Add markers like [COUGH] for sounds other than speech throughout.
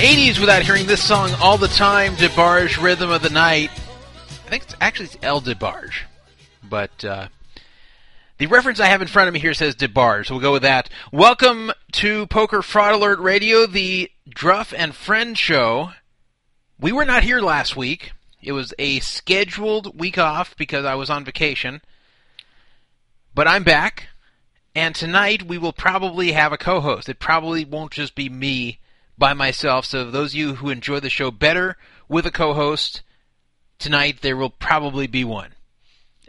80s without hearing this song all the time, DeBarge Rhythm of the Night. I think it's actually it's El DeBarge. But uh, the reference I have in front of me here says DeBarge, so we'll go with that. Welcome to Poker Fraud Alert Radio, the Druff and Friend show. We were not here last week. It was a scheduled week off because I was on vacation. But I'm back. And tonight we will probably have a co-host. It probably won't just be me by myself. So those of you who enjoy the show better with a co-host, tonight there will probably be one.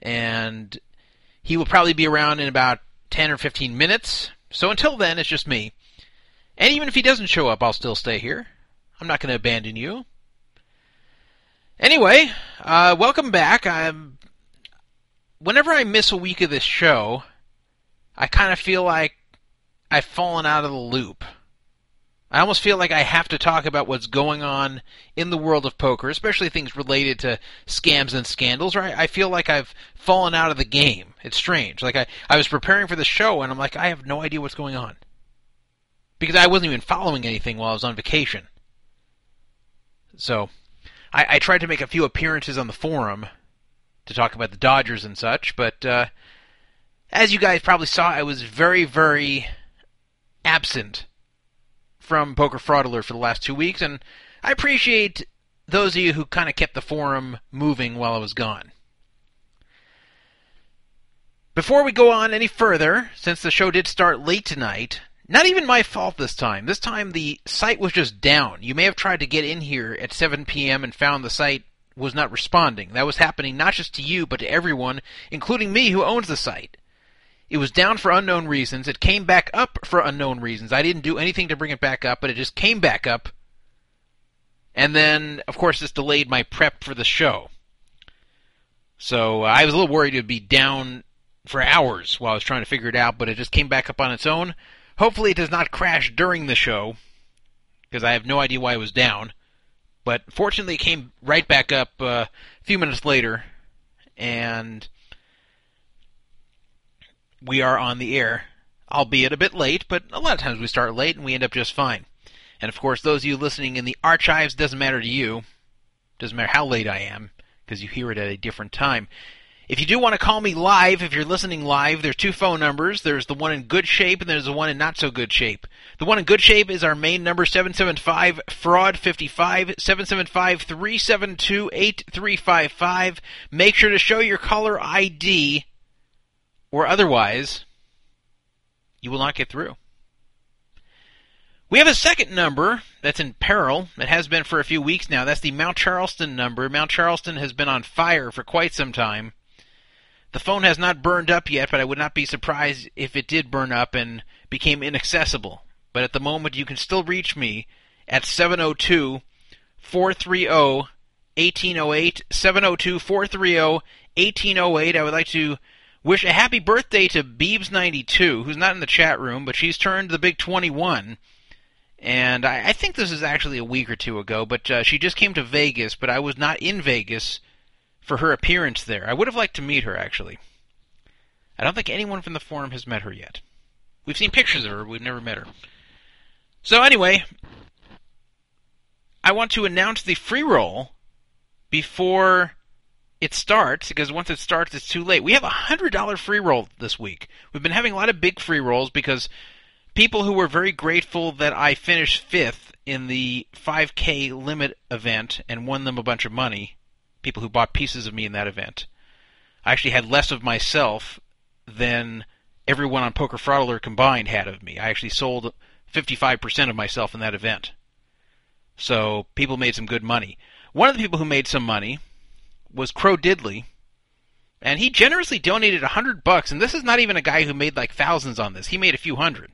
And he will probably be around in about 10 or 15 minutes. So until then, it's just me. And even if he doesn't show up, I'll still stay here. I'm not going to abandon you. Anyway, uh, welcome back. I'm. Whenever I miss a week of this show, I kind of feel like I've fallen out of the loop. I almost feel like I have to talk about what's going on in the world of poker, especially things related to scams and scandals, or I, I feel like I've fallen out of the game. It's strange. Like I, I was preparing for the show and I'm like, I have no idea what's going on. Because I wasn't even following anything while I was on vacation. So I, I tried to make a few appearances on the forum to talk about the Dodgers and such, but uh, as you guys probably saw, I was very, very absent from Poker Fraud Alert for the last two weeks, and I appreciate those of you who kind of kept the forum moving while I was gone. Before we go on any further, since the show did start late tonight, not even my fault this time. This time the site was just down. You may have tried to get in here at 7 p.m. and found the site was not responding. That was happening not just to you, but to everyone, including me who owns the site. It was down for unknown reasons. It came back up for unknown reasons. I didn't do anything to bring it back up, but it just came back up. And then, of course, this delayed my prep for the show. So uh, I was a little worried it would be down for hours while I was trying to figure it out, but it just came back up on its own. Hopefully, it does not crash during the show, because I have no idea why it was down. But fortunately, it came right back up uh, a few minutes later, and we are on the air, albeit a bit late, but a lot of times we start late and we end up just fine. And of course, those of you listening in the archives doesn't matter to you. Doesn't matter how late I am, because you hear it at a different time. If you do want to call me live, if you're listening live, there's two phone numbers. There's the one in good shape and there's the one in not so good shape. The one in good shape is our main number 775 fraud 55 775 372 8355. Make sure to show your caller ID or otherwise, you will not get through. We have a second number that's in peril. It has been for a few weeks now. That's the Mount Charleston number. Mount Charleston has been on fire for quite some time. The phone has not burned up yet, but I would not be surprised if it did burn up and became inaccessible. But at the moment, you can still reach me at 702 430 1808. 702 430 1808. I would like to wish a happy birthday to Beebs92, who's not in the chat room, but she's turned the big 21. And I, I think this is actually a week or two ago, but uh, she just came to Vegas, but I was not in Vegas for her appearance there. I would have liked to meet her, actually. I don't think anyone from the forum has met her yet. We've seen pictures of her, we've never met her. So, anyway, I want to announce the free roll before it starts because once it starts, it's too late. We have a hundred dollar free roll this week. We've been having a lot of big free rolls because people who were very grateful that I finished fifth in the 5K limit event and won them a bunch of money. People who bought pieces of me in that event. I actually had less of myself than everyone on Poker Fraud Alert combined had of me. I actually sold 55% of myself in that event. So people made some good money. One of the people who made some money was Crow Diddley, and he generously donated a hundred bucks. And this is not even a guy who made like thousands on this; he made a few hundred,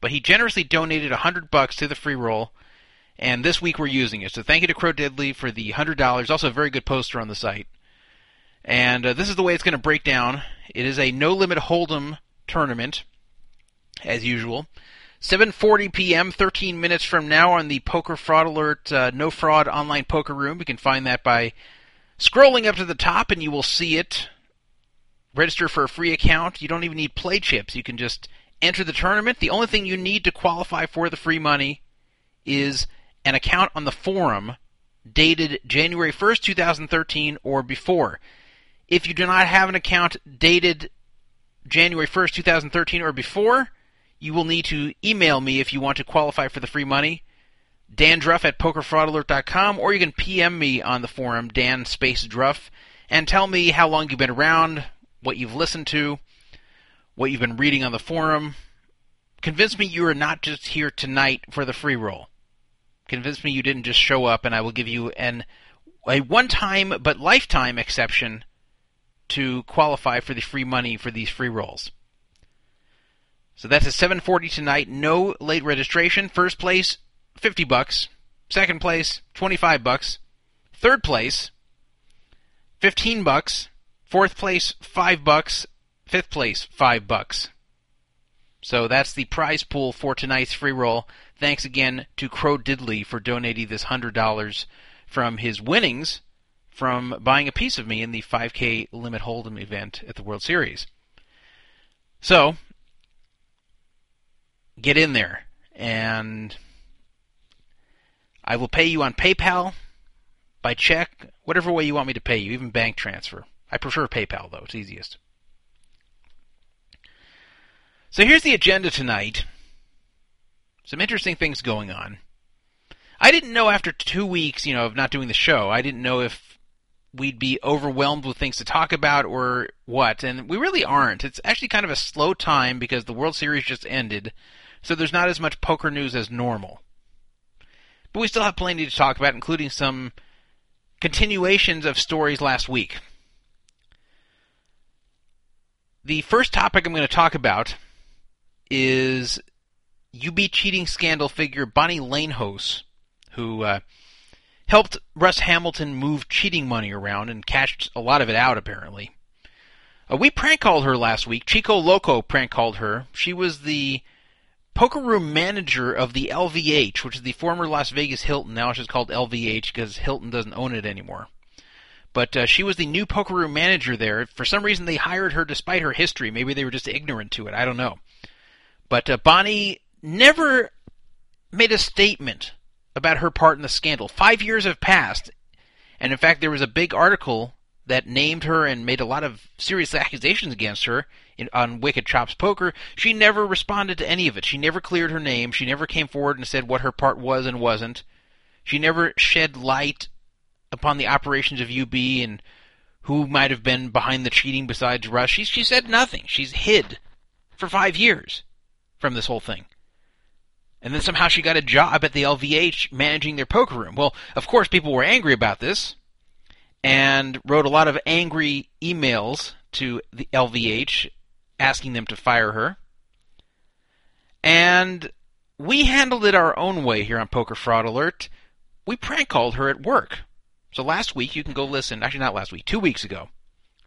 but he generously donated a hundred bucks to the free roll. And this week we're using it. So thank you to Crow Diddley for the hundred dollars. Also a very good poster on the site. And uh, this is the way it's going to break down. It is a no limit hold'em tournament, as usual. 7:40 p.m. 13 minutes from now on the Poker Fraud Alert uh, No Fraud Online Poker Room. You can find that by scrolling up to the top, and you will see it. Register for a free account. You don't even need play chips. You can just enter the tournament. The only thing you need to qualify for the free money is an account on the forum dated January 1st, 2013 or before. If you do not have an account dated January 1st, 2013 or before, you will need to email me if you want to qualify for the free money. Dan Druff at pokerfraudalert.com, or you can PM me on the forum, Dan Space Druff, and tell me how long you've been around, what you've listened to, what you've been reading on the forum. Convince me you are not just here tonight for the free roll. Convince me you didn't just show up, and I will give you an a one-time but lifetime exception to qualify for the free money for these free rolls. So that's at 7:40 tonight. No late registration. First place, 50 bucks. Second place, 25 bucks. Third place, 15 bucks. Fourth place, 5 bucks. Fifth place, 5 bucks. So that's the prize pool for tonight's free roll. Thanks again to Crow Diddley for donating this $100 from his winnings from buying a piece of me in the 5K Limit Hold'em event at the World Series. So, get in there and I will pay you on PayPal, by check, whatever way you want me to pay you, even bank transfer. I prefer PayPal though, it's easiest. So here's the agenda tonight. Some interesting things going on. I didn't know after two weeks, you know, of not doing the show, I didn't know if we'd be overwhelmed with things to talk about or what, and we really aren't. It's actually kind of a slow time because the World Series just ended, so there's not as much poker news as normal. But we still have plenty to talk about, including some continuations of stories last week. The first topic I'm going to talk about is UB cheating scandal figure Bonnie Lanehose, who uh, helped Russ Hamilton move cheating money around and cashed a lot of it out, apparently. Uh, we prank called her last week. Chico Loco prank called her. She was the poker room manager of the LVH, which is the former Las Vegas Hilton. Now it's just called LVH because Hilton doesn't own it anymore. But uh, she was the new poker room manager there. For some reason, they hired her despite her history. Maybe they were just ignorant to it. I don't know. But uh, Bonnie never made a statement about her part in the scandal. Five years have passed, and in fact, there was a big article that named her and made a lot of serious [LAUGHS] accusations against her in, on Wicked Chops Poker. She never responded to any of it. She never cleared her name. She never came forward and said what her part was and wasn't. She never shed light upon the operations of UB and who might have been behind the cheating besides Russ. She, she said nothing. She's hid for five years from this whole thing. And then somehow she got a job at the LVH managing their poker room. Well, of course, people were angry about this and wrote a lot of angry emails to the LVH asking them to fire her. And we handled it our own way here on Poker Fraud Alert. We prank called her at work. So last week, you can go listen, actually, not last week, two weeks ago,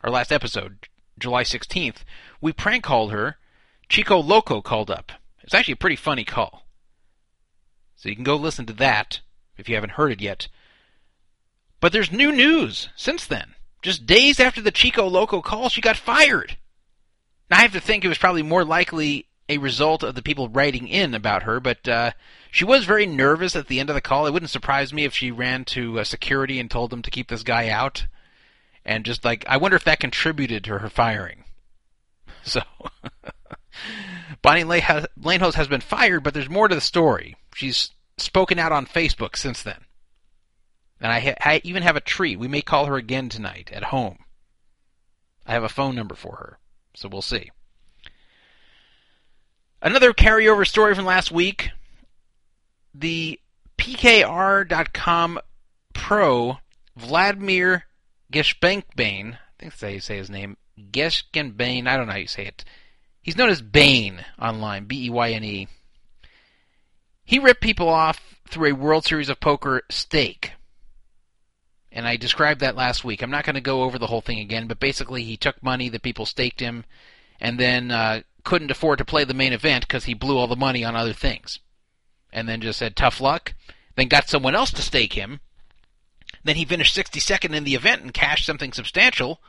our last episode, July 16th, we prank called her. Chico Loco called up. It's actually a pretty funny call. So you can go listen to that if you haven't heard it yet. But there's new news since then. Just days after the Chico Loco call, she got fired. Now, I have to think it was probably more likely a result of the people writing in about her, but uh, she was very nervous at the end of the call. It wouldn't surprise me if she ran to uh, security and told them to keep this guy out. And just like, I wonder if that contributed to her firing. [LAUGHS] So, [LAUGHS] Bonnie Lanehose has been fired, but there's more to the story. She's spoken out on Facebook since then. And I, ha- I even have a treat. We may call her again tonight at home. I have a phone number for her, so we'll see. Another carryover story from last week. The PKR.com pro Vladimir Geshbenkbane, I think that's how you say his name, Geshkenbein, I don't know how you say it. He's known as Bane online, B E Y N E. He ripped people off through a World Series of Poker stake. And I described that last week. I'm not going to go over the whole thing again, but basically he took money that people staked him and then uh, couldn't afford to play the main event because he blew all the money on other things. And then just said, tough luck. Then got someone else to stake him. Then he finished 62nd in the event and cashed something substantial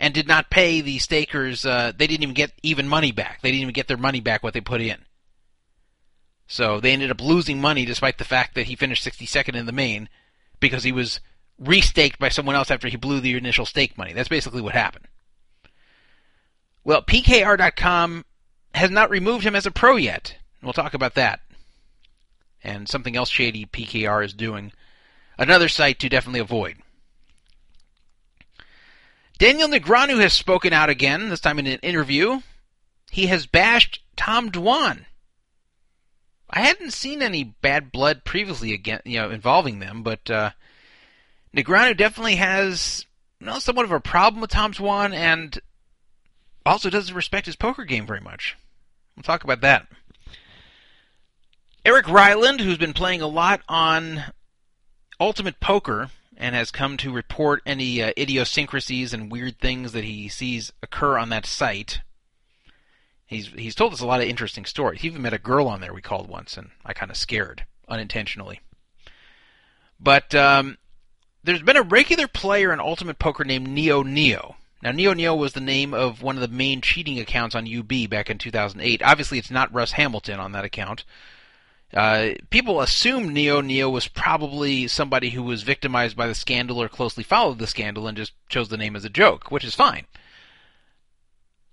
and did not pay the stakers. Uh, they didn't even get even money back. They didn't even get their money back what they put in. So they ended up losing money despite the fact that he finished 62nd in the main because he was restaked by someone else after he blew the initial stake money. That's basically what happened. Well, PKR.com has not removed him as a pro yet. We'll talk about that. And something else shady PKR is doing. Another site to definitely avoid. Daniel Negreanu has spoken out again, this time in an interview. He has bashed Tom Dwan. I hadn't seen any bad blood previously again, you know, involving them, but uh, Negreanu definitely has you know, somewhat of a problem with Tom Dwan and also doesn't respect his poker game very much. We'll talk about that. Eric Ryland, who's been playing a lot on Ultimate Poker and has come to report any uh, idiosyncrasies and weird things that he sees occur on that site. He's he's told us a lot of interesting stories. He even met a girl on there we called once, and I kind of scared unintentionally. But um, there's been a regular player in Ultimate Poker named Neo Neo. Now, Neo Neo was the name of one of the main cheating accounts on UB back in 2008. Obviously, it's not Russ Hamilton on that account. Uh, people assume Neo Neo was probably somebody who was victimized by the scandal or closely followed the scandal and just chose the name as a joke, which is fine.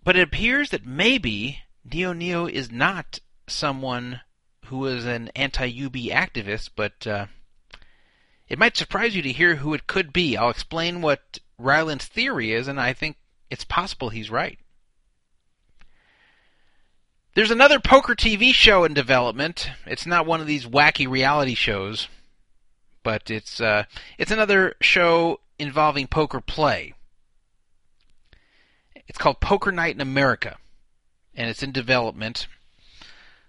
But it appears that maybe Neo Neo is not someone who is an anti-UB activist, but uh, it might surprise you to hear who it could be. I'll explain what Ryland's theory is, and I think it's possible he's right. There's another poker TV show in development. It's not one of these wacky reality shows, but it's uh, it's another show involving poker play. It's called Poker Night in America, and it's in development.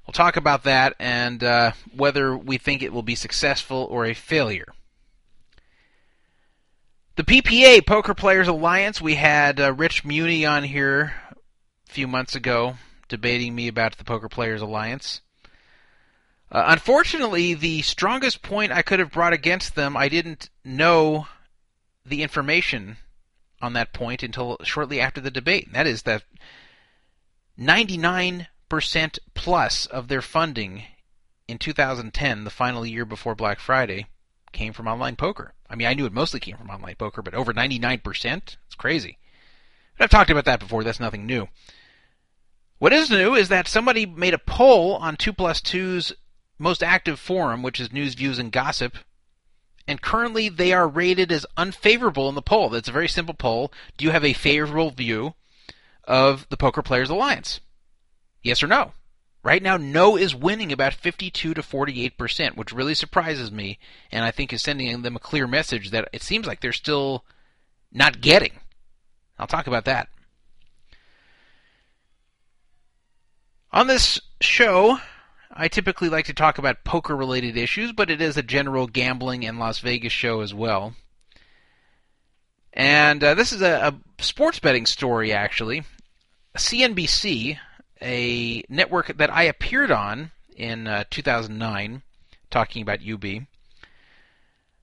We'll talk about that and uh, whether we think it will be successful or a failure. The PPA Poker Players Alliance. We had uh, Rich Muny on here a few months ago debating me about the Poker Players Alliance. Uh, unfortunately, the strongest point I could have brought against them, I didn't know the information on that point until shortly after the debate. And that is that 99% plus of their funding in 2010, the final year before Black Friday, came from online poker. I mean, I knew it mostly came from online poker, but over 99%? It's crazy. I've talked about that before. That's nothing new. What is new is that somebody made a poll on 2 plus 2's most active forum, which is News, Views, and Gossip, and currently they are rated as unfavorable in the poll. That's a very simple poll. Do you have a favorable view of the Poker Players Alliance? Yes or no? Right now, no is winning about 52 to 48%, which really surprises me, and I think is sending them a clear message that it seems like they're still not getting. I'll talk about that. On this show, I typically like to talk about poker related issues, but it is a general gambling and Las Vegas show as well. And uh, this is a, a, sports betting story, actually. CNBC, a network that I appeared on in uh, 2009, talking about UB,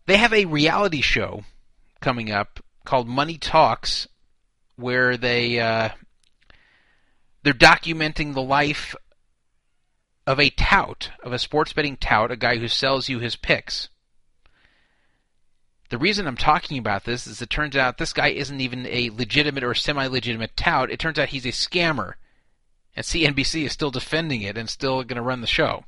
they have a reality show coming up called Money Talks, where they uh, they're documenting the life of a tout, of a sports betting tout, a guy who sells you his picks. The reason I'm talking about this is it turns out this guy isn't even a legitimate or semi legitimate tout. It turns out he's a scammer. And CNBC is still defending it and still going to run the show.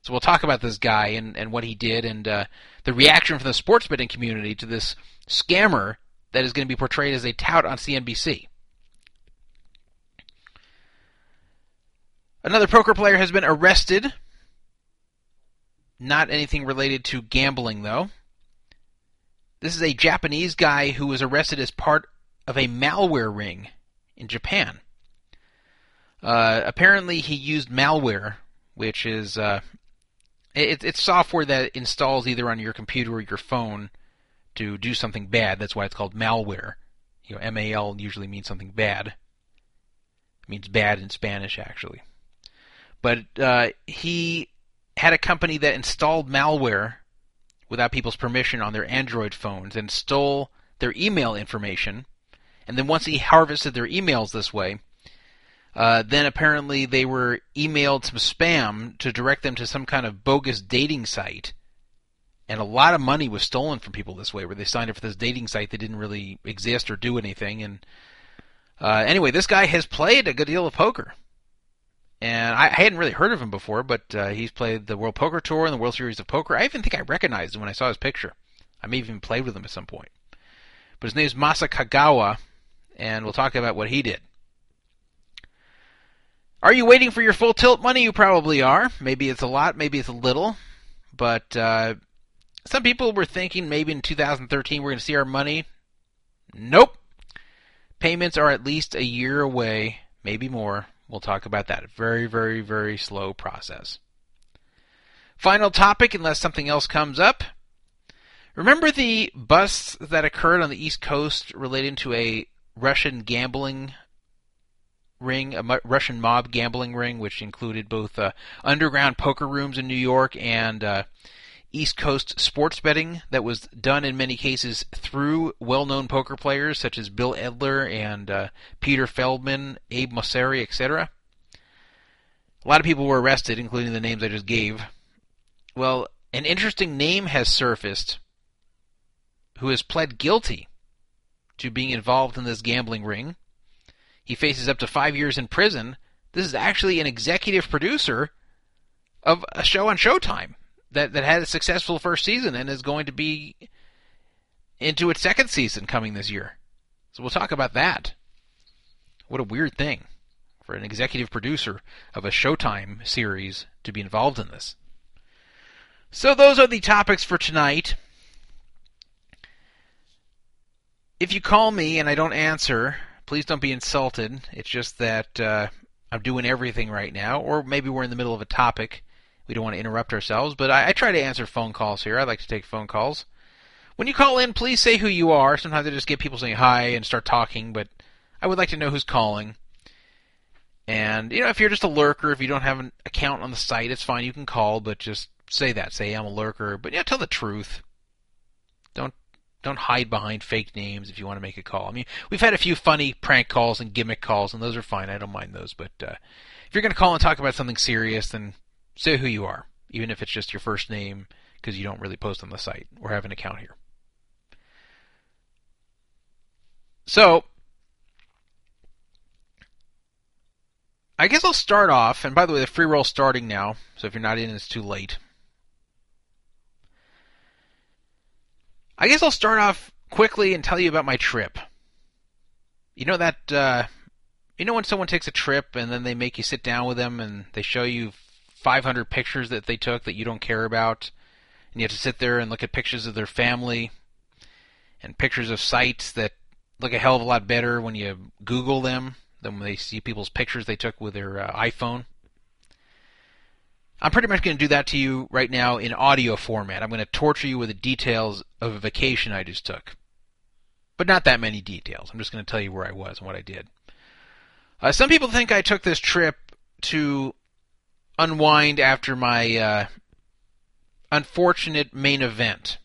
So we'll talk about this guy and, and what he did and uh, the reaction from the sports betting community to this scammer that is going to be portrayed as a tout on CNBC. Another poker player has been arrested. Not anything related to gambling, though. This is a Japanese guy who was arrested as part of a malware ring in Japan. Uh, apparently, he used malware, which is uh, it, it's software that installs either on your computer or your phone to do something bad. That's why it's called malware. You know, M-A-L usually means something bad. It means bad in Spanish, actually. But uh, he had a company that installed malware without people's permission on their Android phones and stole their email information. And then once he harvested their emails this way, uh, then apparently they were emailed some spam to direct them to some kind of bogus dating site. And a lot of money was stolen from people this way, where they signed up for this dating site that didn't really exist or do anything. And uh, anyway, this guy has played a good deal of poker. And I, I hadn't really heard of him before, but uh, he's played the World Poker Tour and the World Series of Poker. I even think I recognized him when I saw his picture. I may even played with him at some point. But his name is Masa Kagawa, and we'll talk about what he did. Are you waiting for your full tilt money? You probably are. Maybe it's a lot, maybe it's a little. But uh, some people were thinking maybe in 2013 we're going to see our money. Nope. Payments are at least a year away, maybe more. We'll talk about that. Very, very, very slow process. Final topic, unless something else comes up. Remember the busts that occurred on the East Coast relating to a Russian gambling ring, a Russian mob gambling ring, which included both uh, underground poker rooms in New York and uh, East Coast sports betting that was done in many cases through well-known poker players such as Bill Edler and uh, Peter Feldman, Abe Mosseri, etc. A lot of people were arrested, including the names I just gave. Well, an interesting name has surfaced who has pled guilty to being involved in this gambling ring he faces up to five years in prison. This is actually an executive producer of a show on Showtime that, that had a successful first season and is going to be into its second season coming this year. So we'll talk about that. What a weird thing for an executive producer of a Showtime series to be involved in this. So those are the topics for tonight. If you call me and I don't answer, please don't be insulted. It's just that uh, I'm doing everything right now, or maybe we're in the middle of a topic. We don't want to interrupt ourselves, but I, I try to answer phone calls here. I like to take phone calls. When you call in, please say who you are. Sometimes I just get people saying hi and start talking, but I would like to know who's calling. And, you know, if you're just a lurker, if you don't have an account on the site, it's fine. You can call, but just say that. Say I'm a lurker. But, yeah, tell the truth. Don't hide behind fake names if you want to make a call. I mean, we've had a few funny prank calls and gimmick calls, and those are fine. I don't mind those. But uh, if you're going to call and talk about something serious, then say who you are, even if it's just your first name, because you don't really post on the site or have an account here. So, I guess I'll start off. And by the way, the free roll starting now, so if you're not in, it's too late. I guess I'll start off quickly and tell you about my trip. You know that uh, you know when someone takes a trip and then they make you sit down with them and they show you 500 pictures that they took that you don't care about, and you have to sit there and look at pictures of their family and pictures of sites that look a hell of a lot better when you Google them than when they see people's pictures they took with their uh, iPhone. I'm pretty much going to do that to you right now in audio format. I'm going to torture you with the details of a vacation I just took. But not that many details. I'm just going to tell you where I was and what I did. Uh, some people think I took this trip to unwind after my uh, unfortunate main event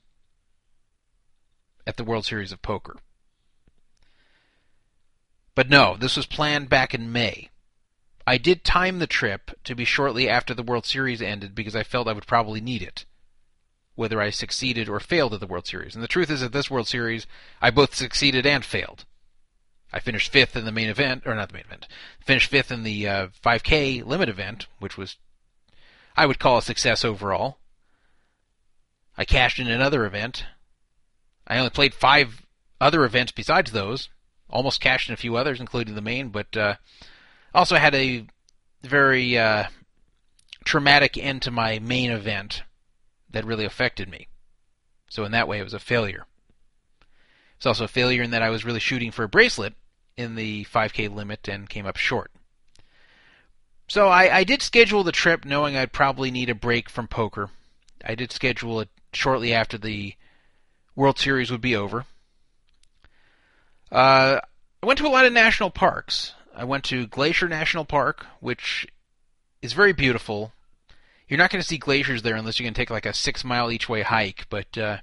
at the World Series of Poker. But no, this was planned back in May. I did time the trip to be shortly after the World Series ended because I felt I would probably need it, whether I succeeded or failed at the World Series. And the truth is, at this World Series, I both succeeded and failed. I finished fifth in the main event, or not the main event, finished fifth in the uh, 5K limit event, which was I would call a success overall. I cashed in another event. I only played five other events besides those. Almost cashed in a few others, including the main, but uh, also had a very uh, traumatic end to my main event that really affected me. So in that way, it was a failure. It's also a failure in that I was really shooting for a bracelet in the 5K limit and came up short. So I, I did schedule the trip knowing I'd probably need a break from poker. I did schedule it shortly after the World Series would be over. Uh, I went to a lot of national parks. I went to Glacier National Park, which is very beautiful. You're not going to see glaciers there unless you're going to take like a six mile each way hike, but uh,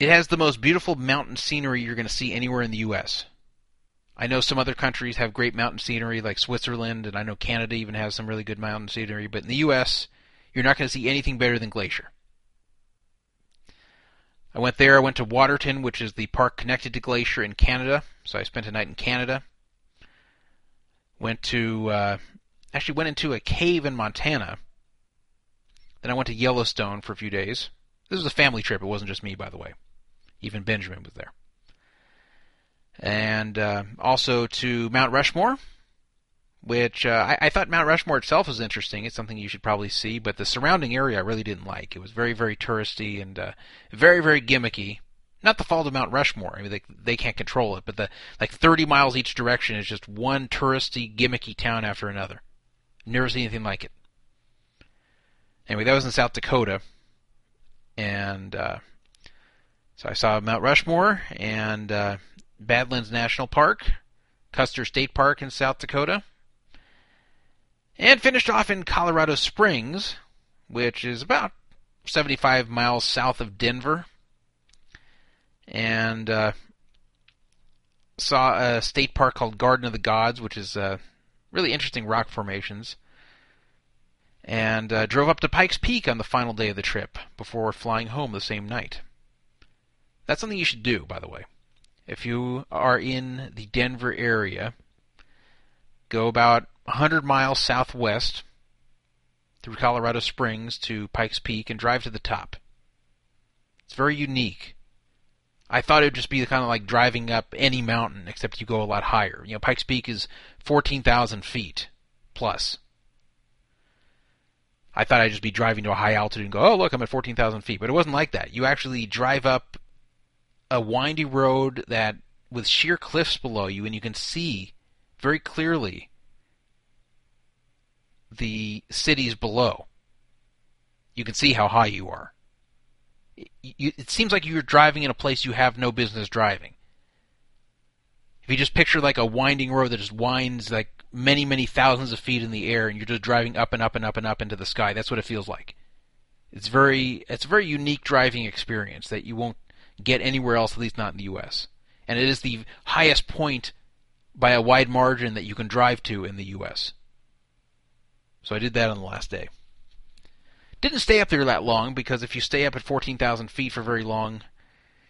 it has the most beautiful mountain scenery you're going to see anywhere in the U.S. I know some other countries have great mountain scenery, like Switzerland, and I know Canada even has some really good mountain scenery, but in the U.S., you're not going to see anything better than Glacier. I went there. I went to Waterton, which is the park connected to Glacier in Canada. So I spent a night in Canada. Went to uh, actually went into a cave in Montana. Then I went to Yellowstone for a few days. This was a family trip. It wasn't just me, by the way. Even Benjamin was there. And uh, also to Mount Rushmore, which uh, I, I, thought Mount Rushmore itself was interesting. It's something you should probably see, but the surrounding area I really didn't like. It was very, very touristy and uh, very, very gimmicky. Not the fault of Mount Rushmore. I mean, they they can't control it, but the like 30 miles each direction is just one touristy, gimmicky town after another. Never seen anything like it. Anyway, that was in South Dakota, and uh, so I saw Mount Rushmore and uh, Badlands National Park, Custer State Park in South Dakota and finished off in Colorado Springs, which is about 75 miles south of Denver, and uh, saw a state park called Garden of the Gods, which is uh, really interesting rock formations, and uh, drove up to Pikes Peak on the final day of the trip before flying home the same night. That's something you should do, by the way. If you are in the Denver area, go about 100 miles southwest through Colorado Springs to Pikes Peak and drive to the top. It's very unique. I thought it would just be kind of like driving up any mountain, except you go a lot higher. You know, Pikes Peak is 14,000 feet plus. I thought I'd just be driving to a high altitude and go, oh, look, I'm at 14,000 feet. But it wasn't like that. You actually drive up a windy road that with sheer cliffs below you, and you can see very clearly the cities below. You can see how high you are. It, seems like you're driving in a place you have no business driving. If you just picture like a winding road that just winds like many, many thousands of feet in the air, and you're just driving up and up and up and up into the sky, that's what it feels like. It's very, it's a very unique driving experience that you won't get anywhere else, at least not in the U.S. And it is the highest point by a wide margin that you can drive to in the U.S. So I did that on the last day. Didn't stay up there that long because if you stay up at 14,000 feet for very long,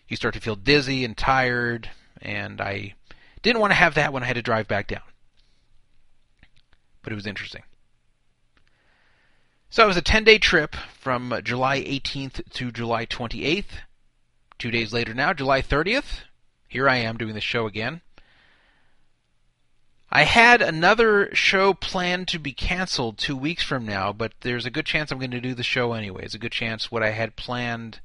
you start to feel dizzy and tired, and I didn't want to have that when I had to drive back down. But it was interesting. So it was a 10 day trip from July 18th to July 28th. Two days later now, July 30th, here I am doing the show again. I had another show planned to be canceled two weeks from now, but there's a good chance I'm going to do the show anyway. It's a good chance what I had planned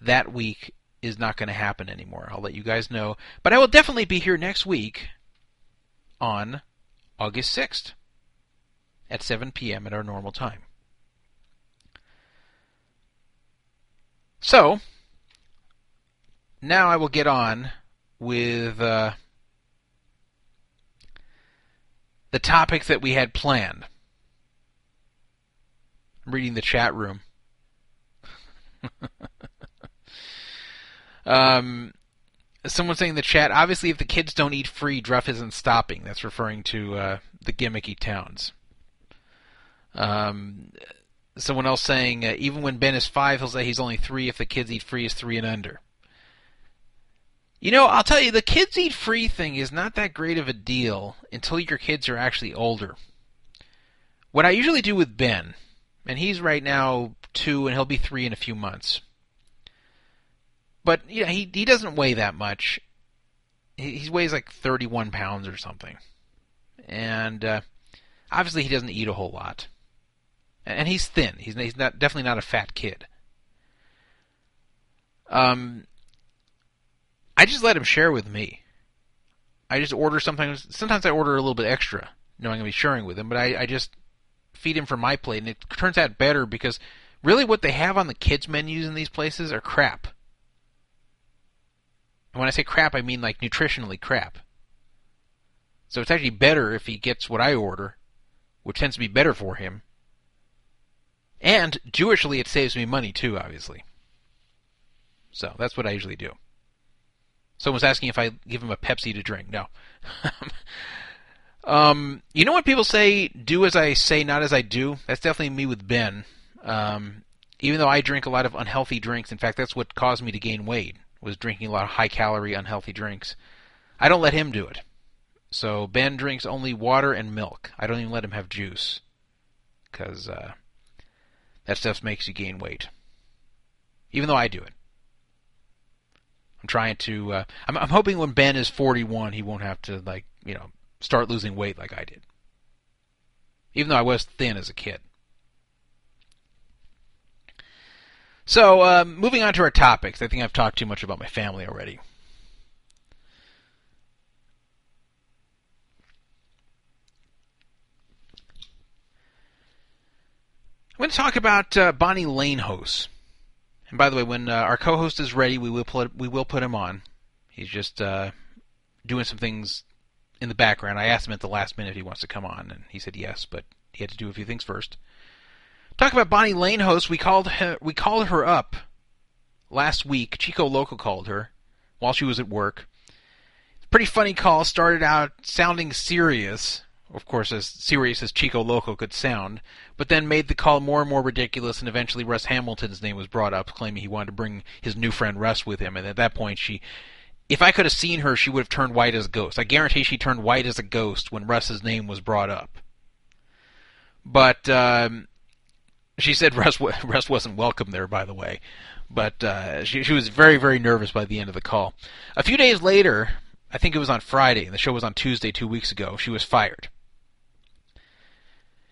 that week is not going to happen anymore. I'll let you guys know. But I will definitely be here next week on August 6th at 7 p.m. at our normal time. So, now I will get on with. Uh, the topic that we had planned. I'm reading the chat room. [LAUGHS] um, someone saying in the chat, obviously, if the kids don't eat free, Druff isn't stopping. That's referring to uh, the gimmicky towns. Um, someone else saying, uh, even when Ben is five, he'll say he's only three if the kids eat free is three and under. You know, I'll tell you, the kids eat free thing is not that great of a deal until your kids are actually older. What I usually do with Ben, and he's right now two, and he'll be three in a few months. But yeah, he he doesn't weigh that much. He, he weighs like 31 pounds or something, and uh, obviously he doesn't eat a whole lot. And he's thin. He's he's not definitely not a fat kid. Um, I just let him share with me. I just order sometimes. Sometimes I order a little bit extra, knowing I'm be sharing with him. But I, I just feed him from my plate, and it turns out better because really what they have on the kids menus in these places are crap. And when I say crap, I mean like nutritionally crap. So it's actually better if he gets what I order, which tends to be better for him. And Jewishly, it saves me money too, obviously. So that's what I usually do. Someone's asking if I give him a Pepsi to drink. No. [LAUGHS] um, you know what people say? Do as I say, not as I do. That's definitely me with Ben. Um, even though I drink a lot of unhealthy drinks, in fact, that's what caused me to gain weight. Was drinking a lot of high calorie, unhealthy drinks. I don't let him do it. So Ben drinks only water and milk. I don't even let him have juice because uh, that stuff makes you gain weight. Even though I do it. Trying to. Uh, I'm, I'm hoping when Ben is 41, he won't have to like you know start losing weight like I did. Even though I was thin as a kid. So, uh, moving on to our topics. I think I've talked too much about my family already. I'm going to talk about uh, Bonnie Lanehose. And by the way, when uh, our co-host is ready, we will put we will put him on. He's just uh, doing some things in the background. I asked him at the last minute if he wants to come on, and he said yes, but he had to do a few things first. Talk about Bonnie Lanehose. We called her, we called her up last week. Chico Loco called her while she was at work. Pretty funny call. Started out sounding serious, of course, as serious as Chico Loco could sound, but then made the call more and more ridiculous, and eventually Russ Hamilton's name was brought up, claiming he wanted to bring his new friend Russ with him, and at that point she. If I could have seen her, she would have turned white as a ghost. I guarantee she turned white as a ghost when Russ's name was brought up. But um, she said Russ, [LAUGHS] Russ wasn't welcome there, by the way. But uh, she, she was very, very nervous by the end of the call. A few days later, I think it was on Friday, and the show was on Tuesday two weeks ago, she was fired.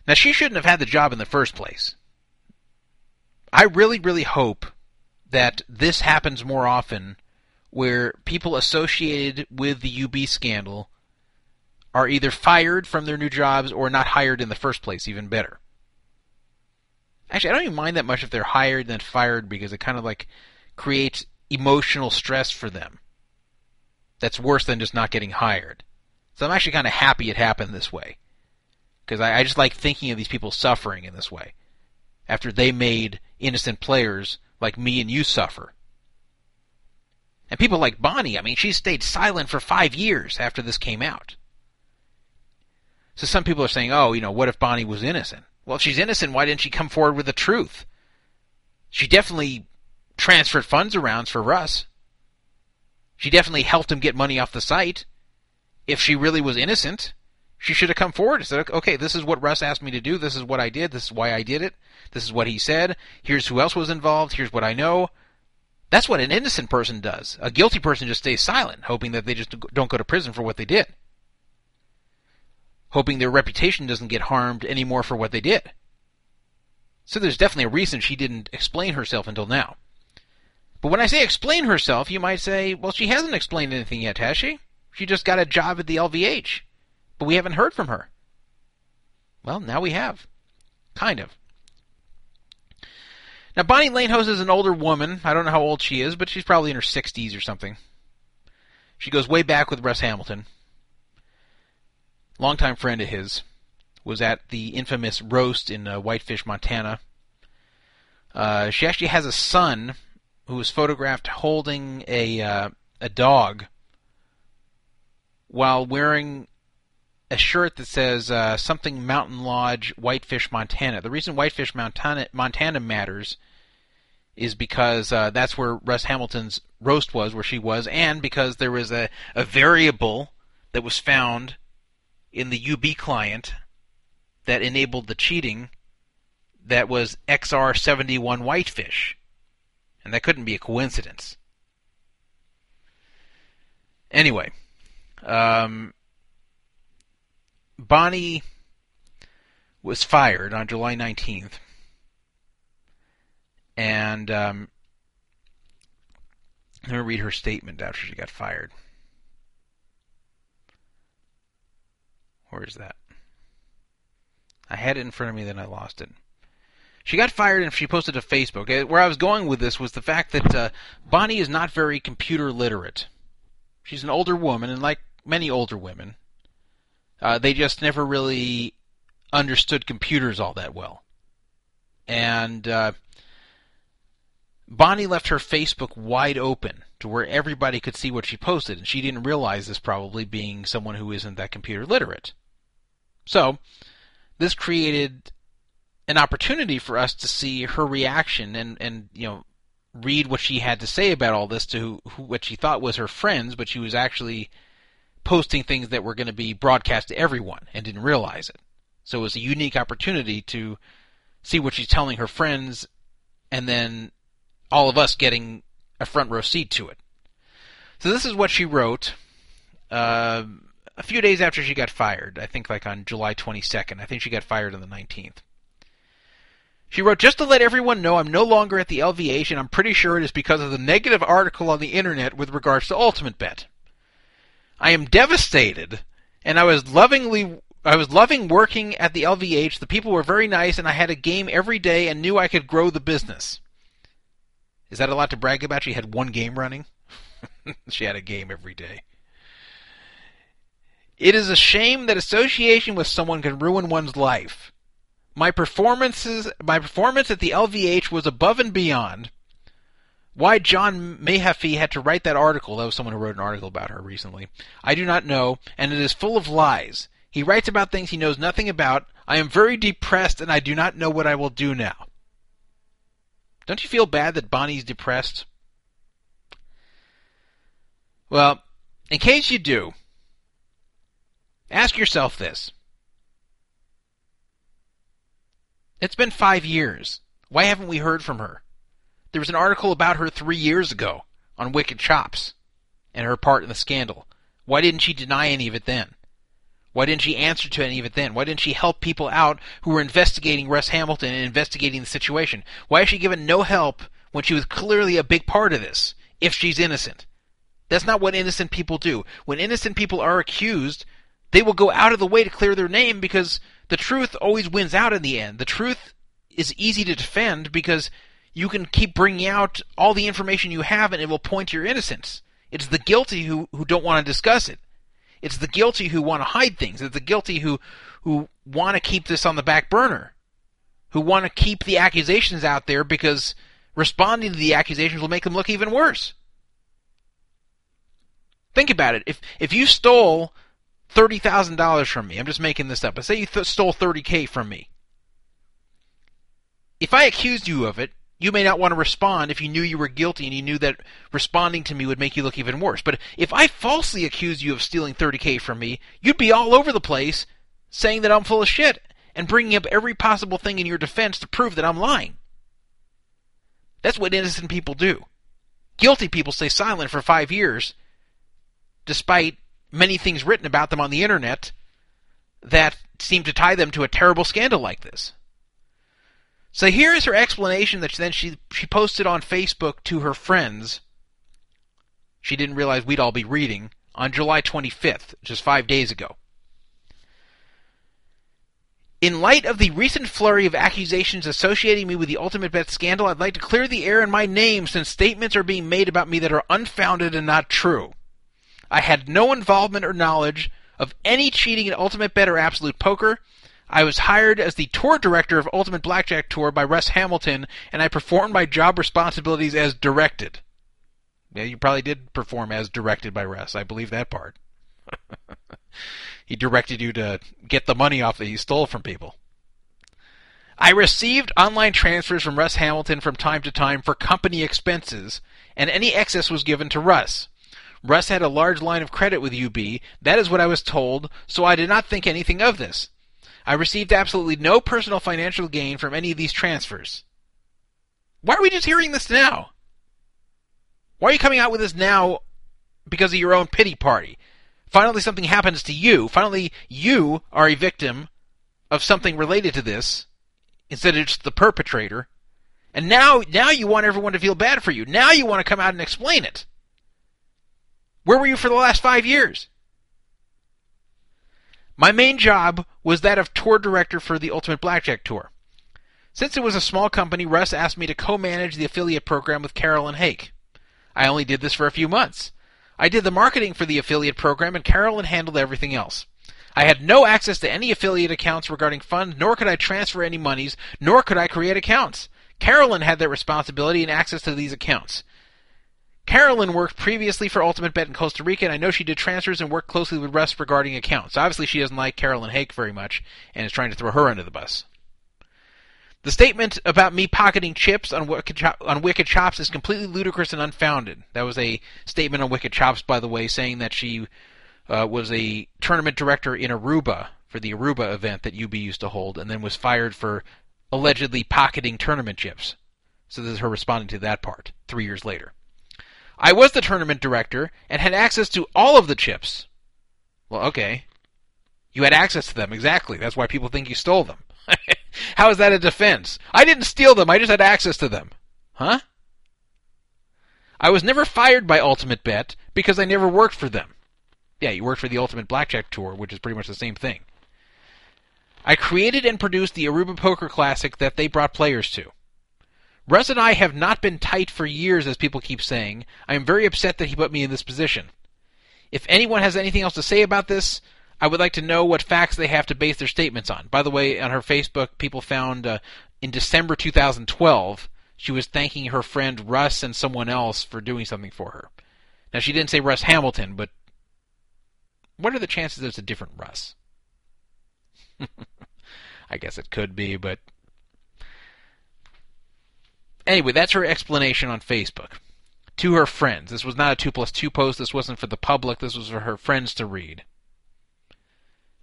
Now, she shouldn't have had the job in the first place. I really, really hope that this happens more often where people associated with the UB scandal are either fired from their new jobs or not hired in the first place, even better. Actually, I don't even mind that much if they're hired than fired because it kind of like creates emotional stress for them. That's worse than just not getting hired. So I'm actually kind of happy it happened this way because I, I just like thinking of these people suffering in this way after they made innocent players like me and you suffer. And people like Bonnie, I mean, she stayed silent for five years after this came out. So some people are saying, oh, you know, what if Bonnie was innocent? Well, if she's innocent, why didn't she come forward with the truth? She definitely transferred funds around for Russ. She definitely helped him get money off the site. If she really was innocent, she should have come forward and said, okay, this is what Russ asked me to do. This is what I did. This is why I did it. This is what he said. Here's who else was involved. Here's what I know. That's what an innocent person does. A guilty person just stays silent, hoping that they just don't go to prison for what they did. Hoping their reputation doesn't get harmed anymore for what they did. So there's definitely a reason she didn't explain herself until now. But when I say explain herself, you might say, well, she hasn't explained anything yet, has she? She just got a job at the LVH. But we haven't heard from her. Well, now we have. Kind of. Now, Bonnie Lanehose is an older woman. I don't know how old she is, but she's probably in her 60s or something. She goes way back with Russ Hamilton. Longtime friend of his. Was at the infamous roast in uh, Whitefish, Montana. Uh, she actually has a son who was photographed holding a uh, a dog while wearing a shirt that says uh, something Mountain Lodge, Whitefish, Montana. The reason Whitefish, Montana, Montana matters is because uh, that's where Russ Hamilton's roast was, where she was, and because there was a, a variable that was found in the UB client that enabled the cheating that was XR71 Whitefish. And that couldn't be a coincidence. Anyway, um, Bonnie was fired on July 19th. And um, let me read her statement after she got fired. Where is that? I had it in front of me, then I lost it. She got fired and she posted to Facebook. Uh, where I was going with this was the fact that uh, Bonnie is not very computer literate. She's an older woman, and like many older women, uh, they just never really understood computers all that well. And uh, Bonnie left her Facebook wide open to where everybody could see what she posted, and she didn't realize this probably being someone who isn't that computer literate. So, this created an opportunity for us to see her reaction and and you know read what she had to say about all this to who, who, what she thought was her friends, but she was actually posting things that were going to be broadcast to everyone and didn't realize it. So it was a unique opportunity to see what she's telling her friends, and then all of us getting a front row seat to it. So this is what she wrote. Uh, a few days after she got fired. I think like on July 22nd. I think she got fired on the 19th. She wrote, just to let everyone know I'm no longer at the LVH and I'm pretty sure it is because of the negative article on the internet with regards to Ultimate Bet. I am devastated and I was lovingly I was loving working at the LVH. The people were very nice and I had a game every day and knew I could grow the business. Is that a lot to brag about? She had one game running. [LAUGHS] she had a game every day. It is a shame that association with someone can ruin one's life. My performances, my performance at the LVH was above and beyond. Why John Mehaffey had to write that article, that was someone who wrote an article about her recently, I do not know, and it is full of lies. He writes about things he knows nothing about. I am very depressed and I do not know what I will do now. Don't you feel bad that Bonnie's depressed? Well, in case you do, Ask yourself this. It's been five years. Why haven't we heard from her? There was an article about her three years ago on Wicked Chops and her part in the scandal. Why didn't she deny any of it then? Why didn't she answer to any of it then? Why didn't she help people out who were investigating Russ Hamilton and investigating the situation? Why has she given no help when she was clearly a big part of this, if she's innocent? That's not what innocent people do. When innocent people are accused, they will go out of the way to clear their name because the truth always wins out in the end. The truth is easy to defend because you can keep bringing out all the information you have and it will point to your innocence. It's the guilty who, who don't want to discuss it. It's the guilty who want to hide things. It's the guilty who, who want to keep this on the back burner. Who want to keep the accusations out there because responding to the accusations will make them look even worse. Think about it. If, if you stole thirty thousand dollars from me. I'm just making this up. But say you th- stole thirty k from me. If I accused you of it, you may not want to respond if you knew you were guilty and you knew that responding to me would make you look even worse. But if I falsely accused you of stealing 30k from me, you'd be all over the place saying that I'm full of shit and bringing up every possible thing in your defense to prove that I'm lying. That's what innocent people do. Guilty people stay silent for five years despite many things written about them on the internet that seem to tie them to a terrible scandal like this. So here is her explanation that then she she posted on Facebook to her friends. She didn't realize we'd all be reading on July 25th, just 5 days ago. In light of the recent flurry of accusations associating me with the Ultimate Bet scandal, I'd like to clear the air in my name since statements are being made about me that are unfounded and not true. I had no involvement or knowledge of any cheating in Ultimate Bet or Absolute Poker. I was hired as the tour director of Ultimate Blackjack Tour by Russ Hamilton, and I performed my job responsibilities as directed. Yeah, you probably did perform as directed by Russ. I believe that part. [LAUGHS] he directed you to get the money off that you stole from people. I received online transfers from Russ Hamilton from time to time for company expenses, and any excess was given to Russ. Russ had a large line of credit with UB. That is what I was told, so I did not think anything of this. I received absolutely no personal financial gain from any of these transfers. Why are we just hearing this now? Why are you coming out with this now because of your own pity party? Finally, something happens to you. Finally, you are a victim of something related to this instead of just the perpetrator. And now, now you want everyone to feel bad for you. Now you want to come out and explain it. Where were you for the last five years? My main job was that of tour director for the Ultimate Blackjack Tour. Since it was a small company, Russ asked me to co-manage the affiliate program with Carolyn Hake. I only did this for a few months. I did the marketing for the affiliate program and Carolyn handled everything else. I had no access to any affiliate accounts regarding funds, nor could I transfer any monies, nor could I create accounts. Carolyn had that responsibility and access to these accounts. Carolyn worked previously for Ultimate Bet in Costa Rica, and I know she did transfers and worked closely with Russ regarding accounts. Obviously, she doesn't like Carolyn Hake very much and is trying to throw her under the bus. The statement about me pocketing chips on Wicked, on Wicked Chops is completely ludicrous and unfounded. That was a statement on Wicked Chops, by the way, saying that she uh, was a tournament director in Aruba for the Aruba event that UB used to hold, and then was fired for allegedly pocketing tournament chips. So this is her responding to that part three years later. I was the tournament director and had access to all of the chips. Well, okay. You had access to them, exactly. That's why people think you stole them. [LAUGHS] How is that a defense? I didn't steal them, I just had access to them. Huh? I was never fired by Ultimate Bet because I never worked for them. Yeah, you worked for the Ultimate Blackjack Tour, which is pretty much the same thing. I created and produced the Aruba Poker Classic that they brought players to. Russ and I have not been tight for years, as people keep saying. I am very upset that he put me in this position. If anyone has anything else to say about this, I would like to know what facts they have to base their statements on. By the way, on her Facebook, people found uh, in December 2012 she was thanking her friend Russ and someone else for doing something for her. Now, she didn't say Russ Hamilton, but what are the chances that it's a different Russ? [LAUGHS] I guess it could be, but Anyway, that's her explanation on Facebook to her friends. This was not a 2 plus 2 post. This wasn't for the public. This was for her friends to read.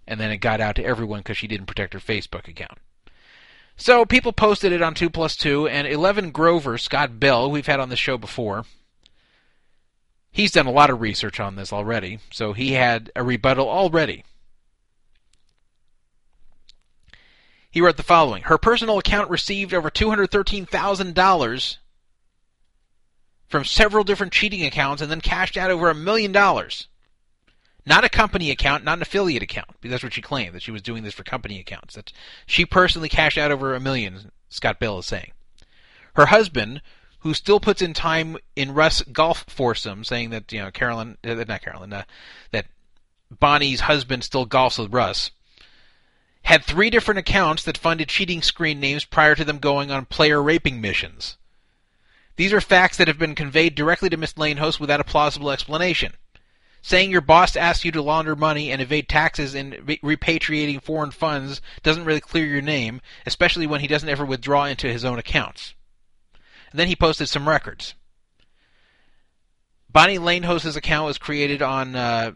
And then it got out to everyone because she didn't protect her Facebook account. So people posted it on 2 plus 2, and 11 Grover, Scott Bell, we've had on the show before, he's done a lot of research on this already, so he had a rebuttal already. He wrote the following Her personal account received over $213,000 from several different cheating accounts and then cashed out over a million dollars. Not a company account, not an affiliate account, because that's what she claimed, that she was doing this for company accounts. That she personally cashed out over a million, Scott Bell is saying. Her husband, who still puts in time in Russ golf foursome, saying that, you know, Carolyn, uh, not Carolyn, uh, that Bonnie's husband still golfs with Russ, had three different accounts that funded cheating screen names prior to them going on player raping missions. These are facts that have been conveyed directly to Miss Lanehouse without a plausible explanation. Saying your boss asks you to launder money and evade taxes in repatriating foreign funds doesn't really clear your name, especially when he doesn't ever withdraw into his own accounts. And then he posted some records. Bonnie Lanehouse's account was created on uh,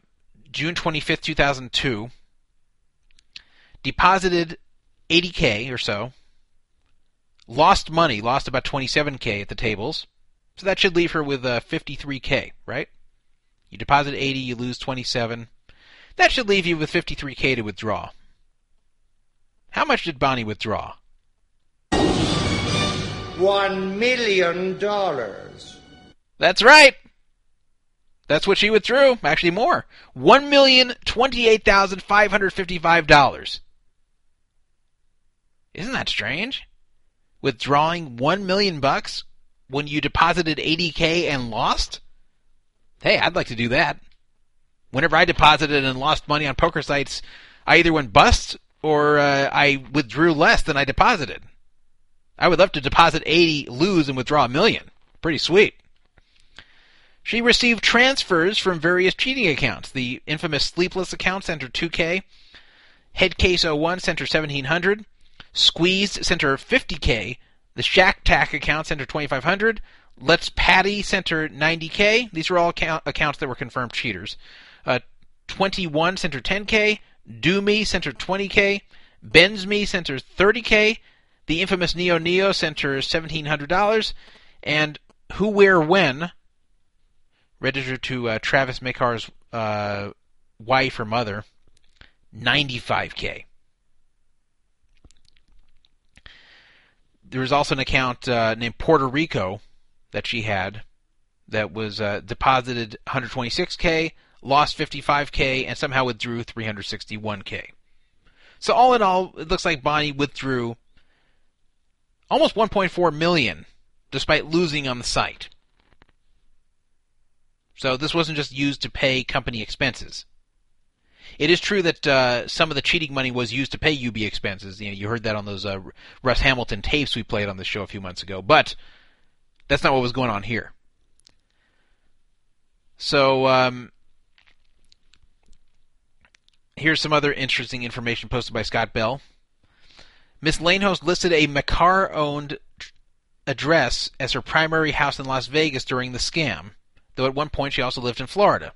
June 25th, 2002 deposited 80k or so, lost money, lost about 27k at the tables. So that should leave her with uh, 53k, right? You deposit 80, you lose 27. That should leave you with 53k to withdraw. How much did Bonnie withdraw? One million dollars. That's right. That's what she withdrew. Actually, more. One million twenty-eight thousand five hundred fifty-five dollars. Isn't that strange? Withdrawing 1 million bucks when you deposited 80k and lost? Hey, I'd like to do that. Whenever I deposited and lost money on poker sites, I either went bust or uh, I withdrew less than I deposited. I would love to deposit 80, lose, and withdraw a million. Pretty sweet. She received transfers from various cheating accounts. The infamous Sleepless account sent her 2K. Headcase 01 sent her 1700. Squeezed sent her 50k. The Shack Tack account sent her 2500. Let's Patty sent her 90k. These are all account- accounts that were confirmed cheaters. Uh, 21 sent her 10k. Doomy sent her 20k. Ben's Me sent her 30k. The infamous NioNio sent her $1,700. And Who, Where, When, registered to uh, Travis Makar's uh, wife or mother, 95k. There was also an account uh, named Puerto Rico that she had that was uh, deposited 126k, lost 55k, and somehow withdrew 361k. So all in all, it looks like Bonnie withdrew almost 1.4 million, despite losing on the site. So this wasn't just used to pay company expenses. It is true that uh, some of the cheating money was used to pay UB expenses. You know, you heard that on those uh, Russ Hamilton tapes we played on the show a few months ago. But that's not what was going on here. So um, here's some other interesting information posted by Scott Bell. Miss Lanehost listed a Makar-owned address as her primary house in Las Vegas during the scam, though at one point she also lived in Florida.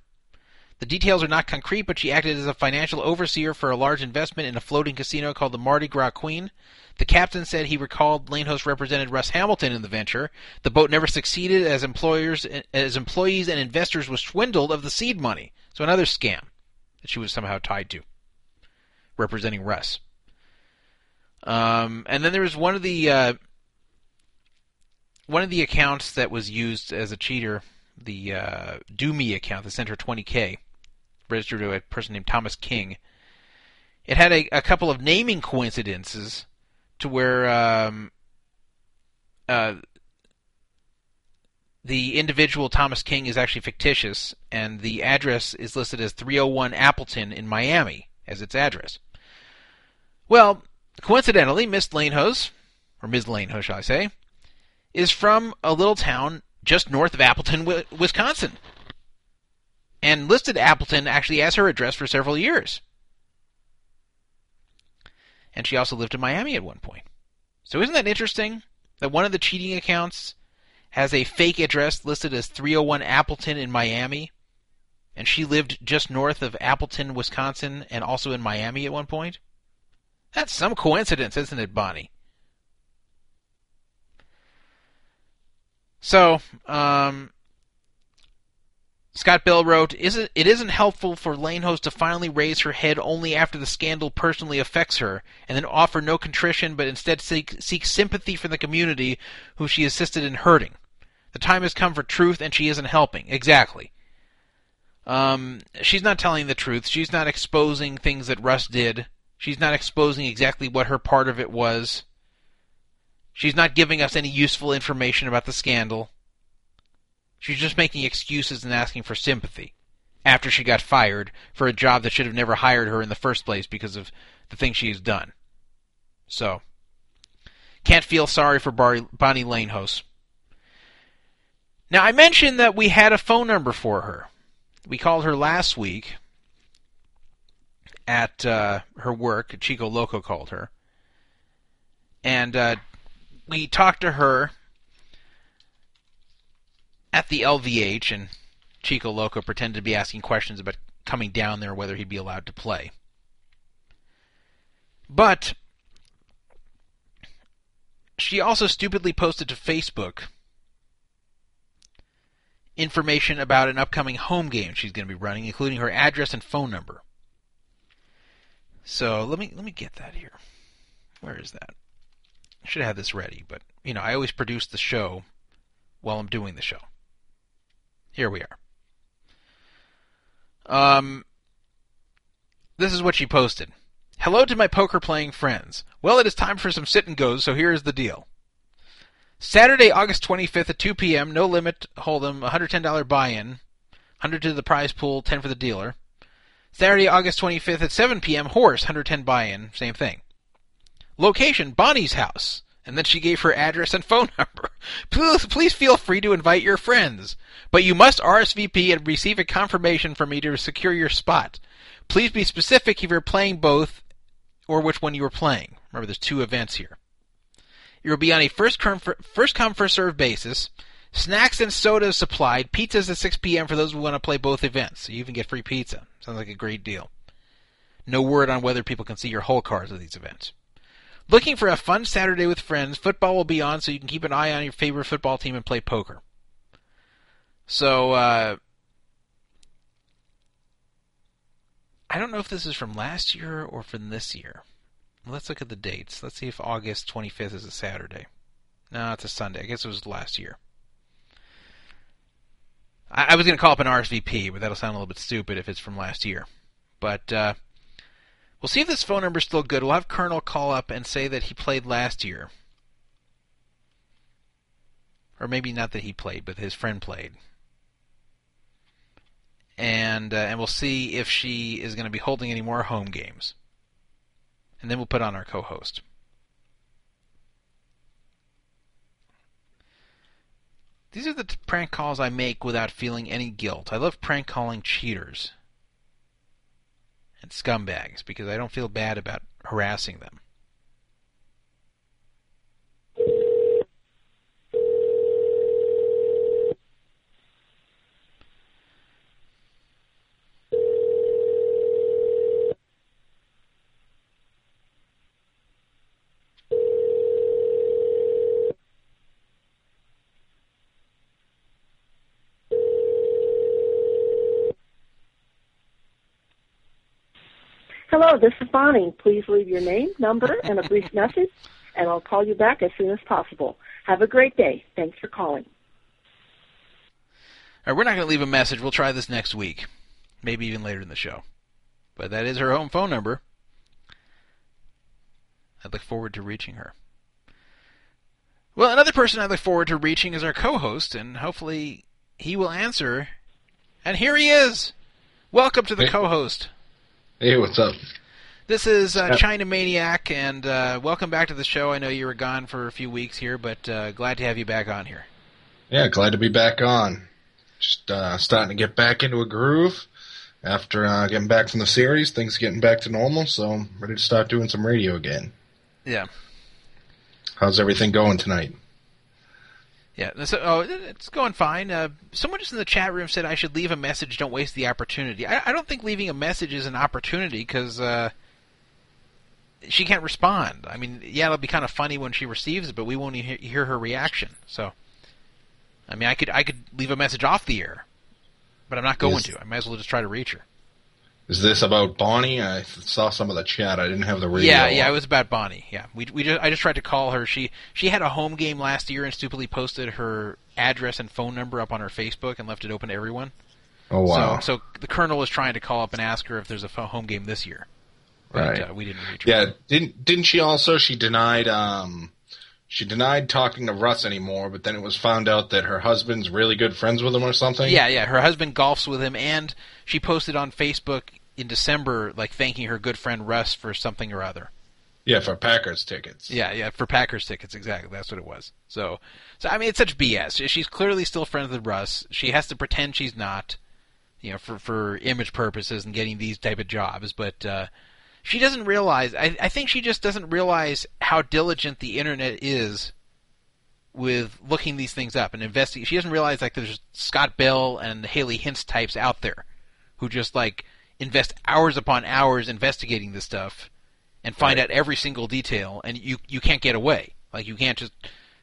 The details are not concrete, but she acted as a financial overseer for a large investment in a floating casino called the Mardi Gras Queen. The captain said he recalled Lanehost represented Russ Hamilton in the venture. The boat never succeeded as employers as employees and investors were swindled of the seed money. So another scam that she was somehow tied to, representing Russ. Um, and then there was one of the uh, one of the accounts that was used as a cheater, the uh, Do Me account that sent her 20k registered to a person named Thomas King. It had a, a couple of naming coincidences to where um, uh, the individual Thomas King is actually fictitious, and the address is listed as 301 Appleton in Miami as its address. Well, coincidentally, Miss Lanehose, or Ms. Lanehose, shall I say, is from a little town just north of Appleton, Wisconsin and listed Appleton actually as her address for several years. And she also lived in Miami at one point. So isn't that interesting that one of the cheating accounts has a fake address listed as 301 Appleton in Miami, and she lived just north of Appleton, Wisconsin, and also in Miami at one point? That's some coincidence, isn't it, Bonnie? So, um, Scott Bell wrote, "Isn't it isn't helpful for Lanehost to finally raise her head only after the scandal personally affects her, and then offer no contrition, but instead seek, seek sympathy from the community who she assisted in hurting. The time has come for truth, and she isn't helping. Exactly. Um, she's not telling the truth. She's not exposing things that Russ did. She's not exposing exactly what her part of it was. She's not giving us any useful information about the scandal." She's just making excuses and asking for sympathy after she got fired for a job that should have never hired her in the first place because of the things she has done. So, can't feel sorry for Bar- Bonnie Lanehouse. Now, I mentioned that we had a phone number for her. We called her last week at uh, her work. Chico Loco called her. And uh, we talked to her at the LVH, and Chico Loco pretended to be asking questions about coming down there, whether he'd be allowed to play. But she also stupidly posted to Facebook information about an upcoming home game she's going to be running, including her address and phone number. So let me let me get that here. Where is that? I should have this ready, but you know I always produce the show while I'm doing the show. Here we are. Um, this is what she posted. Hello to my poker playing friends. Well, it is time for some sit and goes, so here is the deal. Saturday, August 25th at 2 p.m., no limit, hold'em, $110 buy-in, 100 to the prize pool, 10 for the dealer. Saturday, August 25th at 7 p.m., horse, 110 buy-in, same thing. Location, Bonnie's house. And then she gave her address and phone [LAUGHS] number. Please, please feel free to invite your friends. But you must RSVP and receive a confirmation from me to secure your spot. Please be specific if you're playing both or which one you are playing. Remember, there's two events here. It will be on a first come, first come first serve basis. Snacks and sodas supplied. Pizzas at 6 p.m. for those who want to play both events. So you even get free pizza. Sounds like a great deal. No word on whether people can see your hole cards at these events. Looking for a fun Saturday with friends, football will be on so you can keep an eye on your favorite football team and play poker. So, uh, I don't know if this is from last year or from this year. Let's look at the dates. Let's see if August 25th is a Saturday. No, it's a Sunday. I guess it was last year. I, I was going to call up an RSVP, but that'll sound a little bit stupid if it's from last year. But uh, we'll see if this phone number is still good. We'll have Colonel call up and say that he played last year. Or maybe not that he played, but his friend played. And uh, and we'll see if she is going to be holding any more home games. And then we'll put on our co-host. These are the t- prank calls I make without feeling any guilt. I love prank calling cheaters and scumbags because I don't feel bad about harassing them. Hello, this is Bonnie. Please leave your name, number, and a brief message, and I'll call you back as soon as possible. Have a great day. Thanks for calling. All right, we're not going to leave a message. We'll try this next week, maybe even later in the show. But that is her home phone number. I look forward to reaching her. Well, another person I look forward to reaching is our co-host, and hopefully he will answer. And here he is. Welcome to the Hey. co-host. Hey, what's up? This is uh, China Maniac, and uh, welcome back to the show. I know you were gone for a few weeks here, but uh, glad to have you back on here. Yeah, glad to be back on. Just uh, starting to get back into a groove after uh, getting back from the series. Things getting back to normal, so I'm ready to start doing some radio again. Yeah. How's everything going tonight? Yeah, so oh, it's going fine. Uh, someone just in the chat room said I should leave a message. Don't waste the opportunity. I, I don't think leaving a message is an opportunity because uh, she can't respond. I mean, yeah, it'll be kind of funny when she receives it, but we won't hear, hear her reaction. So, I mean, I could I could leave a message off the air, but I'm not going Yes. to. I might as well just try to reach her. Is this about Bonnie? I saw some of the chat. I didn't have the radio. Yeah, yeah, on. it was about Bonnie. Yeah, we we just I just tried to call her. She she had a home game last year and stupidly posted her address and phone number up on her Facebook and left it open to everyone. Oh wow. So, so the colonel was trying to call up and ask her if there's a home game this year. But Right. uh, we didn't reach her. yeah, didn't didn't she also? She denied. Um, she denied talking to Russ anymore, but then it was found out that her husband's really good friends with him or something. Yeah, yeah. Her husband golfs with him, and she posted on Facebook in December, like thanking her good friend Russ for something or other. Yeah, for Packers tickets. Yeah, yeah, for Packers tickets, exactly. That's what it was. So, so I mean, it's such BS. She's clearly still friends with Russ. She has to pretend she's not, you know, for for image purposes and getting these type of jobs. But uh, she doesn't realize. I, I think she just doesn't realize how diligent the internet is with looking these things up and investigating. She doesn't realize like there's Scott Bell and Haley Hintz types out there who just like invest hours upon hours investigating this stuff and find Right. out every single detail and you you can't get away. Like you can't just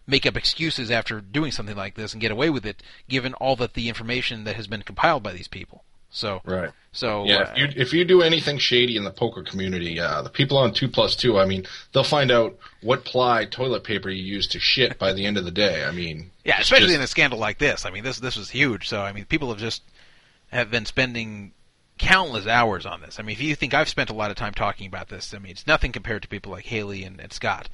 make up excuses after doing something like this and get away with it given all that the information that has been compiled by these people. So Right. so Yeah, uh, if you if you do anything shady in the poker community, uh, the people on two plus two, I mean, they'll find out what ply toilet paper you use to shit by the end of the day. I mean, [LAUGHS] Yeah, especially just- in a scandal like this. I mean, this this was huge. So I mean, people have just have been spending countless hours on this. I mean, if you think I've spent a lot of time talking about this, I mean, it's nothing compared to people like Haley and, and Scott.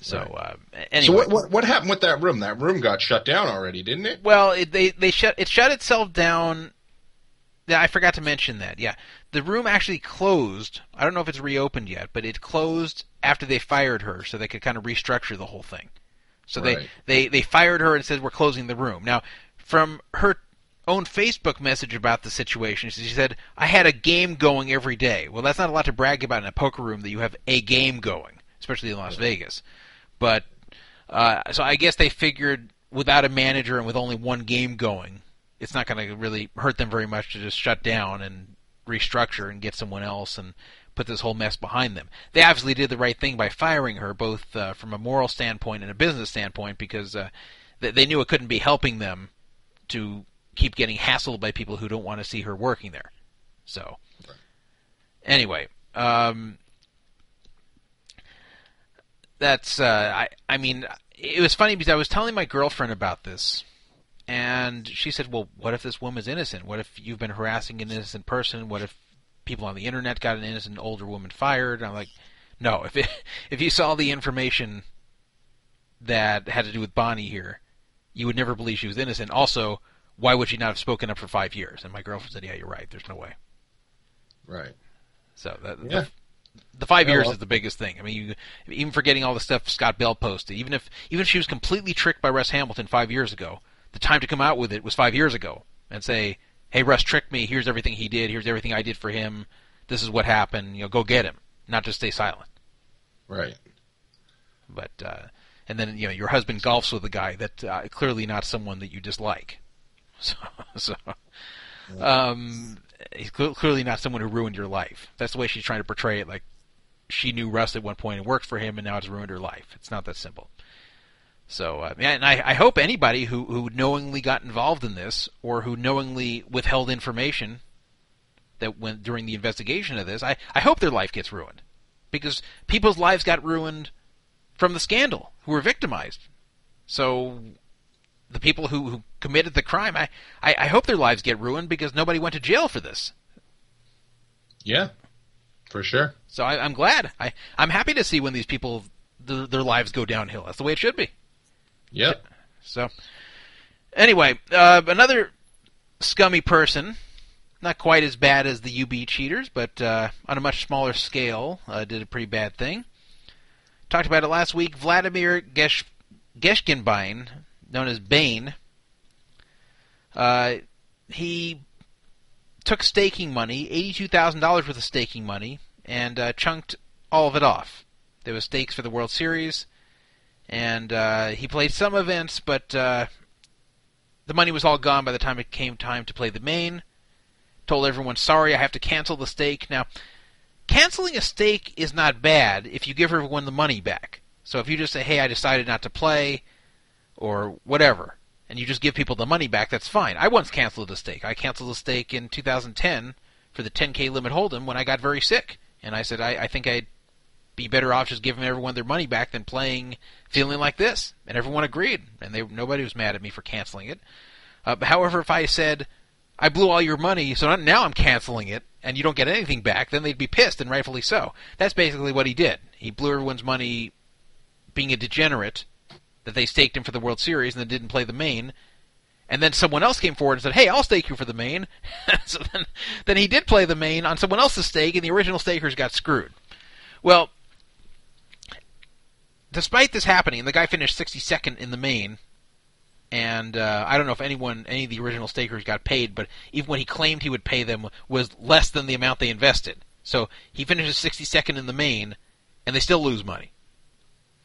So uh, anyway, So what, what what happened with that room? That room got shut down already, didn't it? well, it, they they shut it shut itself down. Yeah, I forgot to mention that. Yeah, the room actually closed. I don't know if it's reopened yet, but it closed after they fired her, so they could kind of restructure the whole thing. So Right. they, they they fired her and said we're closing the room. Now, from her own Facebook message about the situation, she said I had a game going every day. Well, that's not a lot to brag about in a poker room that you have a game going, especially in Las Vegas. But uh, so I guess they figured without a manager and with only one game going, it's not going to really hurt them very much to just shut down and restructure and get someone else and put this whole mess behind them. They obviously did the right thing by firing her, both uh, from a moral standpoint and a business standpoint, because uh, they, they knew it couldn't be helping them to keep getting hassled by people who don't want to see her working there. So, anyway, um, that's uh, I. I mean, it was funny because I was telling my girlfriend about this, and she said, "Well, what if this woman's innocent? What if you've been harassing an innocent person? What if people on the internet got an innocent older woman fired?" And I'm like, "No. If it, [LAUGHS] if you saw the information that had to do with Bonnie here, you would never believe she was innocent. Also, why would she not have spoken up for five years?" And my girlfriend said, "Yeah, you're right. There's no way." Right. So that, Yeah. the, the five Yeah, years well- is the biggest thing. I mean, you, even forgetting all the stuff Scott Bell posted, even if even if she was completely tricked by Russ Hamilton five years ago, the time to come out with it was five years ago and say, "Hey, Russ tricked me. Here's everything he did. Here's everything I did for him. This is what happened. You know, go get him." Not just stay silent. Right. But uh, and then you know your husband golfs with a guy that uh, clearly not someone that you dislike. [LAUGHS] So, so um, he's cl- clearly not someone who ruined your life. That's the way she's trying to portray it. Like she knew Russ at one point and worked for him, and now it's ruined her life. It's not that simple. So, uh, and I, I hope anybody who, who knowingly got involved in this or who knowingly withheld information that went during the investigation of this, I, I hope their life gets ruined because people's lives got ruined from the scandal who were victimized. So the people who, who committed the crime, I, I, I hope their lives get ruined because nobody went to jail for this. Yeah. For sure. So I, I'm glad. I, I'm happy to see when these people their, their lives go downhill. That's the way it should be. Yep. So anyway, uh, another scummy person, not quite as bad as the UB cheaters, but uh, on a much smaller scale, uh, did a pretty bad thing. Talked about it last week. Vladimir Gesh- Geshkenbein, known as Bane, uh, he took staking money, eighty-two thousand dollars worth of staking money, and uh, chunked all of it off. There was stakes for the World Series, and uh, he played some events, but uh, the money was all gone by the time it came time to play the main. Told everyone, "Sorry, I have to cancel the stake." Now, canceling a stake is not bad if you give everyone the money back. So if you just say, "Hey, I decided not to play," or whatever, and you just give people the money back, that's fine. I once canceled a stake. I canceled a stake in 2010 for the 10k limit hold'em when I got very sick, and I said I, I think I'd be better off just giving everyone their money back than playing feeling like this. And everyone agreed, and they nobody was mad at me for canceling it. Uh, however, if I said I blew all your money, so now I'm canceling it, and you don't get anything back, then they'd be pissed, and rightfully so. That's basically what he did. He blew everyone's money, being a degenerate, that they staked him for the World Series and then didn't play the main. And then someone else came forward and said, "Hey, I'll stake you for the main." [LAUGHS] so then, then he did play the main on someone else's stake, and the original stakers got screwed. Well, despite this happening, the guy finished 62nd in the main, and uh, I don't know if anyone, any of the original stakers got paid, but even when he claimed he would pay them, was less than the amount they invested. So he finishes 62nd in the main, and they still lose money.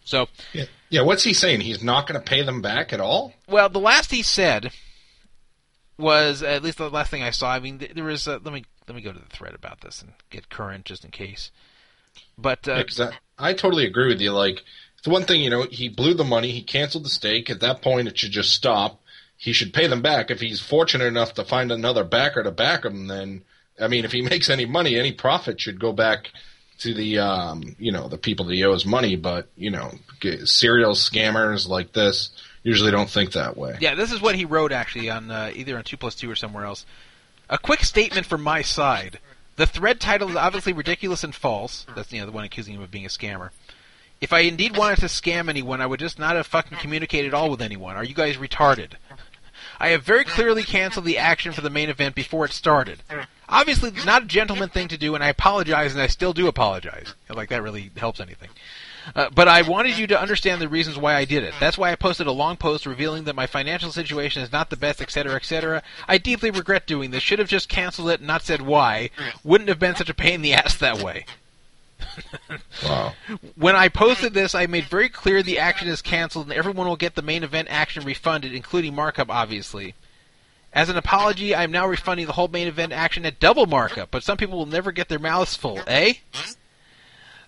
So, Yeah. Yeah. What's he saying? He's not going to pay them back at all? well, the last he said was at least the last thing I saw. I mean, th- there was. Uh, let me let me go to the thread about this and get current just in case. But uh, Yeah, I, I totally agree with you. Like, it's one thing, you know, he blew the money, he canceled the stake. At that point, it should just stop. He should pay them back. If he's fortunate enough to find another backer to back him, then, I mean, if he [LAUGHS] makes any money, any profit should go back to the, um, you know, the people that he owes money. But, you know, serial scammers like this usually don't think that way. Yeah, this is what he wrote actually on uh, either on two plus two or somewhere else. A quick statement from my side. The thread title is obviously ridiculous and false. That's you know the one accusing him of being a scammer. If I indeed wanted to scam anyone, I would just not have fucking communicated at all with anyone. Are you guys retarded? I have very clearly canceled the action for the main event before it started. Obviously, not a gentleman thing to do, and I apologize, and I still do apologize. Like that really helps anything. Uh, but I wanted you to understand the reasons why I did it. That's why I posted a long post revealing that my financial situation is not the best, etc., etc. I deeply regret doing this. Should have just canceled it and not said why. Wouldn't have been such a pain in the ass that way. Wow. When I posted this, I made very clear the action is canceled and everyone will get the main event action refunded, including markup, obviously. As an apology, I'm now refunding the whole main event action at double markup, but some people will never get their mouths full, eh?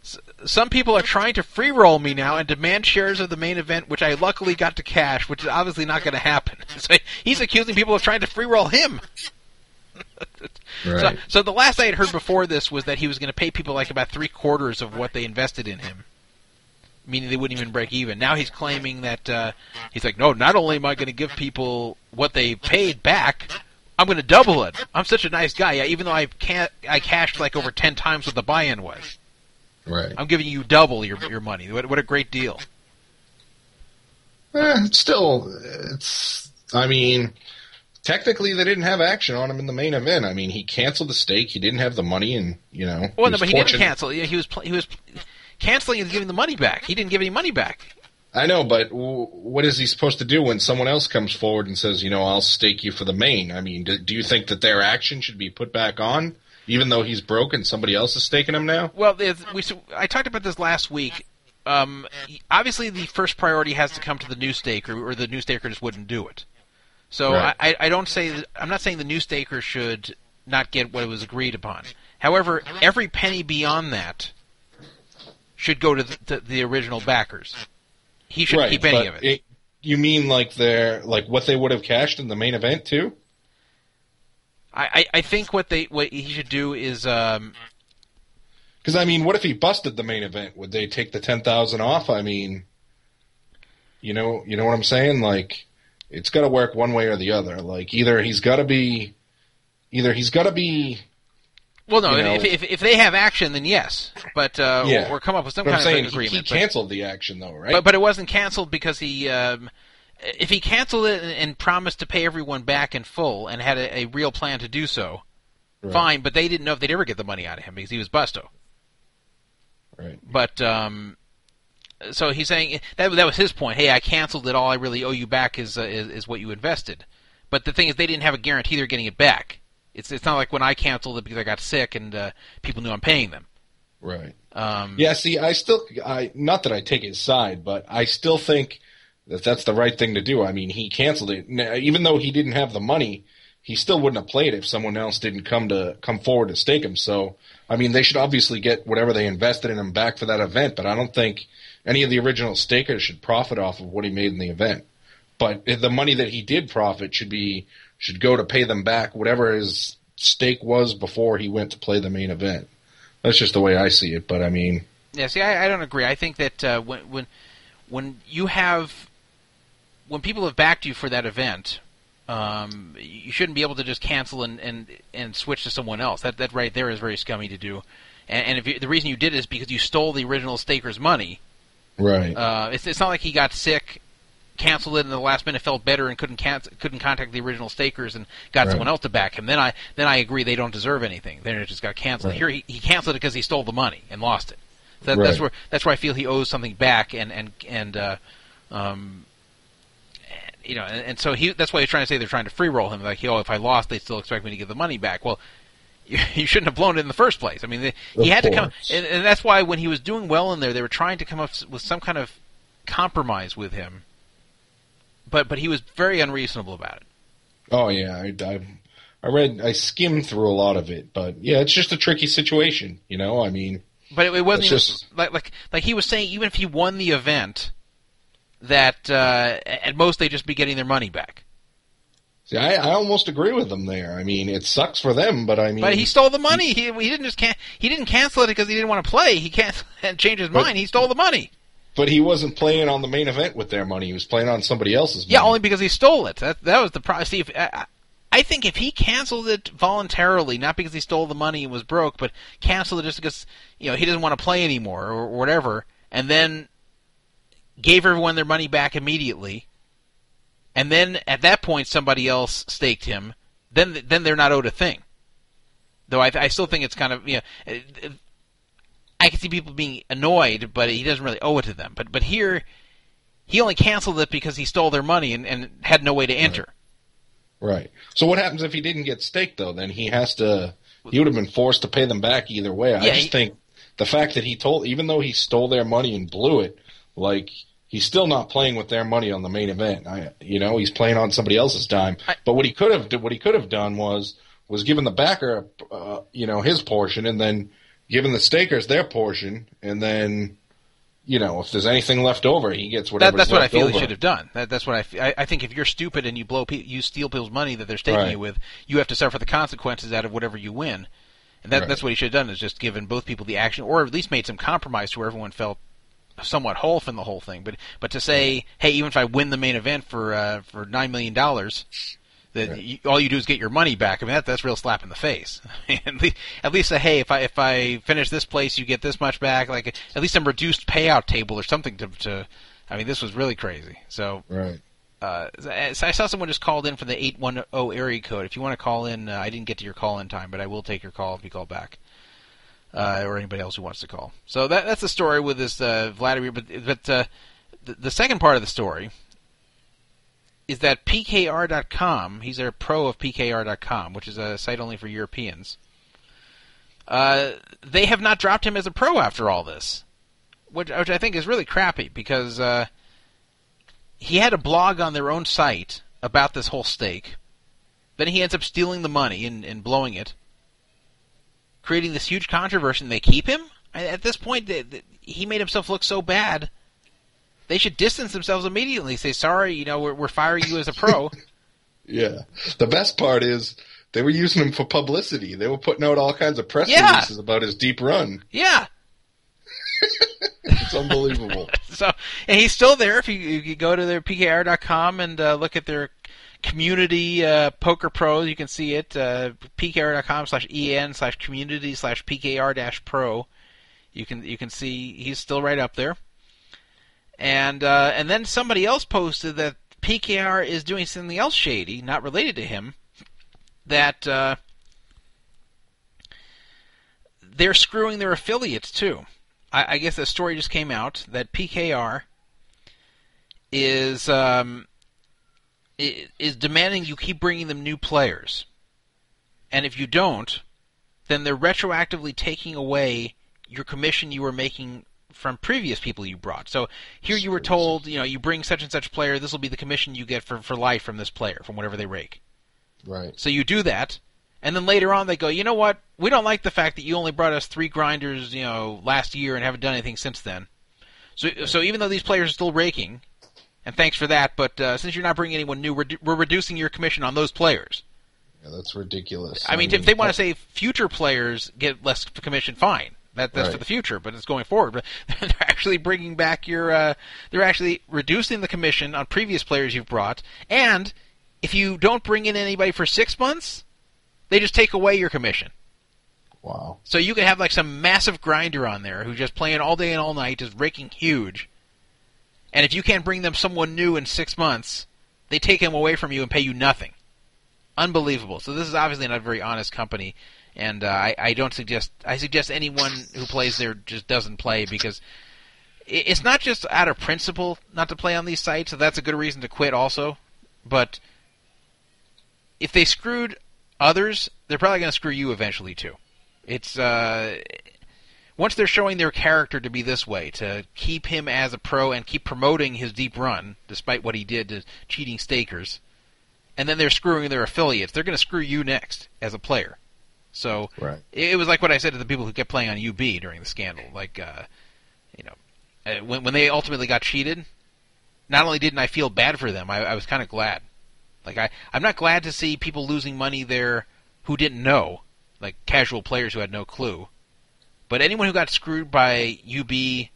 S- Some people are trying to free roll me now and demand shares of the main event, which I luckily got to cash, which is obviously not going to happen. [LAUGHS] So he's accusing people of trying to free roll him. [LAUGHS] So, so the last I had heard before this was that he was going to pay people like about three quarters of what they invested in him, meaning they wouldn't even break even. Now he's claiming that uh, he's like, no, not only am I going to give people what they paid back, I'm going to double it. I'm such a nice guy. Yeah, even though I can't, I cashed like over ten times what the buy-in was. Right. I'm giving you double your your money. What, what a great deal. Eh, still, it's. I mean, technically they didn't have action on him in the main event. I mean, he canceled the stake. He didn't have the money, and you know. Well, no, but he didn't cancel. He he was pl- he was canceling and giving the money back. He didn't give any money back. I know, but w- what is he supposed to do when someone else comes forward and says, you know, I'll stake you for the main? I mean, do, do you think that their action should be put back on, even though he's broken? somebody else is staking him now? Well, we I talked about this last week. Um, obviously, the first priority has to come to the new staker, or the new staker just wouldn't do it. So Right. I, I don't say that, I'm not saying the new staker should not get what was agreed upon. However, every penny beyond that should go to the, to the original backers. He shouldn't right, keep any of it. You mean like their like what they would have cashed in the main event too? I, I, I think what they what he should do is um, Because I mean, what if he busted the main event? Would they take the ten thousand off? I mean, you know, you know what I'm saying? Like, it's got to work one way or the other. Like, either he's got to be, either he's got to be. Well, no, You know- if, if if they have action, then yes, but uh, [LAUGHS] Yeah. or, or come up with some But I'm kind saying of he, he agreement. but- canceled the action though, right? But but it wasn't canceled because he um, if he canceled it and, and promised to pay everyone back in full and had a, a real plan to do so, Right. fine. But they didn't know if they'd ever get the money out of him because he was busto. right. But um, so he's saying that that was his point. Hey, I canceled it. All I really owe you back is uh, is, is what you invested. But the thing is, they didn't have a guarantee they're getting it back. It's it's not like when I canceled it because I got sick and uh, people knew I'm paying them. Right. Um, Yeah. See, I still, I not that I take his side, but I still think that that's the right thing to do. I mean, he canceled it, Now, even though he didn't have the money. He still wouldn't have played if someone else didn't come to come forward to stake him. So, I mean, they should obviously get whatever they invested in him back for that event. But I don't think any of the original stakers should profit off of what he made in the event. But the money that he did profit should be should go to pay them back whatever his stake was before he went to play the main event. That's just the way I see it. But I mean, Yeah, see, I, I don't agree. I think that uh, when when when you have when people have backed you for that event, um, you shouldn't be able to just cancel and, and and switch to someone else. That that right there is very scummy to do. And, and if you, the reason you did it is because you stole the original staker's money. right? Uh, it's it's not like he got sick, canceled it in the last minute, felt better, and couldn't couldn't contact the original stakers and got Right. someone else to back him. Then I then I agree they don't deserve anything. Then it just got canceled. Right. Here he, he canceled it because he stole the money and lost it. That, That's where that's where I feel he owes something back, and and and uh, um, you know, and, and so he that's why he's trying to say they're trying to free roll him. Like, oh, if I lost, they still expect me to give the money back. Well, [LAUGHS] you, shouldn't have blown it in the first place. I mean, they, he had to come, and, and that's why when he was doing well in there, they were trying to come up with some kind of compromise with him. But but he was very unreasonable about it. oh yeah, I, I, I read, I skimmed through a lot of it, but yeah, it's just a tricky situation. You know, I mean, But it, it wasn't even, just- like like like he was saying. Even if he won the event, that uh, at most they'd just be getting their money back. see, I, I almost agree with them there. I mean, it sucks for them, but I mean, But he stole the money. He he didn't just can he didn't cancel it because he didn't want to play. He can't and [LAUGHS] change his But- mind. He stole the money. But he wasn't playing on the main event with their money. He was playing on somebody else's. Yeah, money. only because he stole it. That that was the problem. See, if, I, I think if he canceled it voluntarily, not because he stole the money and was broke, but canceled it just because you know he doesn't want to play anymore or whatever, and then gave everyone their money back immediately, and then at that point somebody else staked him, then then they're not owed a thing. Though I, I still think it's kind of you know. I can see people being annoyed, but he doesn't really owe it to them. But but here, he only canceled it because he stole their money and, and had no way to enter. Right. So what happens if he didn't get staked though? Then he has to. He would have been forced to pay them back either way. I Yeah, just he- think the fact that he told, even though he stole their money and blew it, like he's still not playing with their money on the main event. I, you know, he's playing on somebody else's dime. I- but what he could have what he could have done was was given the backer, uh, you know, his portion, and then given the stakers their portion, and then. You know, if there's anything left over, he gets That, whatever. that's what I feel over. he should have done. That, that's what I, f- I. I think if you're stupid and you blow, pe- you steal people's money that they're staking Right. you with, you have to suffer the consequences out of whatever you win. And that, Right. that's what he should have done is just given both people the action, or at least made some compromise to where everyone felt somewhat whole from the whole thing. But but to say, hey, even if I win the main event for uh, for nine million dollars, that Right. you, all you do is get your money back. I mean, that, that's a real slap in the face. [LAUGHS] at, least, at least say, hey, if I if I finish this place, you get this much back. Like at least some reduced payout table or something to. to I mean, this was really crazy. So Right. uh, so I saw someone just called in for the 810 area code. If you want to call in, uh, I didn't get to your call in time, but I will take your call if you call back. Uh, or anybody else who wants to call. So that, that's the story with this uh, Vladimir. But, but uh, the, the second part of the story is that PKR.com, he's a pro of PKR.com, which is a site only for Europeans. Uh, they have not dropped him as a pro after all this, which, which I think is really crappy because uh, he had a blog on their own site about this whole stake. Then he ends up stealing the money and, and blowing it, creating this huge controversy. And they keep him. At this point, they, they- he made himself look so bad. They should distance themselves immediately. Say sorry, you know, we're, we're firing you as a pro. [LAUGHS] Yeah. The best part is they were using him for publicity. They were putting out all kinds of press Yeah. releases about his deep run. yeah. It's unbelievable. [LAUGHS] So, and he's still there. If you, if you go to their PKR.com and uh, look at their community uh, poker pros, you can see it. Uh, PKR.com slash en slash community slash PKR dash pro. You can you can see he's still right up there. And uh, and then somebody else posted that PKR is doing something else shady, not related to him. That uh, they're screwing their affiliates too. I, I guess the story just came out that PKR is um, is demanding you keep bringing them new players, and if you don't, then they're retroactively taking away your commission you were making from previous people you brought. So here you were told, you know, you bring such and such player, this will be the commission you get for for life from this player, from whatever they rake. Right. So you do that, and then later on they go, you know what? We don't like the fact that you only brought us three grinders, you know, last year and haven't done anything since then. So, so even though these players are still raking, and thanks for that, but uh, since you're not bringing anyone new, we're, we're reducing your commission on those players. Yeah, that's ridiculous. I mean, if they want to say future players get less commission, fine. That, that's for the future, but it's going forward. But [LAUGHS] they're actually bringing back your. Uh, they're actually reducing the commission on previous players you've brought, and if you don't bring in anybody for six months, they just take away your commission. Wow. So you could have like some massive grinder on there who's just playing all day and all night, just raking huge. And if you can't bring them someone new in six months, they take him away from you and pay you nothing. Unbelievable. So this is obviously not a very honest company, and uh, I, I don't suggest. I suggest anyone who plays there just doesn't play because it's not just out of principle not to play on these sites. So that's a good reason to quit, also. But if they screwed others, they're probably going to screw you eventually too. It's uh, once they're showing their character to be this way, to keep him as a pro and keep promoting his deep run, despite what he did to cheating stakers, and then they're screwing their affiliates. They're going to screw you next as a player. So Right. it, was like what I said to the people who kept playing on UB during the scandal. Like, uh, you know, uh, when when they ultimately got cheated, not only didn't I feel bad for them, I, I was kind of glad. Like I, I'm not glad to see people losing money there who didn't know, like casual players who had no clue. But anyone who got screwed by UB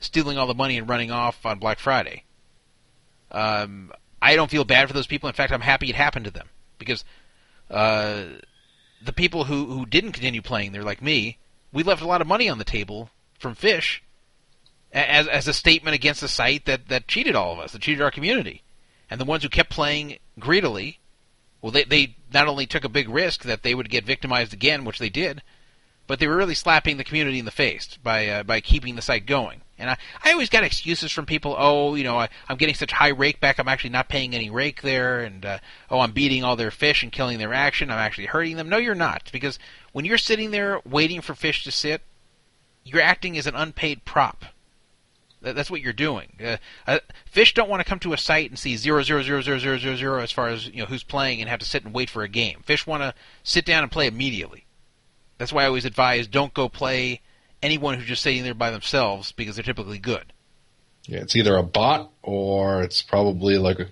stealing all the money and running off on Black Friday, um, I don't feel bad for those people. In fact, I'm happy it happened to them because uh, the people who who didn't continue playing there, like me, we left a lot of money on the table from Fish as as a statement against the site that that cheated all of us, that cheated our community, and the ones who kept playing greedily, well, they they not only took a big risk that they would get victimized again, which they did, but they were really slapping the community in the face by uh, by keeping the site going. And I, I always got excuses from people. Oh, you know, I, I'm getting such high rake back. I'm actually not paying any rake there, and uh, oh, I'm beating all their fish and killing their action. I'm actually hurting them. No, you're not, because when you're sitting there waiting for fish to sit, you're acting as an unpaid prop. That, that's what you're doing. Uh, uh, fish don't want to come to a site and see zero zero zero zero zero zero zero as far as you know who's playing and have to sit and wait for a game. Fish want to sit down and play immediately. That's why I always advise don't go play anyone who's just sitting there by themselves because they're typically good. Yeah, it's either a bot or it's probably like a,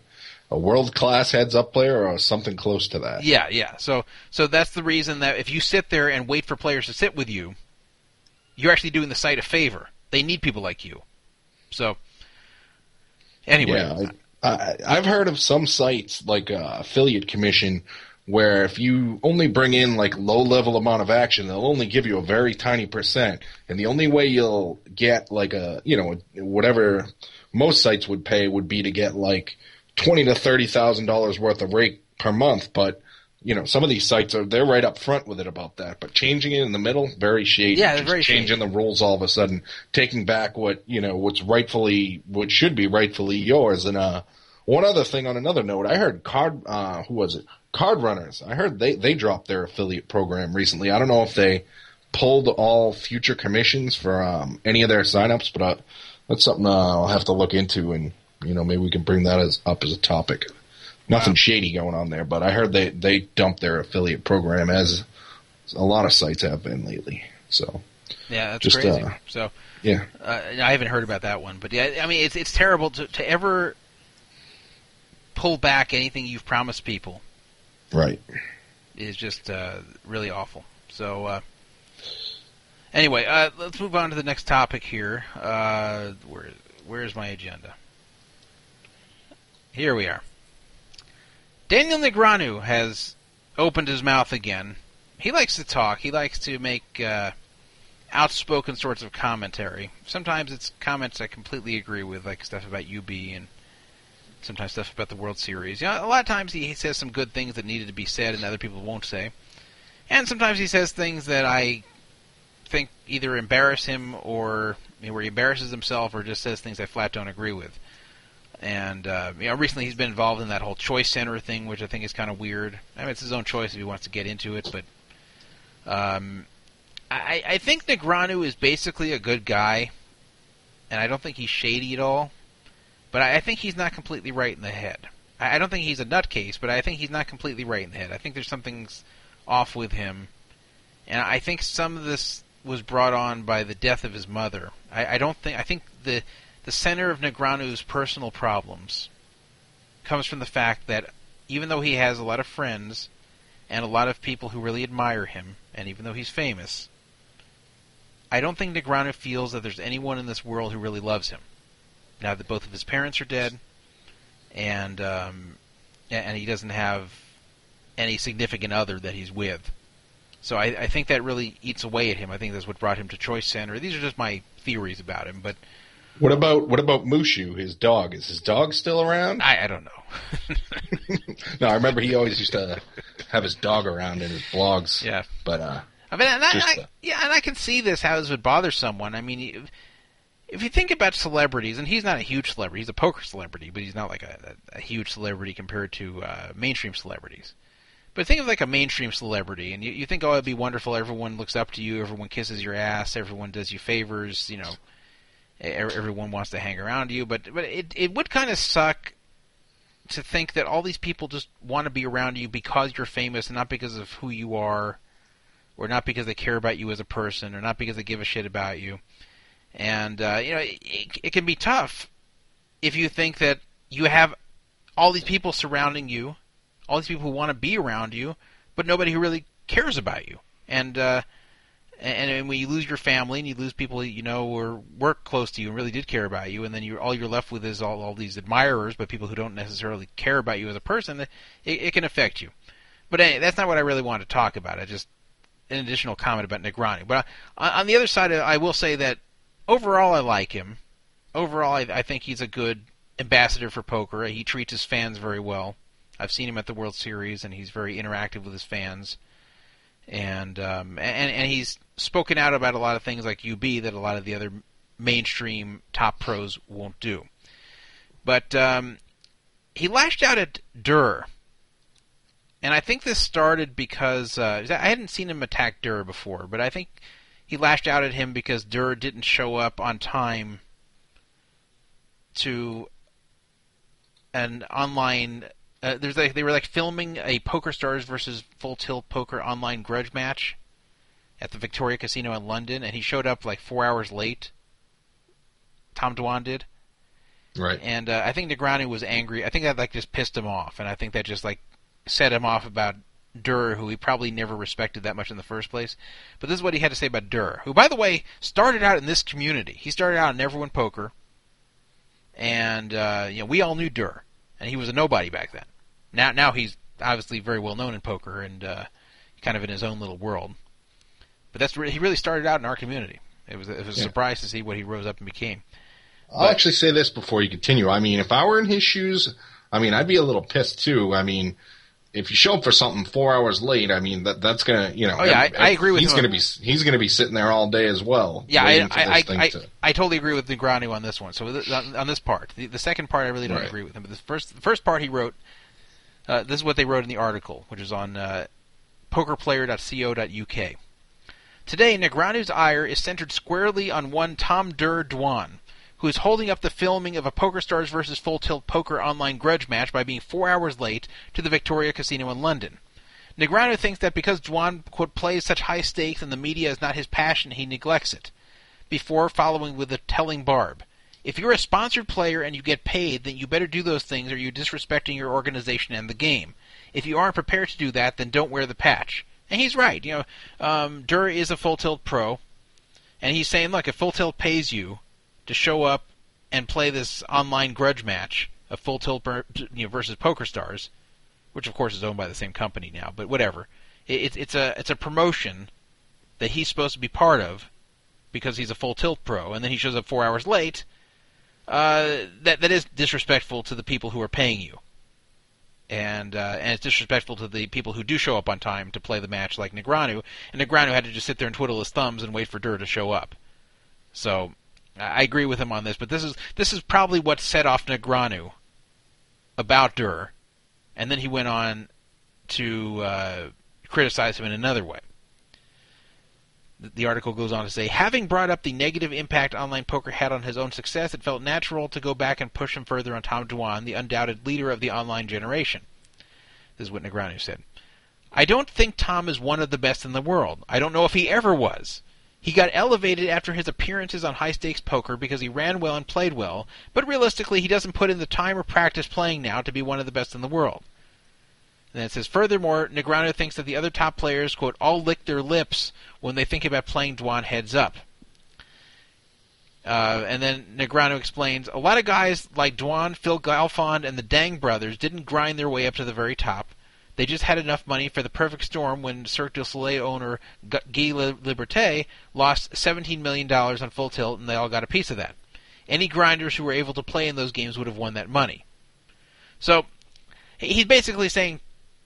a world class heads up player or something close to that. Yeah, yeah. So so that's the reason that if you sit there and wait for players to sit with you, you're actually doing the site a favor. They need people like you. So anyway, Yeah, I, I, I've heard of some sites like uh, affiliate commission where if you only bring in like low level amount of action, they'll only give you a very tiny percent, and the only way you'll get like a you know whatever most sites would pay would be to get like twenty to thirty thousand dollars worth of rate per month, but. You know, some of these sites are they're right up front with it about that, but changing it in the middle, very shady. Yeah, very changing the rules all of a sudden, taking back what you know, what's rightfully, what should be rightfully yours, and uh, one other thing on another note, I heard card uh who was it? Card runners. I heard they they dropped their affiliate program recently. I don't know if they pulled all future commissions for um, any of their signups, but uh, that's something uh, I'll have to look into, and you know maybe we can bring that as up as a topic. Nothing shady going on there, but I heard they they dumped their affiliate program as a lot of sites have been lately. So yeah, that's just, crazy. uh, so yeah, uh, I haven't heard about that one, but yeah, I mean it's it's terrible to to ever pull back anything you've promised people right. is just uh, really awful. So uh, anyway, uh, let's move on to the next topic here. Uh, where where's my agenda? Here we are. Daniel Negreanu has opened his mouth again. He likes to talk. He likes to make uh, outspoken sorts of commentary. Sometimes it's comments I completely agree with, like stuff about UB and sometimes stuff about the World Series. You know, a lot of times he says some good things that needed to be said and other people won't say. And sometimes he says things that I think either embarrass him or you know, where he embarrasses himself or just says things I flat don't agree with. And uh, you know, recently he's been involved in that whole choice center thing, which I think is kind of weird. I mean, it's his own choice if he wants to get into it, but um, I, I think Negreanu is basically a good guy, and I don't think he's shady at all. But I, I think he's not completely right in the head. I, I don't think he's a nutcase, but I think he's not completely right in the head. I think there's something's off with him, and I think some of this was brought on by the death of his mother. I, I don't think I think the the center of Negreanu's personal problems comes from the fact that even though he has a lot of friends and a lot of people who really admire him, and even though he's famous, I don't think Negreanu feels that there's anyone in this world who really loves him. Now that both of his parents are dead, and um, and he doesn't have any significant other that he's with. So I, I think that really eats away at him. I think that's what brought him to Choice Center. These are just my theories about him, but What about what about Mushu, his dog? Is his dog still around? I, I don't know. [LAUGHS] no, I remember he always used to have his dog around in his blogs. yeah, But uh I mean, and I, I, yeah, and I can see this how this would bother someone. I mean, if, you think about celebrities, and he's not a huge celebrity, he's a poker celebrity, but he's not like a, a, a huge celebrity compared to uh, mainstream celebrities. But think of like a mainstream celebrity, and you, you think, oh, it'd be wonderful. Everyone looks up to you. Everyone kisses your ass. Everyone does you favors. You know, everyone wants to hang around you. But but it it would kind of suck to think that all these people just want to be around you because you're famous, and not because of who you are, or not because they care about you as a person, or not because they give a shit about you. And uh, you know, it, it can be tough if you think that you have all these people surrounding you, all these people who want to be around you, but nobody who really cares about you. And uh, and, and when you lose your family and you lose people you know or work close to you and really did care about you, and then you all you're left with is all all these admirers, but people who don't necessarily care about you as a person, it, it can affect you. But anyway, that's not what I really want to talk about. I just an additional comment about Negreanu. But on, on the other side, I will say that overall, I like him. Overall, I, I think he's a good ambassador for poker. He treats his fans very well. I've seen him at the World Series, and he's very interactive with his fans. And um, and and he's spoken out about a lot of things like UB that a lot of the other mainstream top pros won't do. But um, he lashed out at Durr. And I think this started because uh, I hadn't seen him attack Durr before, but I think he lashed out at him because Durr didn't show up on time to an online. Uh, there's like they were like filming a Poker Stars versus Full Tilt Poker online grudge match at the Victoria Casino in London, and he showed up like four hours late. Tom Dwan did, Right. and uh, I think Negreanu was angry. I think that like just pissed him off, and I think that just like set him off about Durr, who he probably never respected that much in the first place. But this is what he had to say about Durr, who, by the way, started out in this community. He started out in Everyone Poker, and uh, you know we all knew Durr, and he was a nobody back then. Now, now he's obviously very well known in poker and uh, kind of in his own little world. But that's re- he really started out in our community. It was it was a Yeah. surprise to see what he rose up and became. I'll actually say this before you continue. I mean, if I were in his shoes, I mean, I'd be a little pissed too. I mean, if you show up for something four hours late, I mean that that's gonna, you know. Oh, yeah, I- I agree with he's him. gonna be he's gonna be sitting there all day as well. Yeah, I I, I, I, to- I totally agree with Negreanu on this one. So th- on, on this part, the, the second part, I really don't Right. agree with him. But the first the first part he wrote, uh, this is what they wrote in the article, which is on uh, pokerplayer.co.uk. Today, Negreanu's ire is centered squarely on one Tom Durr Dwan, who is holding up the filming of a PokerStars vs. Full Tilt Poker online grudge match by being four hours late to the Victoria Casino in London. Negreanu thinks that because Dwan, quote, plays such high stakes and the media is not his passion, he neglects it. Before following with a telling barb. If you're a sponsored player and you get paid, then you better do those things or you're disrespecting your organization and the game. If you aren't prepared to do that, then don't wear the patch. And he's right. You know, um, Durr is a full tilt pro, and he's saying, look, if Full Tilt pays you to show up and play this online grudge match of Full Tilt you know, versus Poker Stars, which of course is owned by the same company now, but whatever, it, it's a it's a promotion that he's supposed to be part of because he's a Full Tilt pro, and then he shows up four hours late. Uh, that that is disrespectful to the people who are paying you and uh, and it's disrespectful to the people who do show up on time to play the match, like Negreanu. And Negreanu had to just sit there and twiddle his thumbs and wait for Durr to show up. So I agree with him on this, but this is this is probably what set off Negreanu about Durr, and then he went on to uh, criticize him in another way. The- The article goes on to say, having brought up the negative impact online poker had on his own success, it felt natural to go back and push him further on Tom Dwan, the undoubted leader of the online generation. This is what Negreanu said. I don't think Tom is one of the best in the world. I don't know if he ever was. He got elevated after his appearances on high stakes poker because he ran well and played well, but realistically, he doesn't put in the time or practice playing now to be one of the best in the world. And then it says, furthermore, Negreanu thinks that the other top players, quote, all lick their lips when they think about playing Dwan heads up. Uh, and then Negreanu explains, a lot of guys like Dwan, Phil Galfond, and the Dang brothers didn't grind their way up to the very top. They just had enough money for the perfect storm when Cirque du Soleil owner Guy Liberté lost $17 million on full tilt, and they all got a piece of that. Any grinders who were able to play in those games would have won that money. So, he's basically saying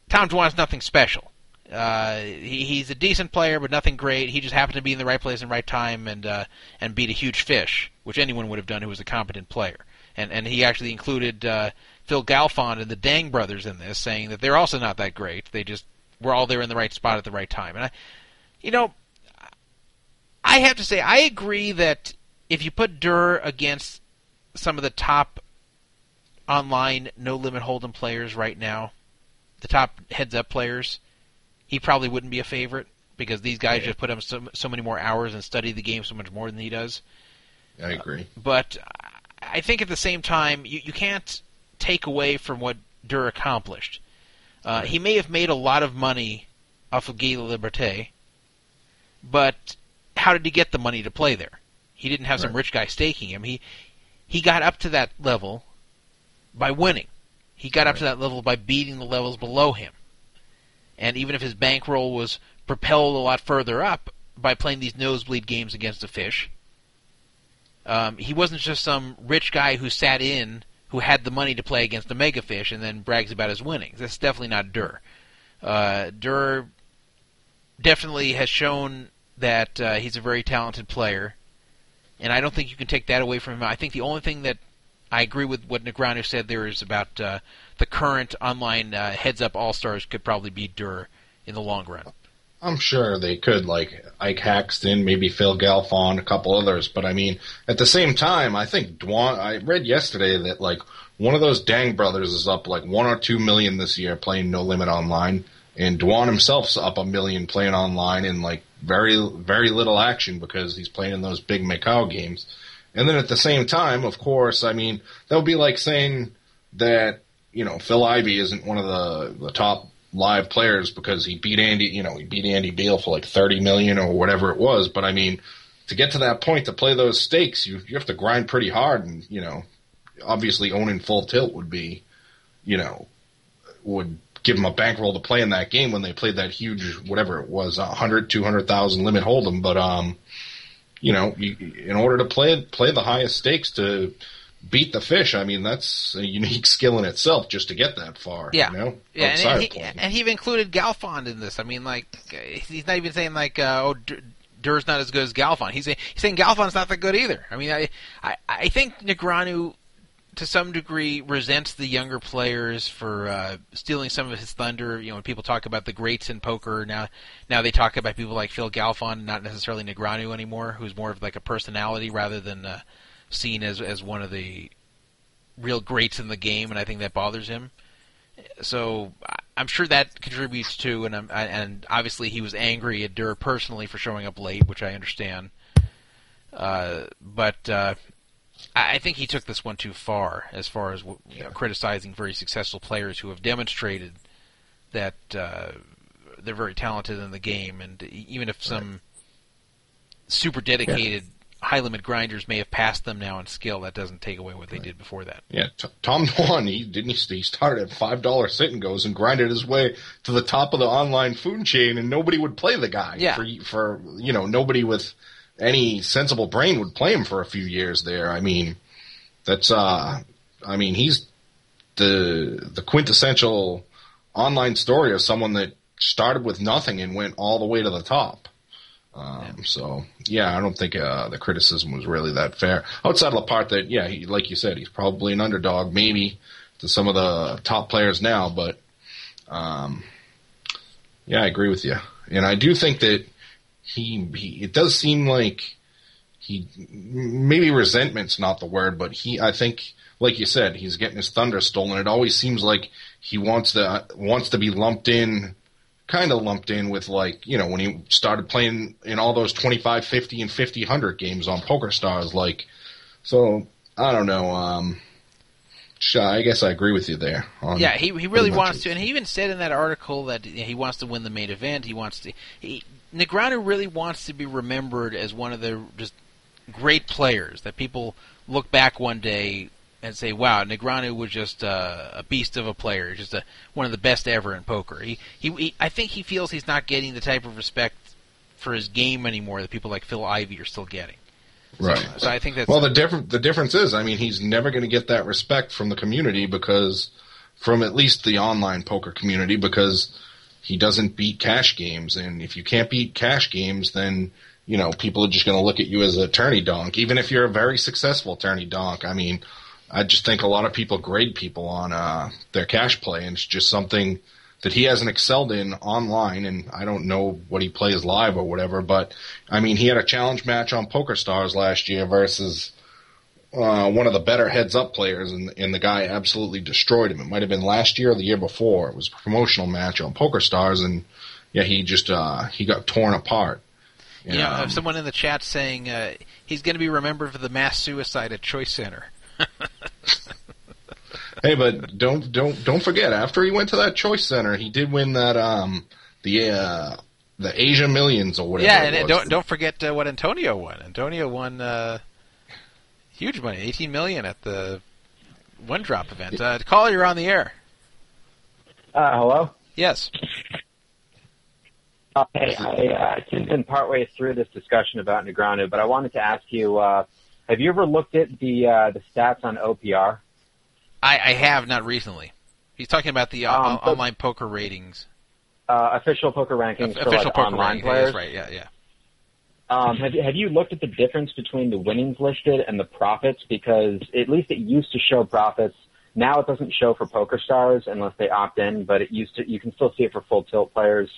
Tom Dwan's nothing special. Uh, he, he's a decent player, but nothing great. He just happened to be in the right place and right time and uh, and beat a huge fish, which anyone would have done who was a competent player. And and he actually included uh, Phil Galfond and the Dang brothers in this, saying that they're also not that great. They just were all there in the right spot at the right time. And I, you know, I have to say I agree that if you put Durr against some of the top online no limit hold'em players right now, the top heads up players, he probably wouldn't be a favorite because these guys Yeah. just put up so, so many more hours and study the game so much more than he does. I agree. But I think at the same time, you, you can't take away from what Durr accomplished. Uh, he may have made a lot of money off of Guy Liberté, but how did he get the money to play there? He didn't have some rich guy staking him. He he got up to that level by winning. He got up to that level by beating the levels below him. And even if his bankroll was propelled a lot further up by playing these nosebleed games against the fish, um, he wasn't just some rich guy who sat in who had the money to play against the mega fish and then brags about his winnings. That's definitely not Durr. Uh, Durr definitely has shown that uh, he's a very talented player, and I don't think you can take that away from him. I think the only thing that I agree with what Negreanu said there is about uh, the current online uh, heads-up all-stars could probably be Durr in the long run. I'm sure they could, like Ike Haxton, maybe Phil Galfond, a couple others. But I mean, at the same time, I think Dwan. I read yesterday that like one of those Dang brothers is up like one or two million this year playing No Limit Online, and Dwan himself's up a million playing online in like very very little action because he's playing in those big Macau games. And then at the same time, of course, I mean that would be like saying that you know Phil Ivey isn't one of the the top live players because he beat Andy, you know, he beat Andy Beal for like 30 million or whatever it was. But I mean, to get to that point to play those stakes, you, you have to grind pretty hard and, you know, obviously owning full tilt would be, you know, would give them a bankroll to play in that game when they played that huge, whatever it was, 100, 200,000 limit hold'em. But, um, you know, you, in order to play, play the highest stakes to, beat the fish. I mean, that's a unique [LAUGHS] skill in itself just to get that far. Yeah, you know? yeah, and, he, and he even included Galfond in this. I mean, like he's not even saying like, uh, oh, D- Durr's not as good as Galfond. He's saying, he's saying Galfond's not that good either. I mean, I I, I think Negreanu to some degree resents the younger players for uh, stealing some of his thunder. You know, when people talk about the greats in poker now, now they talk about people like Phil Galfond, not necessarily Negreanu anymore, who's more of like a personality rather than uh, seen as as one of the real greats in the game, and I think that bothers him. So I'm sure that contributes to, and I'm, I, and obviously he was angry at Durr personally for showing up late, which I understand. Uh, but uh, I think he took this one too far, as far as you know, criticizing very successful players who have demonstrated that uh, they're very talented in the game, and even if some super dedicated high limit grinders may have passed them now in skill, that doesn't take away what they did before that. Yeah, t- Tom Dwan, he didn't he, he started at five dollar sit and goes and grinded his way to the top of the online food chain, and nobody would play the guy. Yeah. For for you know nobody with any sensible brain would play him for a few years there. I mean, that's uh, I mean he's the the quintessential online story of someone that started with nothing and went all the way to the top. Um, So yeah, I don't think uh, the criticism was really that fair. Outside of the part that yeah, he, like you said, he's probably an underdog, maybe to some of the top players now, but um, yeah, I agree with you, and I do think that he, he it does seem like he maybe resentment's not the word, but he I think like you said, he's getting his thunder stolen. It always seems like he wants to wants to be lumped in kind of lumped in with like you know when he started playing in all those 25 50 and 50 100 games on poker stars like so i don't know um i guess i agree with you there Yeah, he he really wants it. to, and he even said in that article that he wants to win the main event. He wants to. He, Negreanu really wants to be remembered as one of the just great players that people look back one day and say, "Wow, Negreanu was just uh, a beast of a player, just a, one of the best ever in poker." He, he he I think he feels he's not getting the type of respect for his game anymore that people like Phil Ivey are still getting. right So I think that's well the different the difference is i mean he's never going to get that respect from the community because from at least the online poker community because he doesn't beat cash games and if you can't beat cash games then you know people are just going to look at you as a tourney donk even if you're a very successful tourney donk i mean i just think a lot of people grade people on uh, their cash play and it's just something that he hasn't excelled in online, and I don't know what he plays live or whatever. But I mean, he had a challenge match on Poker Stars last year versus uh, one of the better heads up players, and, and the guy absolutely destroyed him. It might have been last year or the year before. It was a promotional match on Poker Stars, and yeah, he just uh, he got torn apart. you know, Um, someone in the chat saying uh, he's going to be remembered for the mass suicide at Choice Center. [LAUGHS] [LAUGHS] Hey, but don't don't don't forget. After he went to that choice center, he did win that um the uh the Asia Millions or whatever. Yeah, and and was. don't don't forget uh, what Antonio won. Antonio won uh, huge money, eighteen million at the one drop event. Uh, caller, you're on the air. Uh, hello. Yes. Uh, hey, I uh, tuned in partway through this discussion about Negreanu, but I wanted to ask you: uh, Have you ever looked at the uh, the stats on OPR? I, I have not recently. He's talking about the uh, Um, on- online poker ratings, Uh, official poker rankings for official like poker online rankings. players. Right. Yeah, yeah. Um, have you have you looked at the difference between the winnings listed and the profits? Because at least it used to show profits Now it doesn't show for Poker Stars unless they opt in, but it used to. You can still see it for Full Tilt players,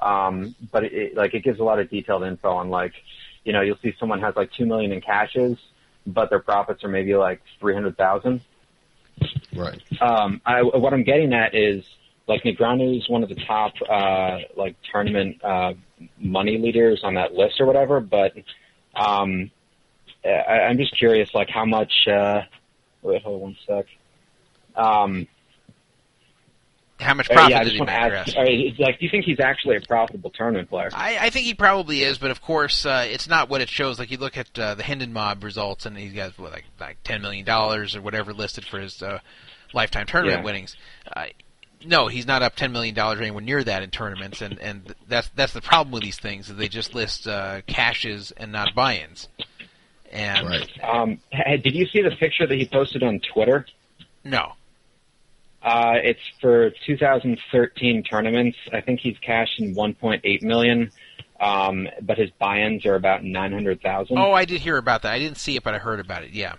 um, but it, it, like it gives a lot of detailed info on like, you know, you'll see someone has like two million in cashes, but their profits are maybe like three hundred thousand. Right. Um, I, what I'm getting at is like Negreanu is one of the top uh, like tournament uh, money leaders on that list or whatever, but um, I, I'm just curious, like how much. Uh, wait, hold on one sec. Um, How much uh, profit yeah, did he make? ask. asking? uh, it's like, do you think he's actually a profitable tournament player? I, I think he probably is, but of course, uh, it's not what it shows. Like you look at uh, the Hendon Mob results, and he's got what, like like ten million dollars or whatever listed for his uh, lifetime tournament Yeah. winnings. Uh, no, he's not up ten million dollars or anywhere near that in tournaments, and and that's that's the problem with these things. Is they just list uh, cashes and not buy-ins. And Right. Um, did you see the picture that he posted on Twitter? no, Uh, it's for 2013 tournaments. I think he's cashed in 1.8 million, um, but his buy-ins are about 900,000. oh, I did hear about that. I didn't see it, but I heard about it. Yeah.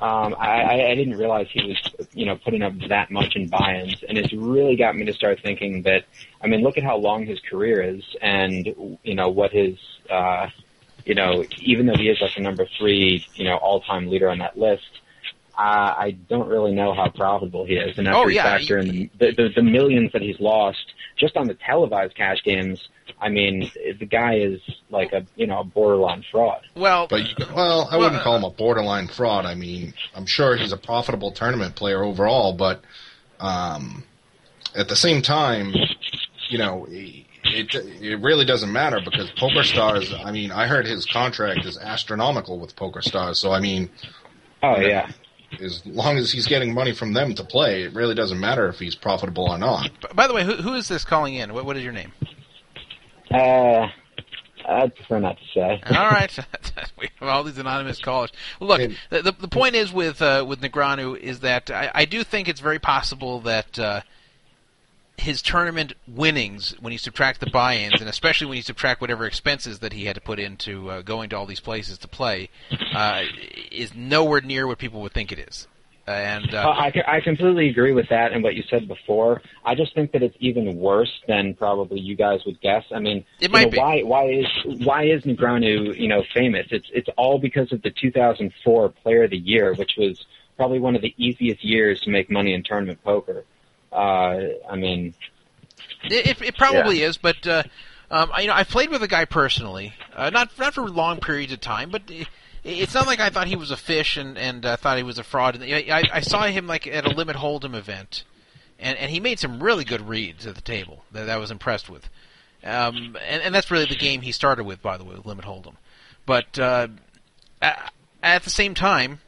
Um, I, I- didn't realize he was, you know, putting up that much in buy-ins, and it's really got me to start thinking that. I mean, look at how long his career is, and you know what his, uh, you know, even though he is like a number three, you know, all-time leader on that list. Uh, I don't really know how profitable he is, and after Oh, you yeah, factor in the, the, the, the millions that he's lost just on the televised cash games, I mean, the guy is like a you know a borderline fraud. Well, But you, well, I Well, wouldn't call him a borderline fraud. I mean, I'm sure he's a profitable tournament player overall, but um, at the same time, you know, it it really doesn't matter because Poker Stars. I mean, I heard his contract is astronomical with Poker Stars. So I mean, Oh yeah. As long as he's getting money from them to play, it really doesn't matter if he's profitable or not. by the way, who, who is this calling in? What, what is your name? Uh, I'd prefer not to say. [LAUGHS] All right, [LAUGHS] we have all these anonymous callers. Look, the, the the point is with uh, with Negreanu is that I, I do think it's very possible that uh, his tournament winnings, when you subtract the buy-ins, and especially when you subtract whatever expenses that he had to put into uh, going to all these places to play, uh, is nowhere near what people would think it is. And Uh, I, I completely agree with that and what you said before. I just think that it's even worse than probably you guys would guess. I mean, It might know, be. why why is why is Negreanu you know famous? It's it's all because of the 2004 Player of the Year, which was probably one of the easiest years to make money in tournament poker. Uh, I mean, It, it probably is, but uh, um, I- you know, I've played with a guy personally, uh, not not for long periods of time, but it, it's not like I thought he was a fish and and uh, thought he was a fraud. And I, I, I saw him like at a limit hold'em event, and and he made some really good reads at the table that, that I was impressed with. Um, and, and that's really the game he started with, by the way, with limit hold'em. But uh, a- at the same time,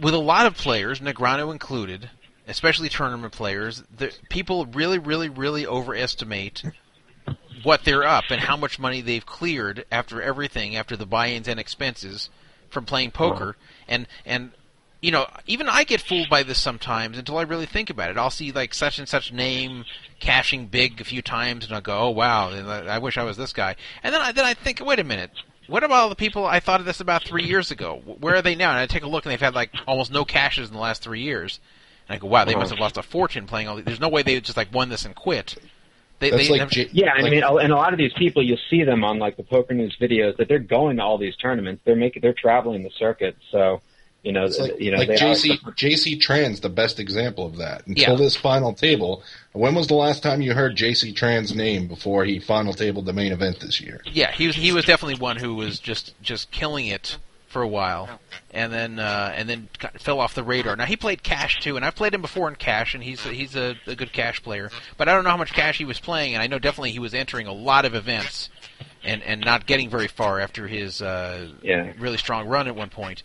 with a lot of players, Negreanu included, especially tournament players, the, people really, really, really overestimate what they're up and how much money they've cleared after everything, after the buy-ins and expenses from playing poker. And and you know, even I get fooled by this sometimes until I really think about it. I'll see like such and such name cashing big a few times, and I'll go, "Oh wow, I wish I was this guy." And then I then I think, wait a minute. What about all the people I thought of this about three years ago? Where are they now? And I take a look, and they've had like almost no cashes in the last three years. And I go, wow, they uh-huh. must have lost a fortune playing all. These. There's no way they just like won this and quit. They, That's they like never- J- Yeah, I like- mean, and a lot of these people, you'll see them on like the Poker News videos that they're going to all these tournaments. They're making, they're traveling the circuit. So, you know, It's like, you know, like JC are, JC Tran's the best example of that. Until Yeah. this final table, when was the last time you heard JC Tran's name before he final tabled the main event this year? Yeah, he was he was definitely one who was just just killing it for a while, and then uh, and then fell off the radar. Now he played cash too, and I've played him before in cash, and he's he's a, a good cash player. But I don't know how much cash he was playing, and I know definitely he was entering a lot of events, and and not getting very far after his uh, Yeah. really strong run at one point.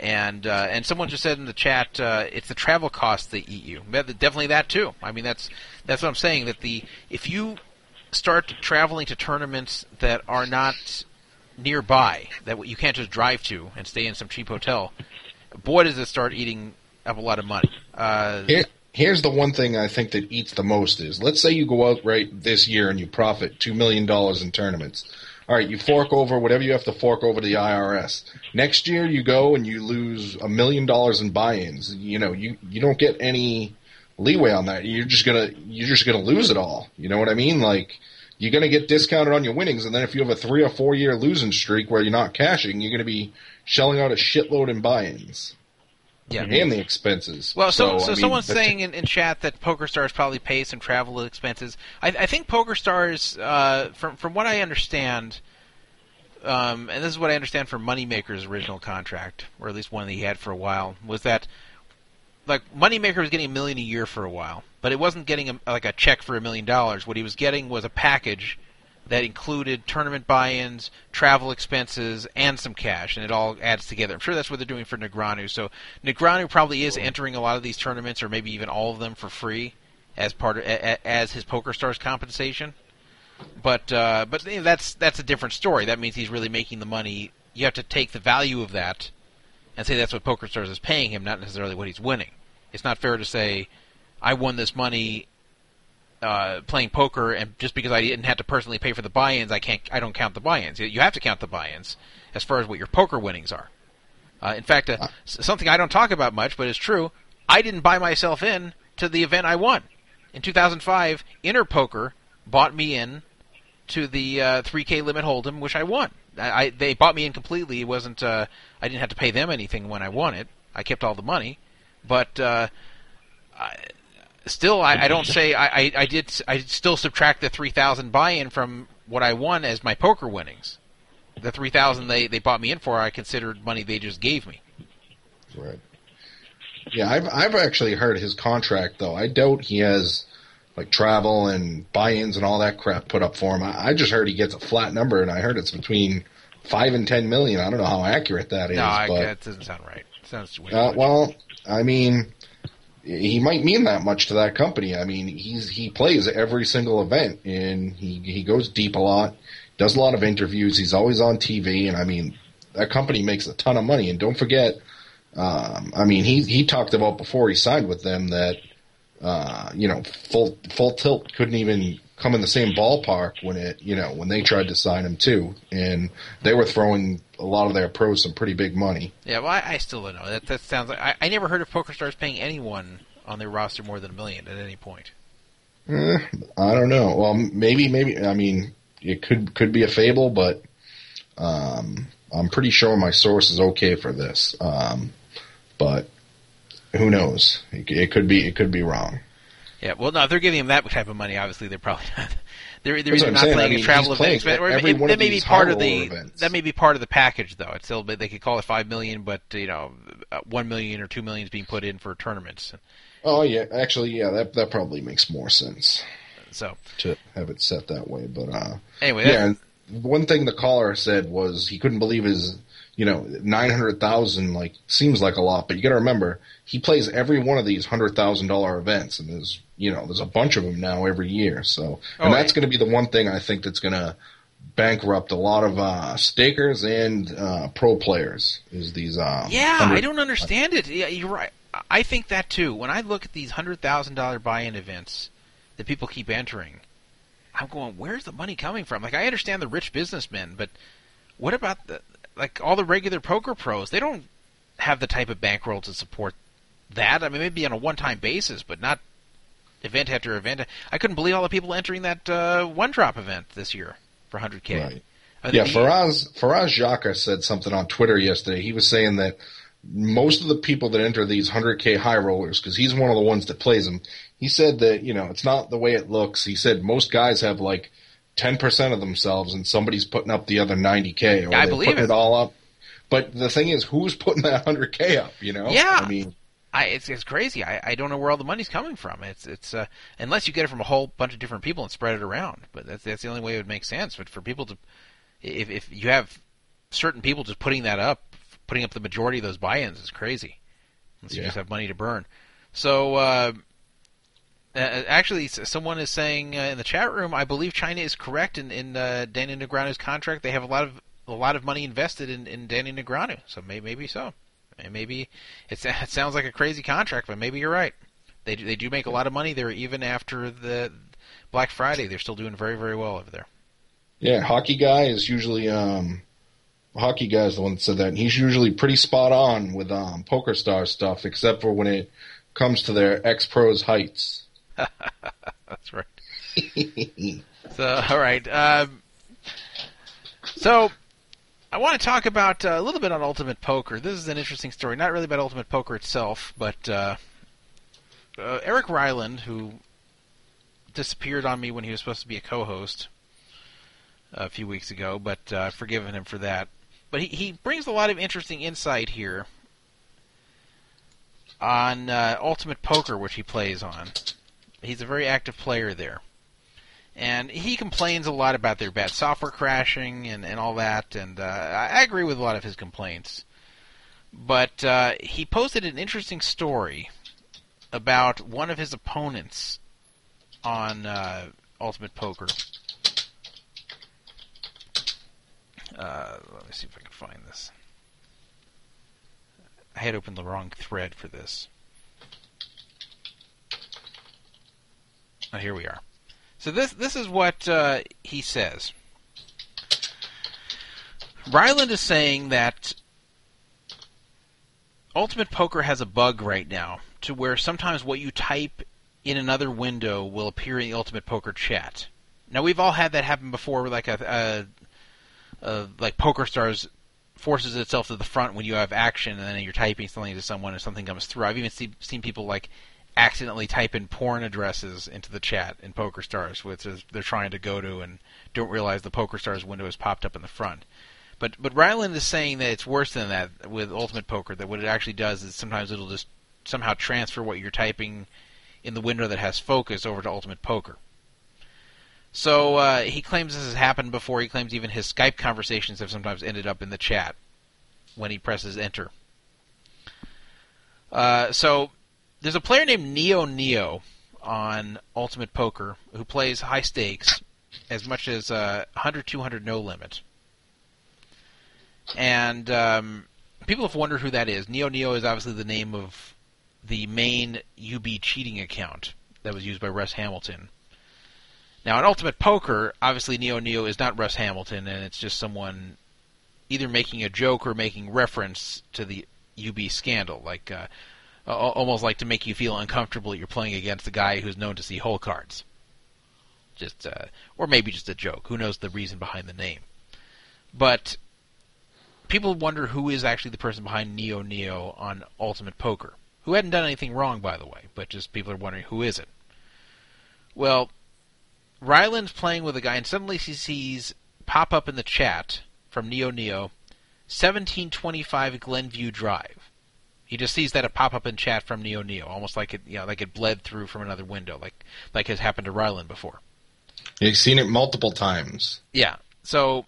And uh, and someone just said in the chat, uh, it's the travel costs that eat you. Definitely that too. I mean, that's that's what I'm saying. That the if you start traveling to tournaments that are not nearby, that you can't just drive to and stay in some cheap hotel, boy, does it start eating up a lot of money. Uh, Here, here's the one thing I think that eats the most is let's say you go out right this year and you profit two million dollars in tournaments. all right, you fork over whatever you have to fork over to the IRS. Next year, you go and you lose a million dollars in buy-ins. You know, you you don't get any leeway on that. You're just gonna you're just gonna lose it all. You know what I mean? Like you're gonna get discounted on your winnings, and then if you have a three or four year losing streak where you're not cashing, you're gonna be shelling out a shitload in buy-ins Yeah. and the expenses. Well, so so, I mean, someone's saying in, in chat that PokerStars probably pays some travel expenses. I, I think PokerStars, uh, from from what I understand, um, and this is what I understand from Moneymaker's original contract, or at least one that he had for a while, was that like Moneymaker was getting a million a year for a while, but it wasn't getting a, like a check for a million dollars. What he was getting was a package that included tournament buy-ins, travel expenses, and some cash, and it all adds together. I'm sure that's what they're doing for Negreanu. So Negreanu probably is entering a lot of these tournaments, or maybe even all of them for free, as part of as his PokerStars compensation. But uh, but that's that's a different story. That means he's really making the money. You have to take the value of that and say that's what PokerStars is paying him, not necessarily what he's winning. It's not fair to say I won this money uh, playing poker, and just because I didn't have to personally pay for the buy-ins, I can't. I don't count the buy-ins. You have to count the buy-ins as far as what your poker winnings are. Uh, in fact, uh, something I don't talk about much, but is true. I didn't buy myself in to the event I won in 2005. Inner Poker bought me in to the uh, 3K limit hold'em, which I won. I, I they bought me in completely. It wasn't. Uh, I didn't have to pay them anything when I won it. I kept all the money, but uh, I, still, I, I don't say I, I, did. I still subtract the 3,000 buy-in from what I won as my poker winnings. The 3,000 they they bought me in for, I considered money they just gave me. Right. Yeah, I've I've actually heard his contract though. I doubt he has like travel and buy-ins and all that crap put up for him. I, I just heard he gets a flat number, and I heard it's between five and ten million. I don't know how accurate that is, no, I, but that doesn't sound right. sounds way too uh, well, I mean, he might mean that much to that company. I mean, he's he plays every single event, and he he goes deep a lot, does a lot of interviews. He's always on TV, and I mean, that company makes a ton of money. And don't forget, um, I mean, he he talked about before he signed with them that uh, you know full full tilt couldn't even come in the same ballpark when it you know when they tried to sign him too, and they were throwing a lot of their pros some pretty big money. Yeah, well, I, I still don't know. That that sounds like I, I never heard of PokerStars paying anyone on their roster more than a million at any point. Eh, I don't know. Well, maybe, maybe. I mean, it could could be a fable, but um, I'm pretty sure my source is okay for this. Um, but who knows? It, it could be. It could be wrong. Yeah, well, no, if they're giving him that type of money, obviously they're probably not. [LAUGHS] They're, they're either not saying. I mean, a travel event, playing or it, that may be part of the events. that may be part of the package, though. It's still they could call it five million, but you know, uh, one million or two million is being put in for tournaments. Oh yeah, actually, yeah, that that probably makes more sense So to have it set that way. But uh, anyway, yeah, one thing the caller said was he couldn't believe his, you know, nine hundred thousand. Like seems like a lot, but you got to remember he plays every one of these hundred thousand dollar events, and there's you know there's a bunch of them now every year. So, and Oh, that's going to be the one thing I think that's going to bankrupt a lot of uh, stakers and uh, pro players. Is these? Um, yeah, 100 I don't understand it. Yeah, you're right. I think that too. When I look at these hundred thousand dollar buy-in events that people keep entering, I'm going, where's the money coming from? Like, I understand the rich businessmen, but what about the like all the regular poker pros? They don't have the type of bankroll to support that. I mean, maybe on a one-time basis, but not event after event. I couldn't believe all the people entering that uh, one-drop event this year for 100k. Right. Yeah, mean, Faraz Faraz Jaka said something on Twitter yesterday. He was saying that most of the people that enter these 100k high rollers, because he's one of the ones that plays them, he said that you know it's not the way it looks. He said most guys have like 10% of themselves, and somebody's putting up the other 90k, or I believe putting it. it all up. But the thing is, who's putting that 100k up? You know? Yeah. I mean, I, it's it's crazy. I, I don't know where all the money's coming from. It's it's uh, unless you get it from a whole bunch of different people and spread it around. But that's that's the only way it would make sense. But for people to, if if you have certain people just putting that up, putting up the majority of those buy-ins is crazy. Unless you just have money to burn. So. Uh, uh, actually, someone is saying uh, in the chat room, I believe China is correct in in uh, Danny Negreanu's contract. They have a lot of a lot of money invested in, in Danny Negreanu, so may, maybe so. And maybe [LAUGHS] it sounds like a crazy contract, but maybe you're right. They do, they do make a lot of money there, even after the Black Friday. They're still doing very very well over there. Yeah, hockey guy is usually um, hockey guy is the one that said that. And he's usually pretty spot on with um, poker star stuff, except for when it comes to their ex pros heights. That's right. [LAUGHS] so, all right. Um, so, I want to talk about uh, a little bit on Ultimate Poker. This is an interesting story. Not really about Ultimate Poker itself, but uh, uh, Eric Ryland, who disappeared on me when he was supposed to be a co-host a few weeks ago, but uh, I've forgiven him for that. But he, he brings a lot of interesting insight here on uh, Ultimate Poker, which he plays on. He's a very active player there. And he complains a lot about their bad software crashing and, and all that, and uh, I agree with a lot of his complaints. But uh, he posted an interesting story about one of his opponents on uh, Ultimate Poker. Uh, let me see if I can find this. I had opened the wrong thread for this. Oh, here we are. So this this is what uh, he says. Ryland is saying that Ultimate Poker has a bug right now to where sometimes what you type in another window will appear in the Ultimate Poker chat. Now we've all had that happen before, like a, a, a like Poker Stars forces itself to the front when you have action, and then you're typing something to someone and something comes through. I've even see, seen people like accidentally type in porn addresses into the chat in Poker Stars, which is they're trying to go to and don't realize the Poker Stars window has popped up in the front. But but Ryland is saying that it's worse than that with Ultimate Poker. That what it actually does is sometimes it'll just somehow transfer what you're typing in the window that has focus over to Ultimate Poker. So uh, he claims this has happened before. He claims even his Skype conversations have sometimes ended up in the chat when he presses enter. Uh, so there's a player named NioNio on Ultimate Poker who plays high stakes as much as uh, 100 200 no limit. And um, people have wondered who that is. NioNio is obviously the name of the main UB cheating account that was used by Russ Hamilton. Now, in Ultimate Poker, obviously NioNio is not Russ Hamilton, and it's just someone either making a joke or making reference to the UB scandal, like uh, almost like to make you feel uncomfortable that you're playing against a guy who's known to see hole cards. Just, uh, or maybe just a joke. Who knows the reason behind the name? But people wonder who is actually the person behind NioNio on Ultimate Poker who hadn't done anything wrong, by the way, but just people are wondering who is it. Well, Ryland's playing with a guy, and suddenly he sees pop up in the chat from NioNio, 1725 Glenview Drive. He just sees that it pop up in chat from NioNio, almost like it, you know, like it bled through from another window, like like has happened to Ryland before. You've seen it multiple times. Yeah. So,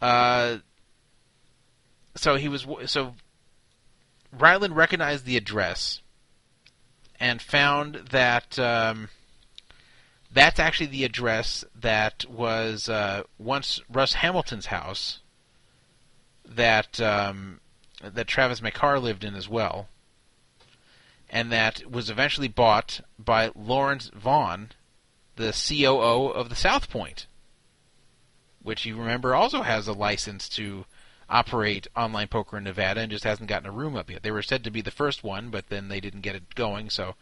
uh, so he was so Ryland recognized the address and found that um, that's actually the address that was uh, once Russ Hamilton's house that um, that Travis McCarr lived in as well, and that was eventually bought by Lawrence Vaughn, the COO of the South Point, which you remember also has a license to operate online poker in Nevada and just hasn't gotten a room up yet. They were said to be the first one, but then they didn't get it going. So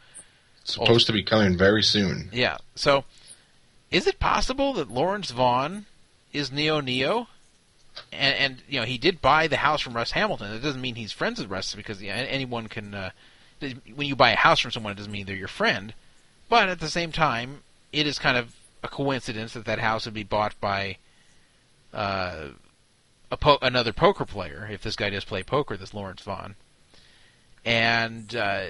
supposed also, to be coming very soon. Yeah. So is it possible that Lawrence Vaughn is NioNio? And, and you know he did buy the house from Russ Hamilton. That doesn't mean he's friends with Russ because anyone can. Uh, when you buy a house from someone, it doesn't mean they're your friend. But at the same time, it is kind of a coincidence that that house would be bought by uh, po- another poker player, if this guy does play poker, this Lawrence Vaughn. And uh,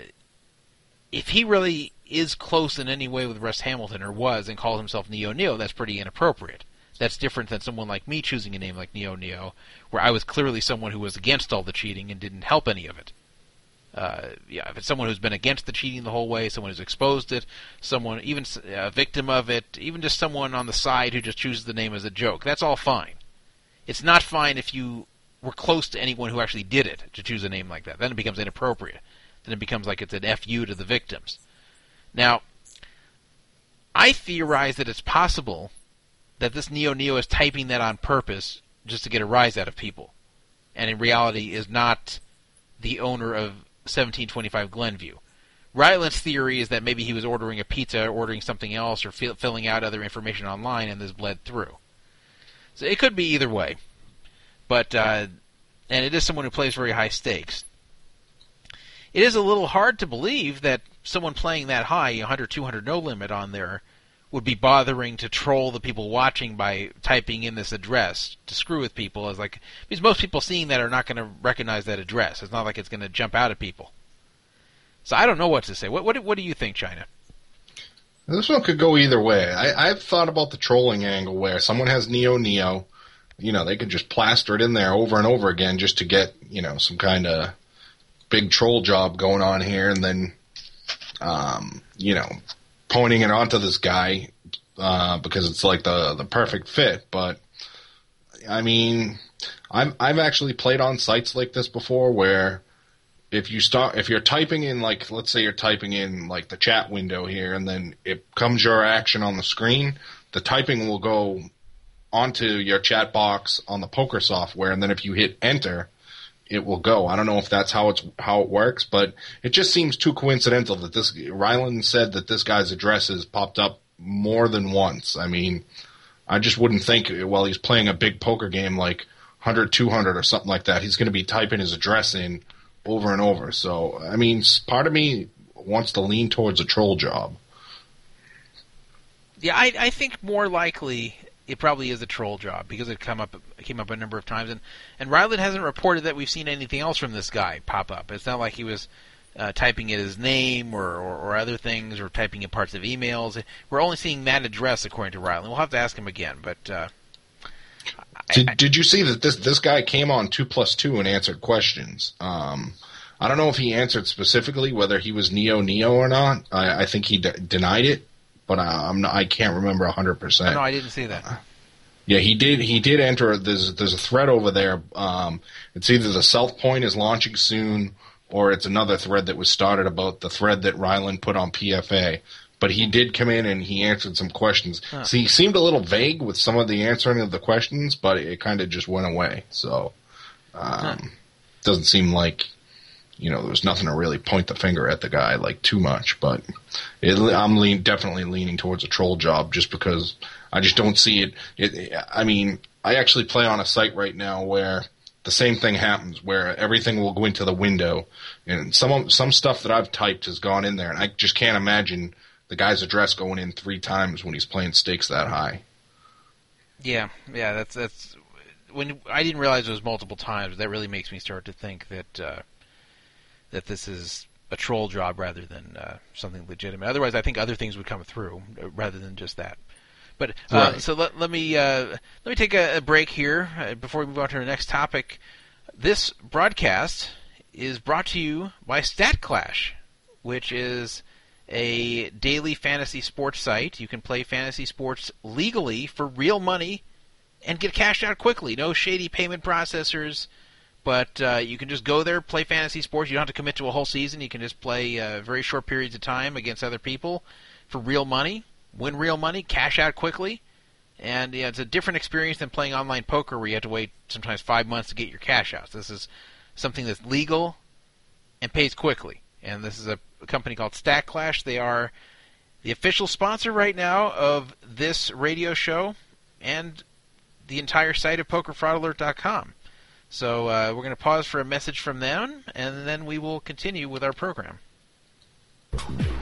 if he really is close in any way with Russ Hamilton, or was, and calls himself NioNio, that's pretty inappropriate. That's different than someone like me choosing a name like NioNio, where I was clearly someone who was against all the cheating and didn't help any of it. Uh, yeah, if it's someone who's been against the cheating the whole way, someone who's exposed it, someone even a victim of it, even just someone on the side who just chooses the name as a joke, that's all fine. It's not fine if you were close to anyone who actually did it to choose a name like that. Then it becomes inappropriate. Then it becomes like it's an FU to the victims. Now, I theorize that it's possible that this NioNio is typing that on purpose just to get a rise out of people, and in reality is not the owner of 1725 Glenview. Ryland's theory is that maybe he was ordering a pizza, ordering something else, or fill, filling out other information online, and this bled through. So it could be either way, but uh, and it is someone who plays very high stakes. It is a little hard to believe that someone playing that high, 100, 200 no limit on there, would be bothering to troll the people watching by typing in this address to screw with people. As like because most people seeing that are not going to recognize that address. It's not like it's going to jump out at people. So I don't know what to say. What what what do you think, China? This one could go either way. I, I've thought about the trolling angle where someone has NioNio, you know, they could just plaster it in there over and over again just to get, you know, some kind of big troll job going on here, and then, um, you know, pointing it onto this guy uh, because it's like the the perfect fit. But I mean, I've I've actually played on sites like this before where if you start if you're typing in like let's say you're typing in like the chat window here and then it comes your action on the screen the typing will go onto your chat box on the poker software and then if you hit enter it will go i don't know if that's how it's how it works but it just seems too coincidental that this ryland said that this guy's address has popped up more than once i mean i just wouldn't think while he's playing a big poker game like 100 200 or something like that he's going to be typing his address in over and over. So, I mean, part of me wants to lean towards a troll job. Yeah, I, I think more likely it probably is a troll job because it come up it came up a number of times, and and Ryland hasn't reported that we've seen anything else from this guy pop up. It's not like he was uh, typing in his name or, or, or other things or typing in parts of emails. We're only seeing that address according to Ryland. We'll have to ask him again, but. Uh, did, did you see that this this guy came on two plus two and answered questions? Um, I don't know if he answered specifically whether he was NioNio or not. I, I think he de- denied it, but I, I'm not, I can't remember hundred percent. No, I didn't see that. Yeah, he did. He did enter. There's there's a thread over there. Um, it's either the South Point is launching soon, or it's another thread that was started about the thread that Ryland put on PFA but he did come in and he answered some questions. Huh. So he seemed a little vague with some of the answering of the questions, but it, kind of just went away. So um, huh. doesn't seem like you know there was nothing to really point the finger at the guy like too much. But it, I'm lean, definitely leaning towards a troll job just because I just don't see it. it. I mean, I actually play on a site right now where the same thing happens where everything will go into the window and some some stuff that I've typed has gone in there and I just can't imagine the guy's address going in three times when he's playing stakes that high. Yeah, yeah, that's that's when I didn't realize it was multiple times. That really makes me start to think that uh, that this is a troll job rather than uh, something legitimate. Otherwise, I think other things would come through uh, rather than just that. But uh, right. so let, let me uh, let me take a, a break here uh, before we move on to our next topic. This broadcast is brought to you by Stat Clash, which is a daily fantasy sports site. You can play fantasy sports legally for real money and get cashed out quickly. No shady payment processors, but uh, you can just go there, play fantasy sports. You don't have to commit to a whole season. You can just play uh, very short periods of time against other people for real money, win real money, cash out quickly. And yeah, it's a different experience than playing online poker where you have to wait sometimes five months to get your cash outs. This is something that's legal and pays quickly. And this is a a company called Stat Clash. They are the official sponsor right now of this radio show and the entire site of PokerFraudAlert.com. So uh, we're going to pause for a message from them, and then we will continue with our program.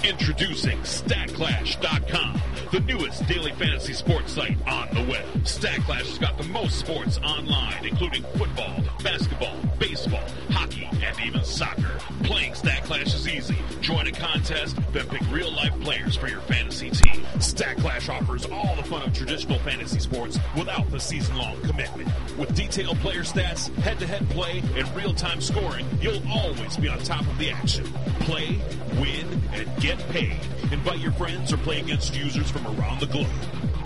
Introducing StatClash.com, the newest daily fantasy sports site on the web. StatClash has got the most sports online, including football, basketball, baseball, hockey, and even soccer. Playing StatClash is easy. Join a contest, then pick real-life players for your fantasy team. StatClash offers all the fun of traditional fantasy sports without the season-long commitment. With detailed player stats, head-to-head play, and real-time scoring, you'll always be on top of the action. Play, win, and get paid. Invite your friends or play against users from around the globe.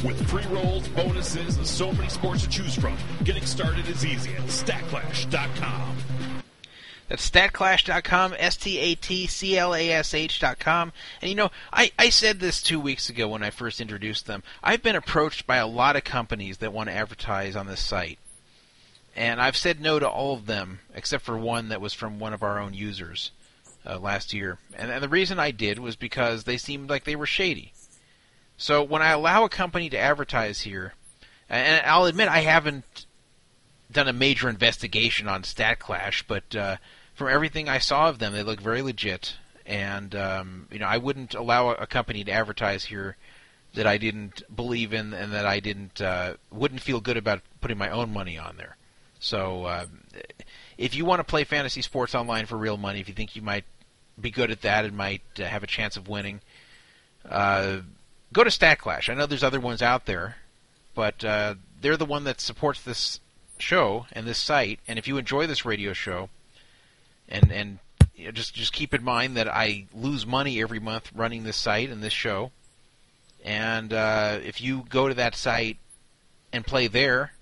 With free rolls, bonuses, and so many sports to choose from, getting started is easy at StatClash.com. That's statclash.com, S-T-A-T-C-L-A-S-H.com. And you know, I, I said this two weeks ago when I first introduced them. I've been approached by a lot of companies that want to advertise on this site. And I've said no to all of them, except for one that was from one of our own users uh, last year. And, and the reason I did was because they seemed like they were shady. So when I allow a company to advertise here, and I'll admit I haven't done a major investigation on StatClash, but uh, from everything I saw of them, they look very legit. And um, you know, I wouldn't allow a company to advertise here that I didn't believe in and that I didn't uh, wouldn't feel good about putting my own money on there. So uh, if you want to play fantasy sports online for real money, if you think you might be good at that and might uh, have a chance of winning, uh, go to StatClash. I know there's other ones out there, but uh, they're the one that supports this show and this site. And if you enjoy this radio show, and and you know, just just keep in mind that I lose money every month running this site and this show. And uh, if you go to that site and play there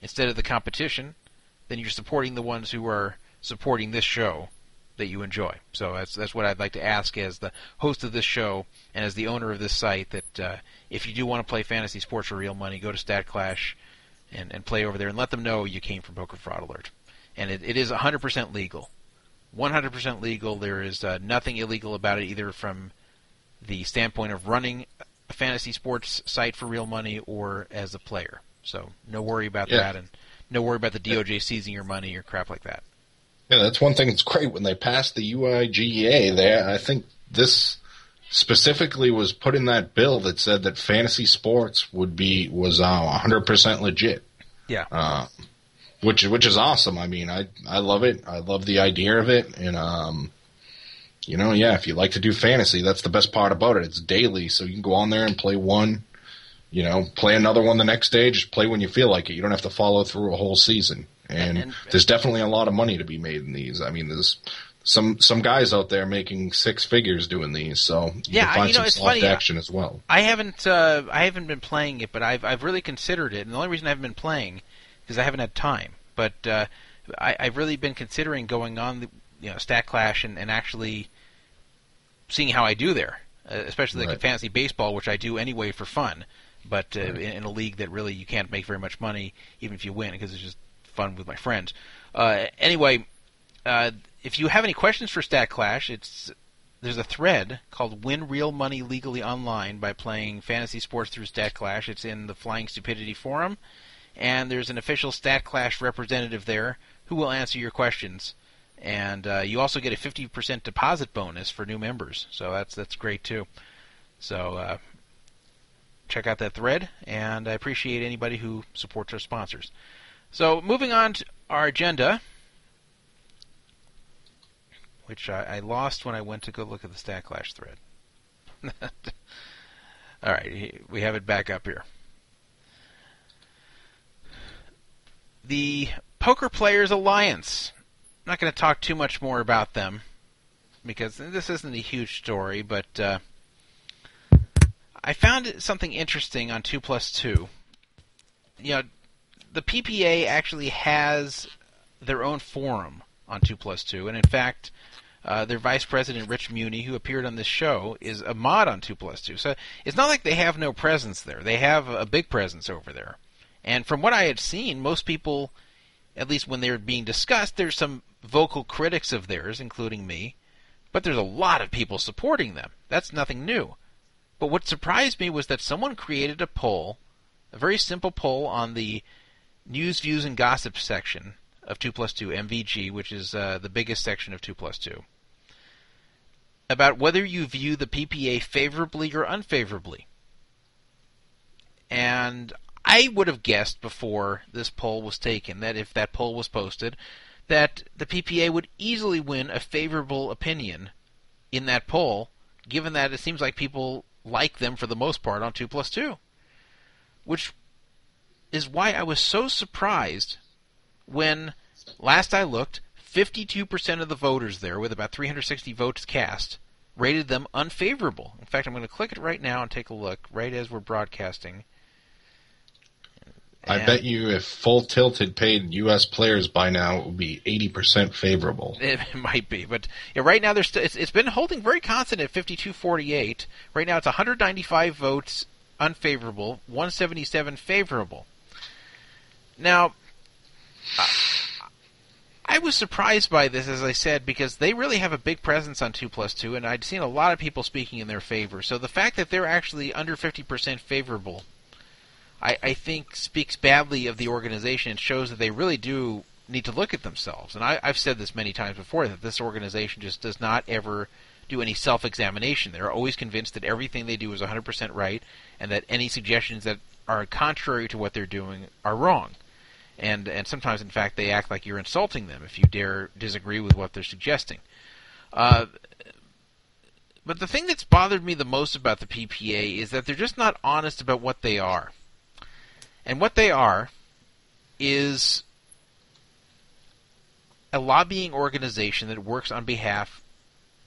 instead of the competition, then you're supporting the ones who are supporting this show that you enjoy. So that's that's what I'd like to ask as the host of this show and as the owner of this site that uh, if you do want to play fantasy sports for real money, go to StatClash and, and play over there and let them know you came from Poker Fraud Alert. And it, it is 100% legal. 100% legal. There is uh, nothing illegal about it, either from the standpoint of running a fantasy sports site for real money or as a player. So no worry about Yeah. that, and no worry about the DOJ seizing your money or crap like that. Yeah, that's one thing that's great when they passed the UIGEA. There, I think this specifically was put in that bill that said that fantasy sports would be was uh, 100% legit. Yeah. uh, which which is awesome. I mean, I I love it. I love the idea of it, and um, you know, yeah, if you like to do fantasy, that's the best part about it. It's daily, so you can go on there and play one. You know, play another one the next day. Just play when you feel like it. You don't have to follow through a whole season. And, And- there's definitely a lot of money to be made in these. I mean, there's some some guys out there making six figures doing these, so you Yeah, can find you know, some it's soft funny, uh, action as well. I haven't uh, I haven't been playing it, but I've I've really considered it, and the only reason I haven't been playing because I haven't had time. But uh, I, I've really been considering going on the you know Stat Clash and, and actually seeing how I do there, uh, especially like Right. fantasy baseball, which I do anyway for fun. But uh, in, in a league that really you can't make very much money, even if you win, because it's just fun with my friends. Uh, anyway, uh, if you have any questions for Stat Clash, it's there's a thread called "Win Real Money Legally Online" by playing fantasy sports through Stat Clash. It's in the Flying Stupidity forum, and there's an official Stat Clash representative there who will answer your questions. And uh, you also get a 50% deposit bonus for new members, so that's that's great too. So uh, check out that thread, and I appreciate anybody who supports our sponsors. So moving on to our agenda, which I, I lost when I went to go look at the Stat Clash thread. [LAUGHS] All right, we have it back up here. The Poker Players Alliance. I'm not going to talk too much more about them because this isn't a huge story, but uh, I found something interesting on 2 plus 2. You know, the PPA actually has their own forum on 2 plus 2, and in fact, uh, their vice president, Rich Muny, who appeared on this show, is a mod on 2 plus 2. So it's not like they have no presence there. They have a big presence over there. And from what I had seen, most people, at least when they're being discussed, there's some vocal critics of theirs, including me, but there's a lot of people supporting them. That's nothing new. But what surprised me was that someone created a poll, a very simple poll on the news, views, and gossip section of 2 plus 2 NVG, which is uh, the biggest section of 2 plus 2, about whether you view the PPA favorably or unfavorably. And I would have guessed before this poll was taken that if that poll was posted, that the PPA would easily win a favorable opinion in that poll, given that it seems like people like them for the most part on 2 plus 2. Which is why I was so surprised when last I looked, 52% of the voters there, with about 360 votes cast, rated them unfavorable. In fact, I'm going to click it right now and take a look right as we're broadcasting. I bet you if Full Tilt had paid U.S. players by now, it would be 80% favorable. It might be, but yeah, right now there's st- it's, it's been holding very constant at 52-48. Right now it's 195 votes unfavorable, 177 favorable. Now, I- I was surprised by this, as I said, because they really have a big presence on two plus two, and I'd seen a lot of people speaking in their favor. So the fact that they're actually under 50% favorable, I, I think speaks badly of the organization and shows that they really do need to look at themselves. And I, I've said this many times before that this organization just does not ever do any self examination. They're always convinced that everything they do is 100% right and that any suggestions that are contrary to what they're doing are wrong. And, and sometimes, in fact, they act like you're insulting them if you dare disagree with what they're suggesting. Uh, but the thing that's bothered me the most about the PPA is that they're just not honest about what they are. And what they are is a lobbying organization that works on behalf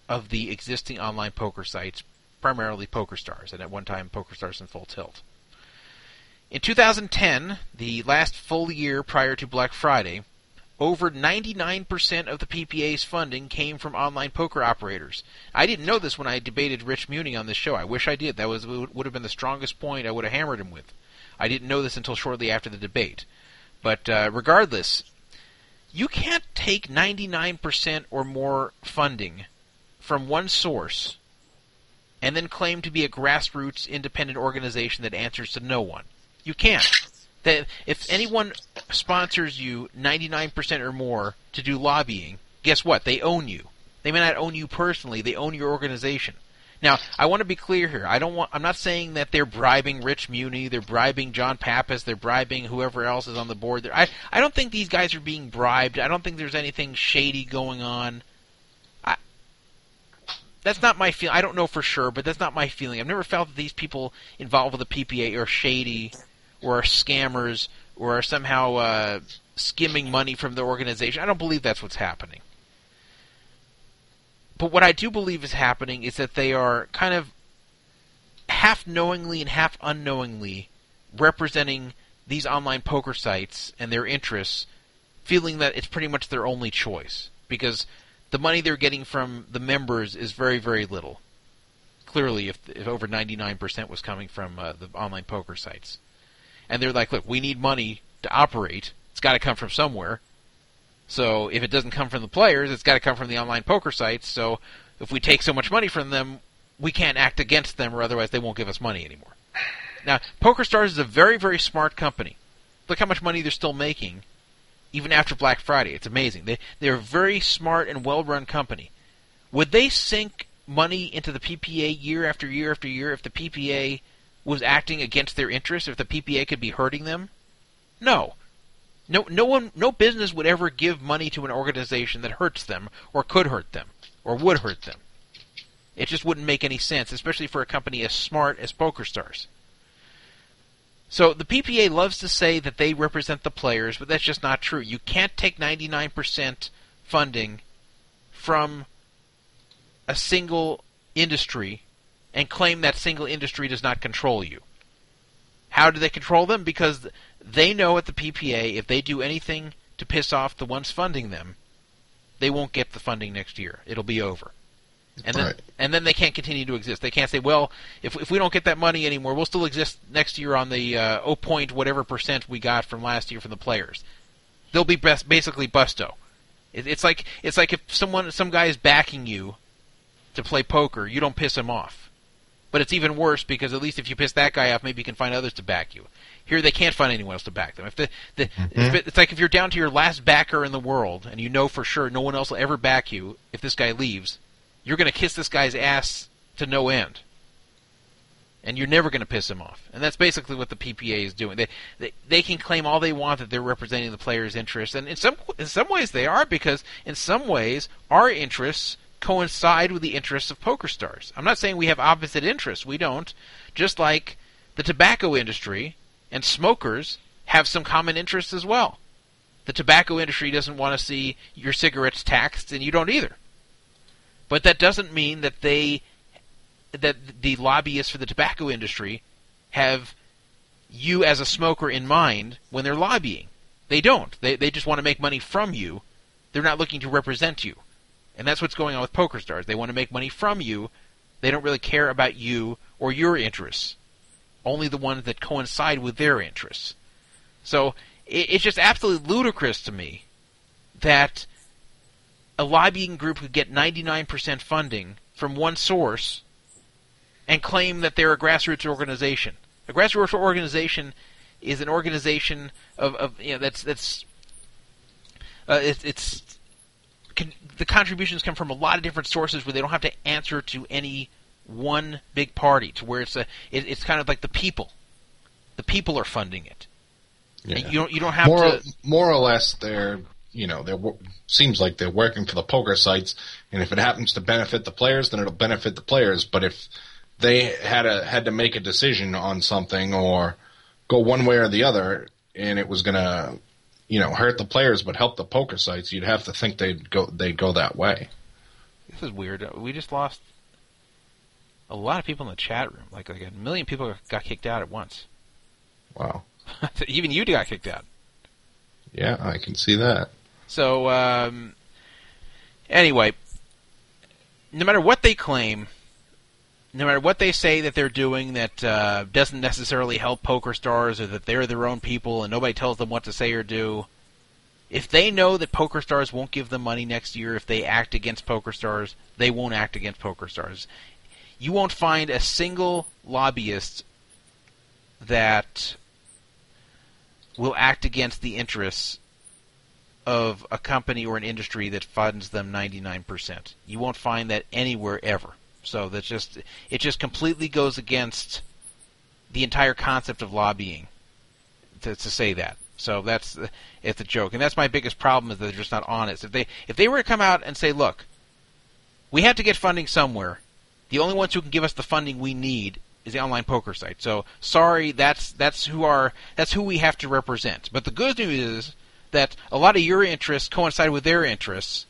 of the existing online poker sites, primarily PokerStars, and at one time PokerStars and Full Tilt. In 2010, the last full year prior to Black Friday, over 99% of the PPA's funding came from online poker operators. I didn't know this when I debated Rich Muny on this show. I wish I did. That was would have been the strongest point I would have hammered him with. I didn't know this until shortly after the debate. But uh, regardless, you can't take 99% or more funding from one source and then claim to be a grassroots independent organization that answers to no one. You can't. That if anyone sponsors you 99% or more to do lobbying, guess what? They own you. They may not own you personally, they own your organization. Now, I want to be clear here. I don't want I'm not saying that they're bribing Rich Muny, they're bribing John Pappas, they're bribing whoever else is on the board. I I don't think these guys are being bribed. I don't think there's anything shady going on. I that's not my feel. I don't know for sure, but that's not my feeling. I've never felt that these people involved with the PPA are shady or are scammers or are somehow uh, skimming money from the organization. I don't believe that's what's happening. But what I do believe is happening is that they are kind of half knowingly and half unknowingly representing these online poker sites and their interests, feeling that it's pretty much their only choice because the money they're getting from the members is very, very little. Clearly, if, if over 99% was coming from uh, the online poker sites. And they're like, look, we need money to operate. It's got to come from somewhere. So if it doesn't come from the players, it's got to come from the online poker sites. So if we take so much money from them, we can't act against them, or otherwise they won't give us money anymore. Now, PokerStars is a very, very smart company. Look how much money they're still making, even after Black Friday. It's amazing. They they're a very smart and well-run company. Would they sink money into the PPA year after year after year if the PPA was acting against their interests? If the PPA could be hurting them? No. No, no one, no business would ever give money to an organization that hurts them, or could hurt them, or would hurt them. It just wouldn't make any sense, especially for a company as smart as PokerStars. So the PPA loves to say that they represent the players, but that's just not true. You can't take 99% funding from a single industry and claim that single industry does not control you. How do they control them? Because they know at the PPA if they do anything to piss off the ones funding them, they won't get the funding next year. It'll be over. And then, Right. and then they can't continue to exist. They can't say, well, if, if we don't get that money anymore, we'll still exist next year on the uh, 0 point whatever percent we got from last year from the players. They'll be best, basically busto. It, it's like it's like if someone some guy is backing you to play poker, you don't piss him off. But it's even worse because at least if you piss that guy off, maybe you can find others to back you. Here they can't find anyone else to back them. If the, the mm-hmm. if it, it's like if you're down to your last backer in the world and you know for sure no one else will ever back you if this guy leaves, you're going to kiss this guy's ass to no end. And you're never going to piss him off. And that's basically what the PPA is doing. They, they they can claim all they want that they're representing the players' interests, and in some in some ways they are because in some ways our interests coincide with the interests of poker stars. I'm not saying we have opposite interests. We don't. Just like the tobacco industry and smokers have some common interests as well. The tobacco industry doesn't want to see your cigarettes taxed, and you don't either. But that doesn't mean that they that the lobbyists for the tobacco industry have you as a smoker in mind when they're lobbying. They don't. They they just want to make money from you. They're not looking to represent you. And that's what's going on with poker stars. They want to make money from you. They don't really care about you or your interests. Only the ones that coincide with their interests. So it, it's just absolutely ludicrous to me that a lobbying group could get 99% funding from one source and claim that they're a grassroots organization. A grassroots organization is an organization of, of you know that's that's uh, it's, it's the contributions come from a lot of different sources where they don't have to answer to any one big party to where it's a it, it's kind of like the people the people are funding it Yeah. And you don't you don't have more, to more or less, they're you know they're seems like they're working for the poker sites, and if it happens to benefit the players, then it'll benefit the players. But if they had a had to make a decision on something or go one way or the other, and it was gonna you know hurt the players but help the poker sites, you'd have to think they'd go they'd go that way. This is weird. We just lost a lot of people in the chat room. Like like a million people got kicked out at once. Wow. [LAUGHS] Even you got kicked out. Yeah, I can see that. So um, anyway, no matter what they claim, no matter what they say that they're doing that uh, doesn't necessarily help poker stars or that they're their own people and nobody tells them what to say or do, if they know that poker stars won't give them money next year if they act against poker stars, they won't act against poker stars. You won't find a single lobbyist that will act against the interests of a company or an industry that funds them 99%. You won't find that anywhere ever. So that's just it just completely goes against the entire concept of lobbying to, to say that. So that's it's a joke, and that's my biggest problem is they're just not honest. If they if they were to come out and say, "Look, we have to get funding somewhere. The only ones who can give us the funding we need is the online poker site. So sorry, that's that's who our that's who we have to represent. But the good news is that a lot of your interests coincide with their interests.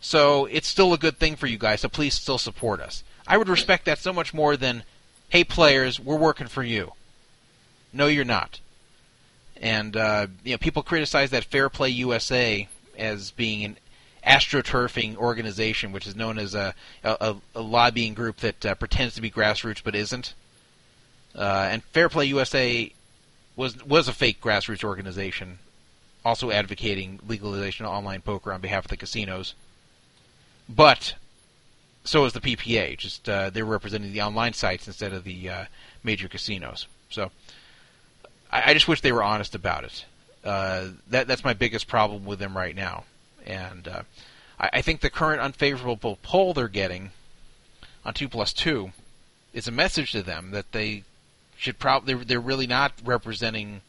So it's still a good thing for you guys. So please still support us. I would respect that so much more than, hey players, we're working for you. No, you're not. And uh, you know, people criticize that Fair Play USA as being an astroturfing organization, which is known as a, a, a lobbying group that uh, pretends to be grassroots but isn't. Uh, and Fair Play USA was was a fake grassroots organization, also advocating legalization of online poker on behalf of the casinos. But so is the PPA. Just uh, they're representing the online sites instead of the uh, major casinos. So I, I just wish they were honest about it. Uh, that that's my biggest problem with them right now, and uh, I, I think the current unfavorable poll they're getting on two plus two is a message to them that they should probably they're, they're really not representing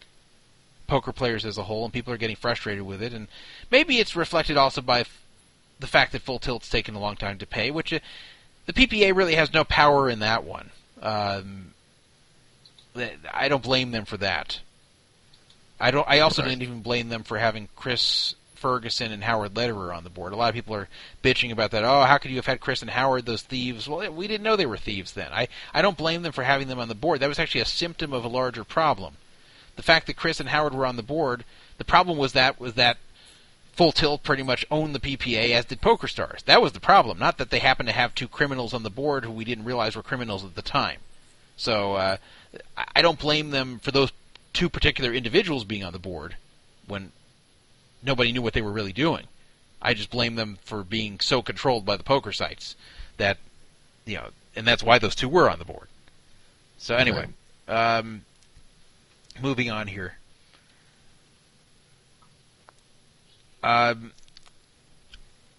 poker players as a whole, and people are getting frustrated with it. And maybe it's reflected also by the fact that Full Tilt's taken a long time to pay, which uh, the PPA really has no power in that one. Um, I don't blame them for that. I don't. I also didn't even blame them for having Chris Ferguson and Howard Lederer on the board. A lot of people are bitching about that. Oh, how could you have had Chris and Howard, those thieves? Well, we didn't know they were thieves then. I, I don't blame them for having them on the board. That was actually a symptom of a larger problem. The fact that Chris and Howard were on the board, the problem was that was that Full Tilt pretty much owned the PPA, as did Poker Stars. That was the problem, not that they happened to have two criminals on the board who we didn't realize were criminals at the time. So uh, I- don't blame them for those two particular individuals being on the board when nobody knew what they were really doing. I just blame them for being so controlled by the poker sites that you know, and that's why those two were on the board. So anyway, um, moving on here. Um,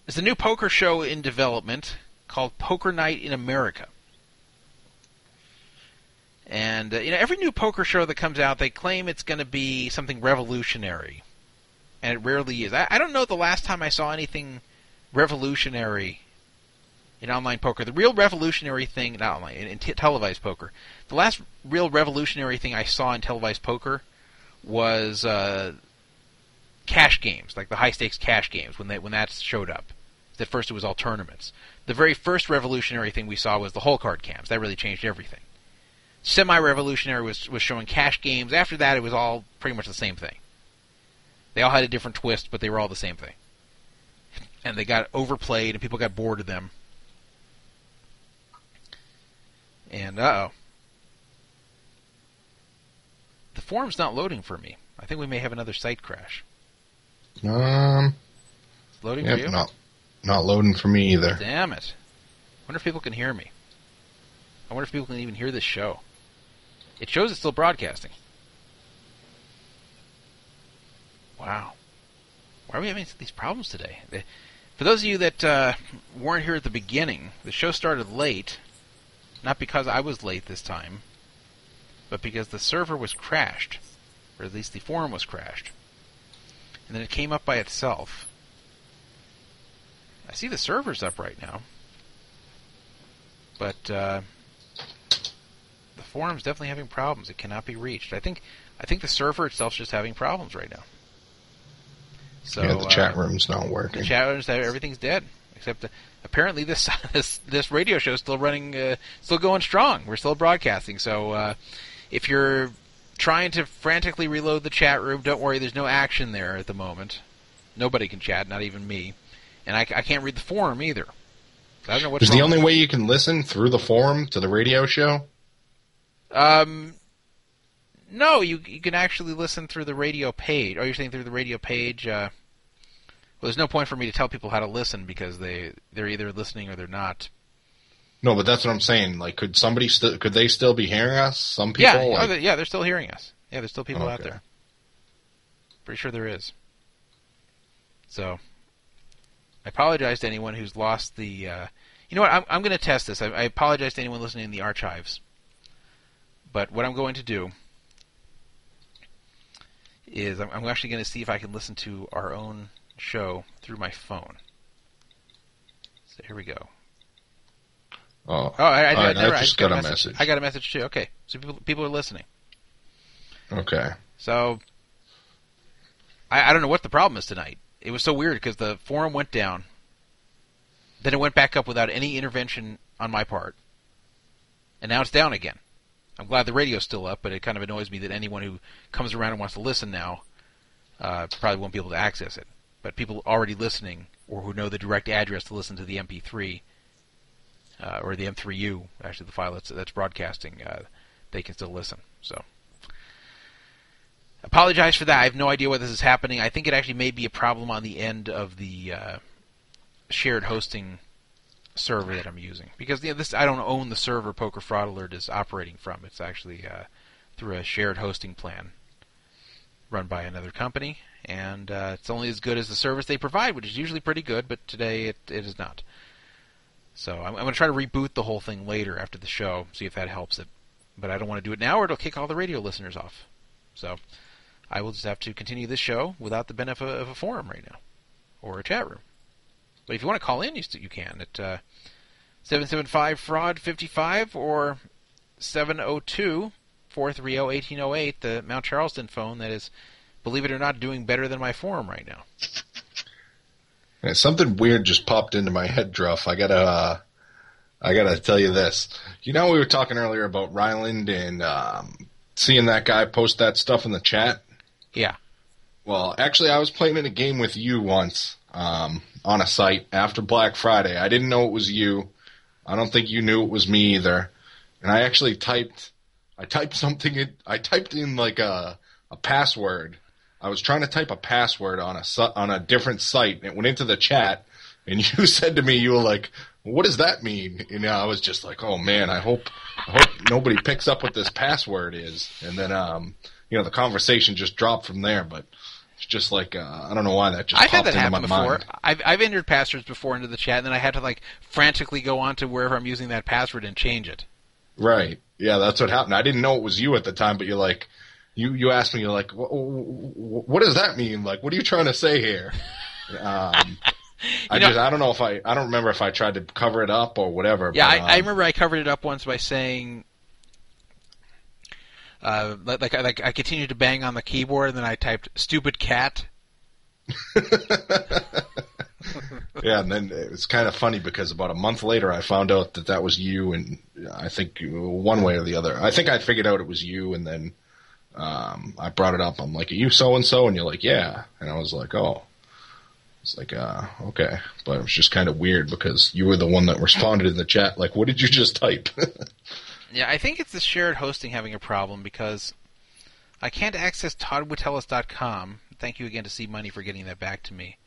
there's a new poker show in development called Poker Night in America. And uh, you know, every new poker show that comes out, they claim it's going to be something revolutionary, and it rarely is. I, I don't know the last time I saw anything revolutionary in online poker. The real revolutionary thing, not online, in, in t- televised poker. The last real revolutionary thing I saw in televised poker was uh, cash games, like the high stakes cash games when they when that showed up. At first, it was all tournaments. The very first revolutionary thing we saw was the hole card cams. That really changed everything. semi-revolutionary was was showing cash games. After that, it was all pretty much the same thing. They all had a different twist, but they were all the same thing. And they got overplayed, and people got bored of them. And uh oh, the forum's not loading for me. I think we may have another site crash. Um, It's loading for you? not not loading for me either. Damn it. wonder if people can hear me. I wonder if people can even hear this show. It shows it's still broadcasting. Wow. Why are we having these problems today? For those of you that uh, weren't here at the beginning, the show started late. Not because I was late this time, but because the server was crashed. Or at least the forum was crashed. And then it came up by itself. I see the server's up right now. But uh, the forum's definitely having problems. It cannot be reached. I think I think the server itself's just having problems right now. So yeah, the uh, chat room's not working. the chat rooms everything's dead except uh, apparently this [LAUGHS] this this radio show is still running uh, still going strong we're still broadcasting so uh, if you're trying to frantically reload the chat room don't worry there's no action there at the moment nobody can chat not even me and I, I can't read the forum either I don't know what's Is the only way you can listen through the forum to the radio show? Um, no, you you can actually listen through the radio page. Oh, you're saying through the radio page? Uh, well, there's no point for me to tell people how to listen because they they're either listening or they're not. No, but that's what I'm saying. Like, could somebody still? Could they still be hearing us? Some people. yeah, oh, like- they- yeah, they're still hearing us. Yeah, there's still people out there. Pretty sure there is. So, I apologize to anyone who's lost the. Uh, you know what? I'm I'm going to test this. I, I apologize to anyone listening in the archives. But what I'm going to do is I'm, I'm actually going to see if I can listen to our own show through my phone. So here we go. Oh, Oh, I, I, I, I just got a message. I got a message too. Okay, so people people are listening. okay. So I, I don't know what the problem is tonight. It was so weird because the forum went down, then it went back up without any intervention on my part, and now it's down again. I'm glad the radio's still up, but it kind of annoys me that anyone who comes around and wants to listen now uh, probably won't be able to access it. But people already listening or who know the direct address to listen to the MP3 uh, or the M3U, actually the file that's that's broadcasting, uh, they can still listen. So apologize for that. I have no idea why this is happening. I think it actually may be a problem on the end of the uh, shared hosting server that I'm using because you know, this I don't own the server Poker Fraud Alert is operating from. It's actually uh, through a shared hosting plan run by another company, and uh, it's only as good as the service they provide, which is usually pretty good. But today it, it is not. So I'm, I'm going to try to reboot the whole thing later after the show, see if that helps it. But I don't want to do it now, or it'll kick all the radio listeners off. So I will just have to continue this show without the benefit of a forum right now or a chat room. But if you want to call in, you, you can at uh, 775 fraud 55 or 702 430 1808, the Mount Charleston phone that is, believe it or not, doing better than my forum right now. Yeah, something weird just popped into my head, Druff. I gotta, uh, I gotta tell you this. You know, we were talking earlier about Ryland and um, seeing that guy post that stuff in the chat. Yeah. Well, actually, I was playing in a game with you once um, on a site after Black Friday. I didn't know it was you. I don't think you knew it was me either. And I actually typed, I typed something. In, I typed in like a a password. I was trying to type a password on a on a different site. And it went into the chat, and [LAUGHS] you said to me, you were like, "What does that mean?" And I was just like, "Oh man, I hope I hope nobody picks up what this password is." And then, um, you know, the conversation just dropped from there. But it's just like uh, I don't know why that just I've had that into my happen before. mind. I've I've entered passwords before into the chat, and then I had to like frantically go on to wherever I'm using that password and change it. Right. Yeah, that's what happened. I didn't know it was you at the time, but you're like, you you asked me, you're like, what, what does that mean? Like, what are you trying to say here? [LAUGHS] Um, I know- just I don't know if I I don't remember if I tried to cover it up or whatever. Yeah, but, I, I um, remember I covered it up once by saying, uh, like, like, like I continued to bang on the keyboard, and then I typed "stupid cat." [LAUGHS] yeah, and then it's kind of funny because about a month later, I found out that that was you, and I think one way or the other, I think I figured out it was you, and then um, I brought it up. I'm like, "Are you so and so?" And you're like, "Yeah," and I was like, "Oh." It's like, uh, okay, but it was just kind of weird because you were the one that responded in the chat. Like, what did you just type? [LAUGHS] Yeah, I think it's the shared hosting having a problem because I can't access ToddWitteles.com. Thank you again to See Money for getting that back to me,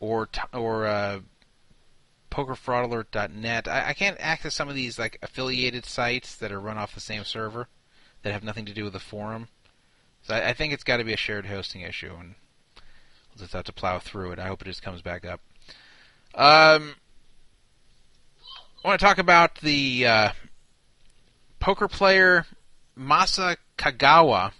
or or uh, PokerFraudAlert.net. I, I can't access some of these like affiliated sites that are run off the same server that have nothing to do with the forum. So I, I think it's got to be a shared hosting issue, and we'll just have to plow through it. I hope it just comes back up. Um, I want to talk about the uh, poker player Masa Kagawa.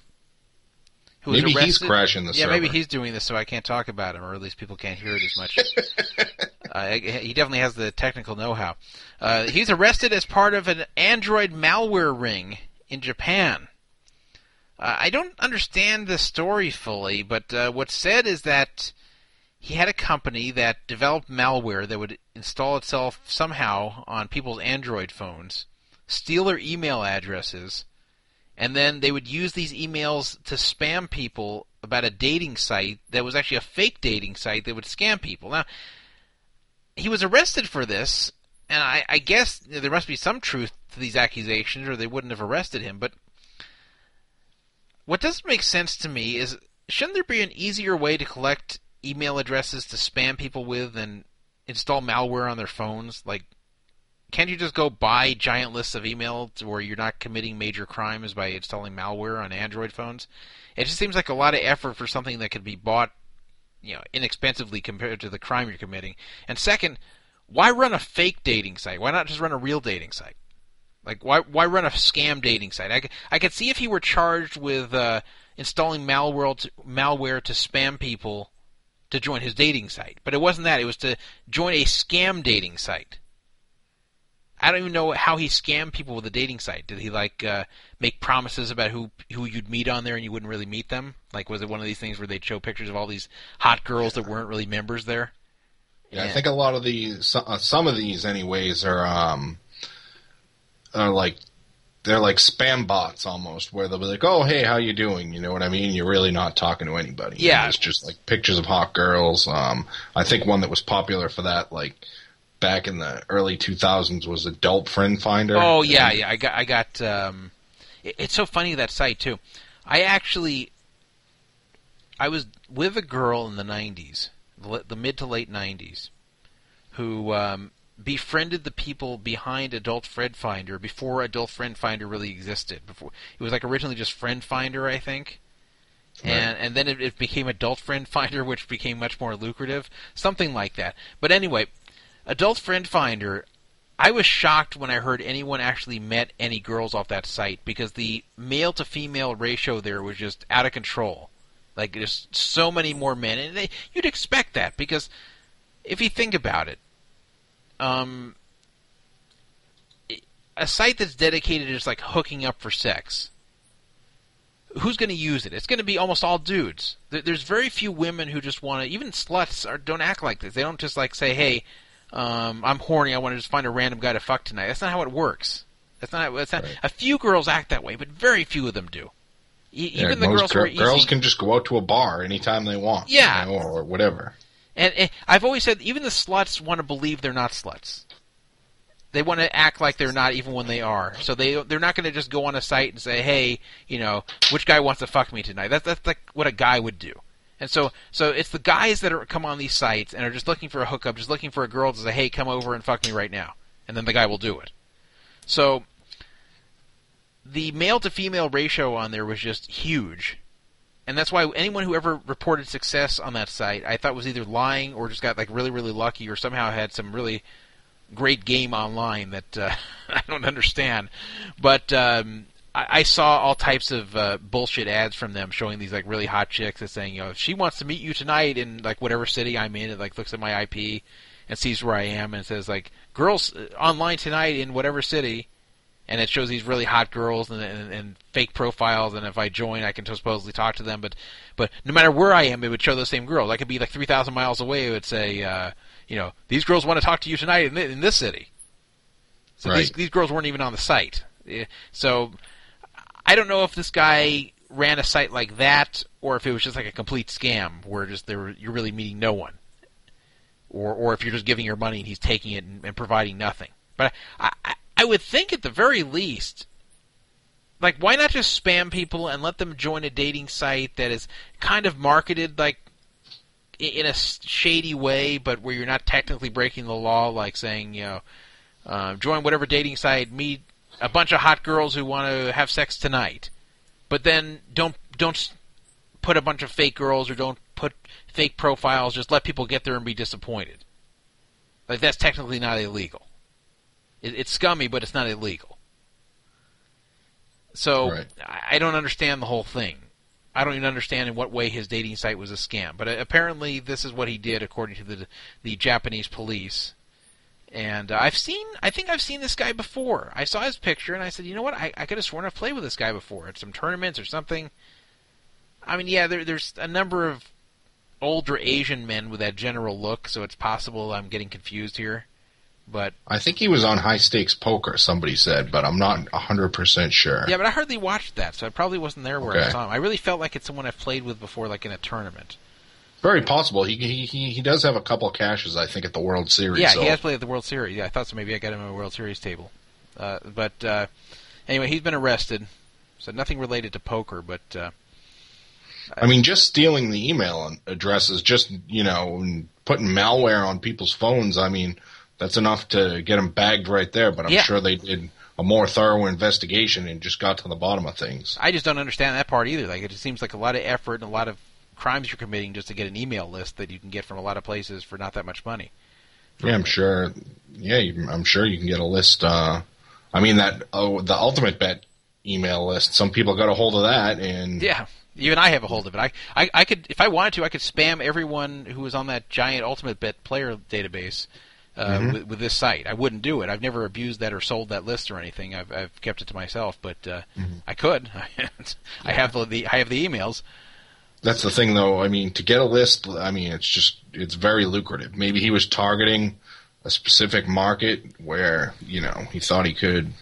Who was maybe arrested. he's crashing the Yeah, server. maybe he's doing this so I can't talk about him, or at least people can't hear it as much. [LAUGHS] uh, he definitely has the technical know-how. Uh, he's arrested as part of an Android malware ring in Japan. Uh, I don't understand the story fully, but uh, what's said is that he had a company that developed malware that would install itself somehow on people's Android phones, steal their email addresses, and then they would use these emails to spam people about a dating site that was actually a fake dating site that would scam people. Now, he was arrested for this, and I, I guess there must be some truth to these accusations, or they wouldn't have arrested him. But what doesn't make sense to me is shouldn't there be an easier way to collect email addresses to spam people with than install malware on their phones? Like, can't you just go buy giant lists of emails where you're not committing major crimes by installing malware on Android phones? It just seems like a lot of effort for something that could be bought, you know, inexpensively compared to the crime you're committing. And second, why run a fake dating site? Why not just run a real dating site? Like, why why run a scam dating site? I, I could see if he were charged with uh, installing malware to, malware to spam people to join his dating site, but it wasn't that. It was to join a scam dating site. I don't even know how he scammed people with a dating site. Did he like uh, make promises about who who you'd meet on there and you wouldn't really meet them? Like, was it one of these things where they'd show pictures of all these hot girls that weren't really members there? Yeah, I think a lot of these, uh, some of these, anyways, are um, are like they're like spam bots almost, where they'll be like, "Oh, hey, how you doing?" You know what I mean? You're really not talking to anybody. Yeah. it's just like pictures of hot girls. Um, I think one that was popular for that, like back in the early 2000s, was Adult Friend Finder. Oh yeah, And- yeah. I got I got. Um, it- it's so funny that site too. I actually, I was with a girl in the '90s, the, the mid to late '90s, who um, befriended the people behind Adult Friend Finder before Adult Friend Finder really existed. Before it was like originally just Friend Finder, I think. And and then it, it became Adult Friend Finder, [LAUGHS] which became much more lucrative, something like that. But anyway, Adult Friend Finder I was shocked when I heard anyone actually met any girls off that site because the male to female ratio there was just out of control. Like there's so many more men, and they, you'd expect that because if you think about it, um, a site that's dedicated to just like hooking up for sex. Who's going to use it? It's going to be almost all dudes. There- There's very few women who just want to. Even sluts are, don't act like this. They don't just like say, "Hey, um, I'm horny. I want to just find a random guy to fuck tonight." That's not how it works. That's not. That's not. Right. A few girls act that way, but very few of them do. Yeah, Even the girls gir- girls can just go out to a bar anytime they want. you Yeah. know, or whatever. And, and I've always said even the sluts want to believe they're not sluts. They want to act like they're not even when they are. So they they're not going to just go on a site and say, "Hey, you know, which guy wants to fuck me tonight?" That's that's like what a guy would do. And so so it's the guys that are come on these sites and are just looking for a hookup, just looking for a girl to say, "Hey, come over and fuck me right now," and then the guy will do it. So the male to female ratio on there was just huge. And that's why anyone who ever reported success on that site, I thought was either lying or just got like really, really lucky, or somehow had some really great game online that uh, [LAUGHS] I don't understand. But um, I, I saw all types of uh, bullshit ads from them showing these like really hot chicks that's saying, you know, if she wants to meet you tonight in like whatever city I'm in, it like looks at my IP and sees where I am and says like, girls uh, online tonight in whatever city, and it shows these really hot girls and, and, and fake profiles. And if I join, I can supposedly talk to them. But but no matter where I am, it would show those same girls. I could be like three thousand miles away. It would say, uh, you know, these girls want to talk to you tonight in, th- in this city. So Right. these these girls weren't even on the site. So I don't know if this guy ran a site like that or if it was just like a complete scam where just there were, you're really meeting no one, or or if you're just giving your money and he's taking it and, and providing nothing. But I, I I would think at the very least. Like, why not just spam people and let them join a dating site that is kind of marketed like in a shady way, but where you're not technically breaking the law, like saying, you know, uh, join whatever dating site, meet a bunch of hot girls who want to have sex tonight, but then don't don't put a bunch of fake girls or don't put fake profiles. Just let people get there and be disappointed. Like that's technically not illegal. It, it's scummy, but it's not illegal. So Right. I I don't understand the whole thing. I don't even understand in what way his dating site was a scam. But uh, apparently, this is what he did, according to the the Japanese police. And uh, I've seen, I think I've seen this guy before. I saw his picture and I said, you know what? I, I could have sworn I've played with this guy before at some tournaments or something. I mean, yeah, there, there's a number of older Asian men with that general look, so it's possible I'm getting confused here. But I think he was on high stakes poker. Somebody said, but I'm not hundred percent sure. yeah, but I hardly watched that, so I probably wasn't there where I saw him. I really felt like it's someone I've played with before, like in a tournament. Very possible. He, he he does have a couple of cashes, I think, at the World Series. Yeah, so- he has played at the World Series. Yeah, I thought so. Maybe I got him on a World Series table. Uh, but uh, anyway, he's been arrested. So nothing related to poker, but uh, I mean, just stealing the email addresses, just you know, and putting malware on people's phones. I mean, that's enough to get them bagged right there. But I'm Yeah. sure they did a more thorough investigation and just got to the bottom of things. I just don't understand that part either. Like, it just seems like a lot of effort and a lot of crimes you're committing just to get an email list that you can get from a lot of places for not that much money. Yeah, I'm sure. Yeah, I'm sure you can get a list. Uh, I mean, that oh, the Ultimate Bet email list. Some people got a hold of that, and Yeah, even I have a hold of it. I, I, I could, if I wanted to, I could spam everyone who was on that giant Ultimate Bet player database uh, with, with this site. I wouldn't do it. I've never abused that or sold that list or anything. I've, I've kept it to myself, but uh, I could. [LAUGHS] I have the, the, I have the emails. That's the thing, though. I mean, to get a list, I mean, it's just it's very lucrative. Maybe he was targeting a specific market where you know he thought he could,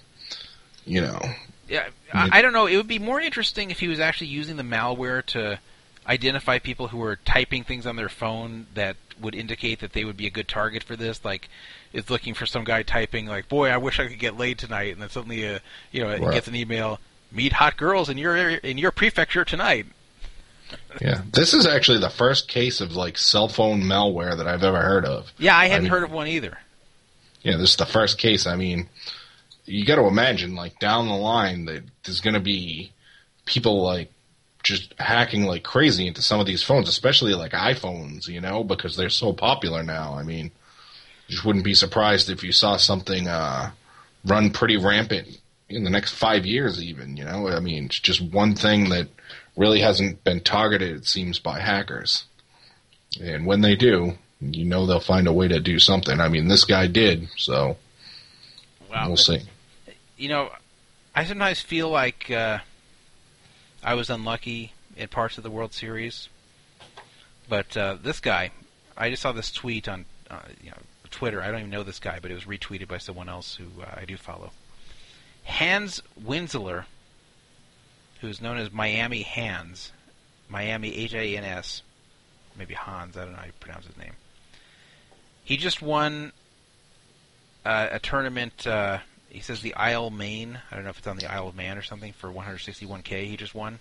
you know, Yeah, I, I don't know. It would be more interesting if he was actually using the malware to identify people who were typing things on their phone that would indicate that they would be a good target for this. Like, it's looking for some guy typing like, "Boy, I wish I could get laid tonight," and then suddenly, uh, you know, it Right. gets an email, "Meet hot girls in your area- in your prefecture tonight." yeah. This is actually the first case of like cell phone malware that I've ever heard of. Yeah, I hadn't mean- heard of one either. Yeah, this is the first case. I mean, you got to imagine, like down the line, that there's going to be people like just hacking like crazy into some of these phones, especially like iPhones, you know, because they're so popular now. I mean, just wouldn't be surprised if you saw something uh, run pretty rampant in the next five years, even. You know, I mean, it's just one thing that really hasn't been targeted, it seems, by hackers. And when they do, you know they'll find a way to do something. I mean, this guy did, so Wow. we'll see. you know, I sometimes feel like uh, I was unlucky in parts of the World Series, but uh, this guy, I just saw this tweet on uh, you know Twitter. I don't even know this guy, but it was retweeted by someone else who uh, I do follow. Hans Winsler, who's known as Miami Hans, Miami H A N S, maybe Hans. I don't know how you pronounce his name. He just won uh, a tournament. He says the Isle Main. I don't know if it's on the Isle of Man or something for 161k. He just won.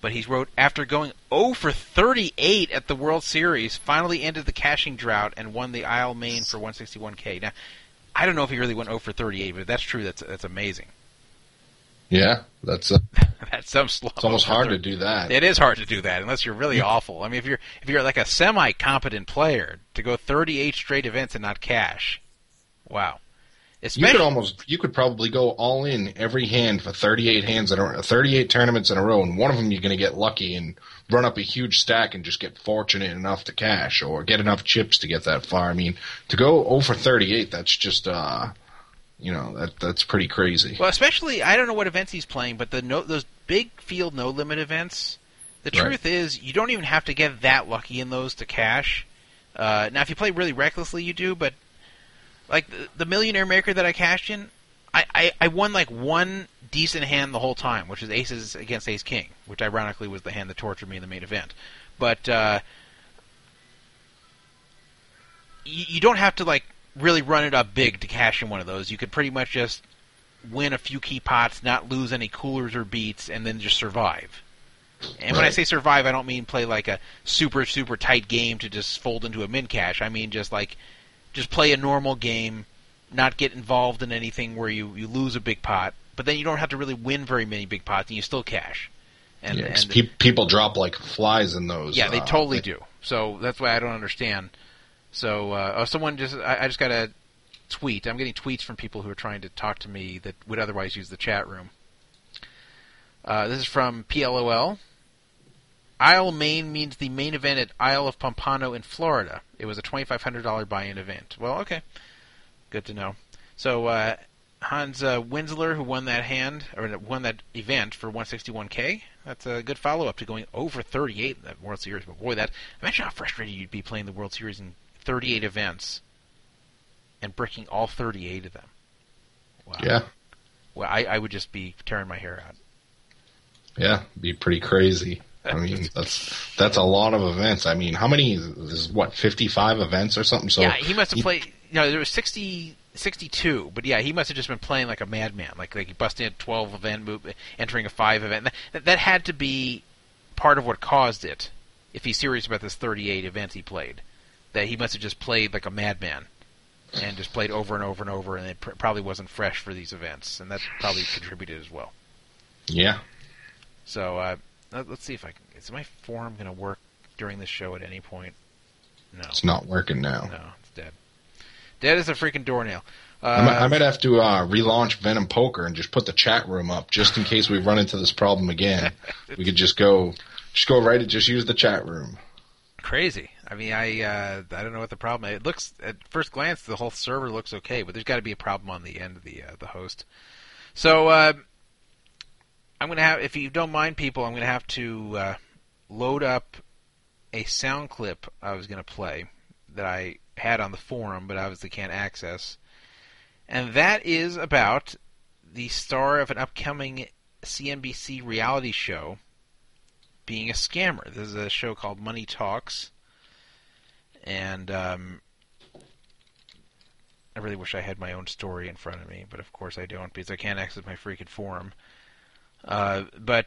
But he wrote after going 0 for 38 at the World Series, finally ended the cashing drought and won the Isle Main for 161k. Now, I don't know if he really went 0 for 38, but if that's true. That's that's amazing. Yeah, that's uh, [LAUGHS] That's some slump. it's almost hard to do that. It is hard to do that unless you're really awful. I mean, if you're if you're like a semi competent player to go 38 straight events and not cash, wow. You could almost, you could probably go all in every hand for 38 hands in a 38 tournaments in a row, and one of them you're going to get lucky and run up a huge stack and just get fortunate enough to cash or get enough chips to get that far. I mean, to go over 38, that's just, uh, You know that that's pretty crazy. Well, especially I don't know what events he's playing, but the no, those big field no limit events. The Right. truth is, you don't even have to get that lucky in those to cash. Uh, now, if you play really recklessly, you do. But like the, the millionaire maker that I cashed in, I, I, I won like one decent hand the whole time, which is aces against ace king, which ironically was the hand that tortured me in the main event. But uh, you, you don't have to like really run it up big to cash in one of those. You could pretty much just win a few key pots, not lose any coolers or beats, and then just survive. And when I say survive, I don't mean play like a super super tight game to just fold into a min cash. I mean just like just play a normal game, not get involved in anything where you, you lose a big pot, but then you don't have to really win very many big pots and you still cash. And, Yeah, and pe- people drop like flies in those. yeah, they uh, totally thi- do. So that's why I don't understand. So uh, oh, someone just I, I just got a tweet. I'm getting tweets from people who are trying to talk to me that would otherwise use the chat room. Uh, this is from PLOL. Isle Main means the main event at Isle of Pompano in Florida. It was a $2,500 buy-in event. Well, okay, good to know. So uh, Hans uh, Winsler, who won that hand or won that event for 161k, that's a good follow-up to going over 38 in the World Series. But boy, that imagine how frustrated you'd be playing the World Series in 38 events and bricking all 38 of them. Wow. Yeah, Well, I, I would just be tearing my hair out. yeah, be pretty crazy. I mean, that's that's a lot of events. I mean, how many? Is what fifty five events or something? So yeah, he must have he- played. You know, there was 60, 62, but yeah, he must have just been playing like a madman. Like like he busted in twelve event, move, entering a five event. That, that had to be part of what caused it. If he's serious about this thirty eight events he played, that he must have just played like a madman. And just played over and over and over, and it pr- probably wasn't fresh for these events, and that probably contributed as well. Yeah, So uh, let's see if I can. Is my forum going to work during this show at any point? No, it's not working now. no, it's dead. Dead as a freaking doornail. Uh, I, might, I might have to uh, relaunch Venom Poker and just put the chat room up just in case we run into this problem again. [LAUGHS] we could just go, just go right and just use the chat room. crazy. I mean, I uh, I don't know what the problem. It looks at first glance the whole server looks okay, but there's got to be a problem on the end of the uh, the host. So uh, I'm gonna have, if you don't mind, people, I'm gonna have to uh, load up a sound clip I was gonna play that I had on the forum, but obviously can't access, and that is about the star of an upcoming CNBC reality show being a scammer. This is a show called Money Talks, and um, I really wish I had my own story in front of me, but of course I don't because I can't access my freaking forum. Uh, but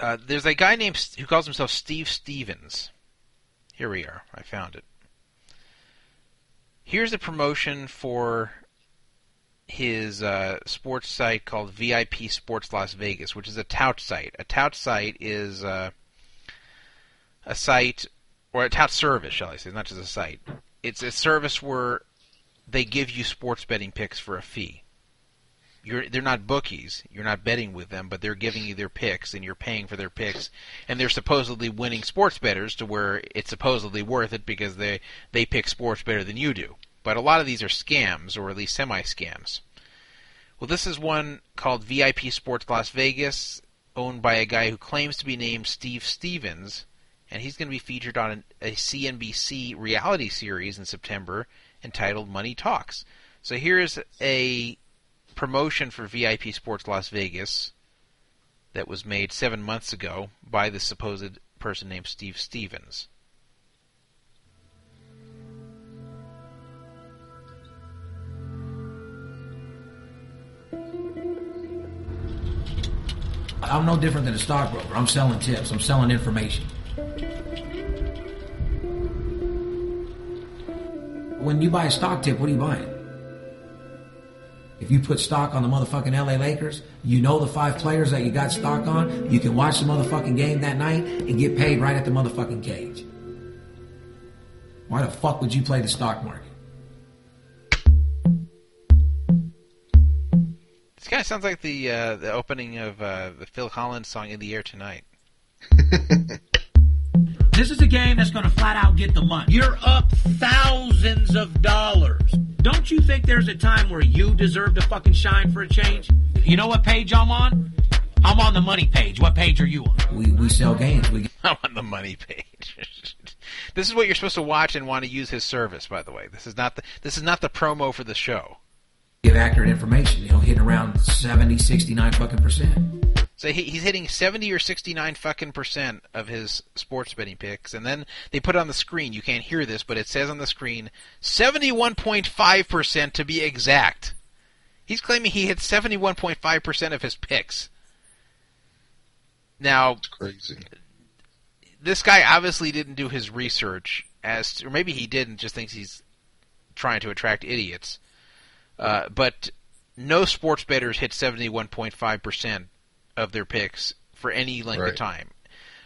uh, there's a guy named St- who calls himself Steve Stevens. Here we are. I found it. Here's a promotion for his uh, sports site called VIP Sports Las Vegas, which is a tout site. A tout site is uh, a site or a tout service, shall I say, not just a site. It's a service where they give you sports betting picks for a fee. You're, they're not bookies. You're not betting with them, but they're giving you their picks, and you're paying for their picks. And they're supposedly winning sports betters to where it's supposedly worth it because they they pick sports better than you do. But a lot of these are scams, or at least semi-scams. Well, this is one called VIP Sports Las Vegas, owned by a guy who claims to be named Steve Stevens, and he's going to be featured on a CNBC reality series in September entitled Money Talks. So here's a promotion for VIP Sports Las Vegas that was made seven months ago by the supposed person named Steve Stevens. I'm no different than a stockbroker. I'm selling tips. I'm selling information. When you buy a stock tip, what are you buying? If you put stock on the motherfucking LA Lakers, you know the five players that you got stock on, you can watch the motherfucking game that night and get paid right at the motherfucking cage. Why the fuck would you play the stock market? This kind of sounds like the uh, the opening of uh, the Phil Collins song "In the Air Tonight." [LAUGHS] This is a game that's going to flat out get the money. You're up thousands of dollars. Don't you think there's a time where you deserve to fucking shine for a change? You know what page I'm on? I'm on the money page. What page are you on? We, we sell games. We [LAUGHS] I'm on the money page. [LAUGHS] this is what you're supposed to watch and want to use his service. By the way, this is not the this is not the promo for the show. give accurate information. You know, hitting around 70, 69 fucking percent. So he, he's hitting 70 or 69 fucking percent of his sports betting picks, and then they put on the screen. You can't hear this, but it says on the screen 71.5 percent to be exact. He's claiming he hit 71.5 percent of his picks. Now, Crazy. this guy obviously didn't do his research as, to, or maybe he didn't just thinks he's trying to attract idiots. Uh, but no sports bettors hit 71.5 percent of their picks for any length of time.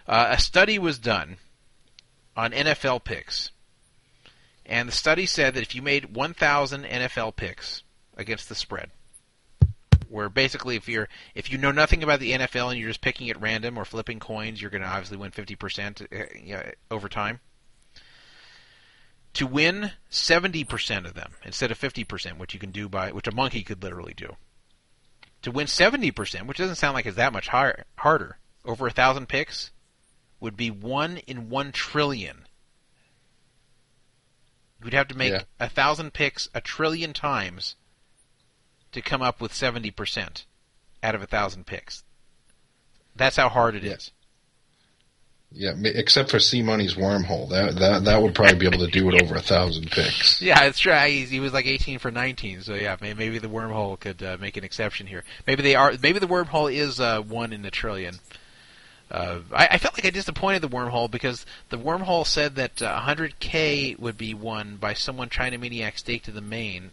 Uh, a study was done on NFL picks, and the study said that if you made 1,000 NFL picks against the spread, where basically if you're if you know nothing about the NFL and you're just picking at random or flipping coins, you're going to obviously win 50% uh, you know, over time. To win 70% of them instead of 50%, which you can do by which a monkey could literally do. To win 70%, which doesn't sound like it's that much higher, harder, over a thousand picks, would be one in one trillion. You'd have to make Yeah. a thousand picks a trillion times to come up with 70% out of a thousand picks. That's how hard it is. Yeah, except for C Money's wormhole, that that that would probably be able to do it over a thousand picks. [LAUGHS] Yeah, that's true. He was like 18 for 19, so yeah, may- maybe the wormhole could uh, make an exception here. Maybe they are. Maybe the wormhole is uh, one in a trillion. Uh, I, I felt like I disappointed the wormhole because the wormhole said that uh, 100k would be won by someone trying to maniac stake to the main,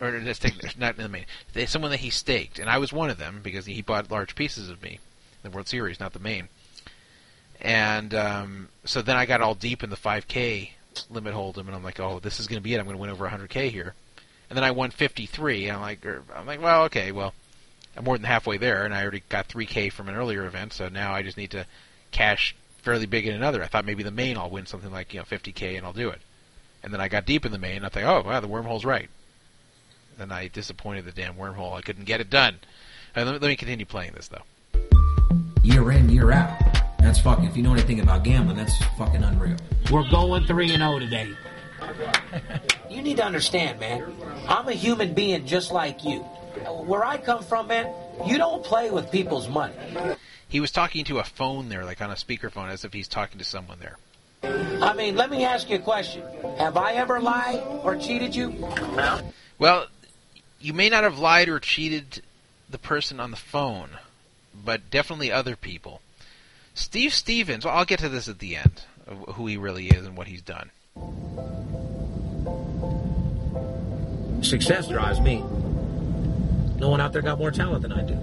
or uh, stake, [LAUGHS] not in the main, someone that he staked, and I was one of them because he bought large pieces of me, in the World Series, not the main. And um, so then I got all deep in the 5k limit hold'em, and I'm like, oh, this is going to be it. I'm going to win over 100k here. And then I won 53. And I'm like, er, I'm like, well, okay, well, I'm more than halfway there, and I already got 3k from an earlier event, so now I just need to cash fairly big in another. I thought maybe the main I'll win something like you know 50k and I'll do it. And then I got deep in the main, and I thought, oh, wow, the wormhole's right. Then I disappointed the damn wormhole. I couldn't get it done. Let, let me continue playing this though. Year in, year out. That's fucking. If you know anything about gambling, that's fucking unreal. We're going 3 and 0 today. You need to understand, man. I'm a human being just like you. Where I come from, man, you don't play with people's money. He was talking to a phone there, like on a speakerphone, as if he's talking to someone there. I mean, let me ask you a question. Have I ever lied or cheated you? No. Well, you may not have lied or cheated the person on the phone, but definitely other people. Steve Stevens, well, I'll get to this at the end, of who he really is and what he's done. Success drives me. No one out there got more talent than I do.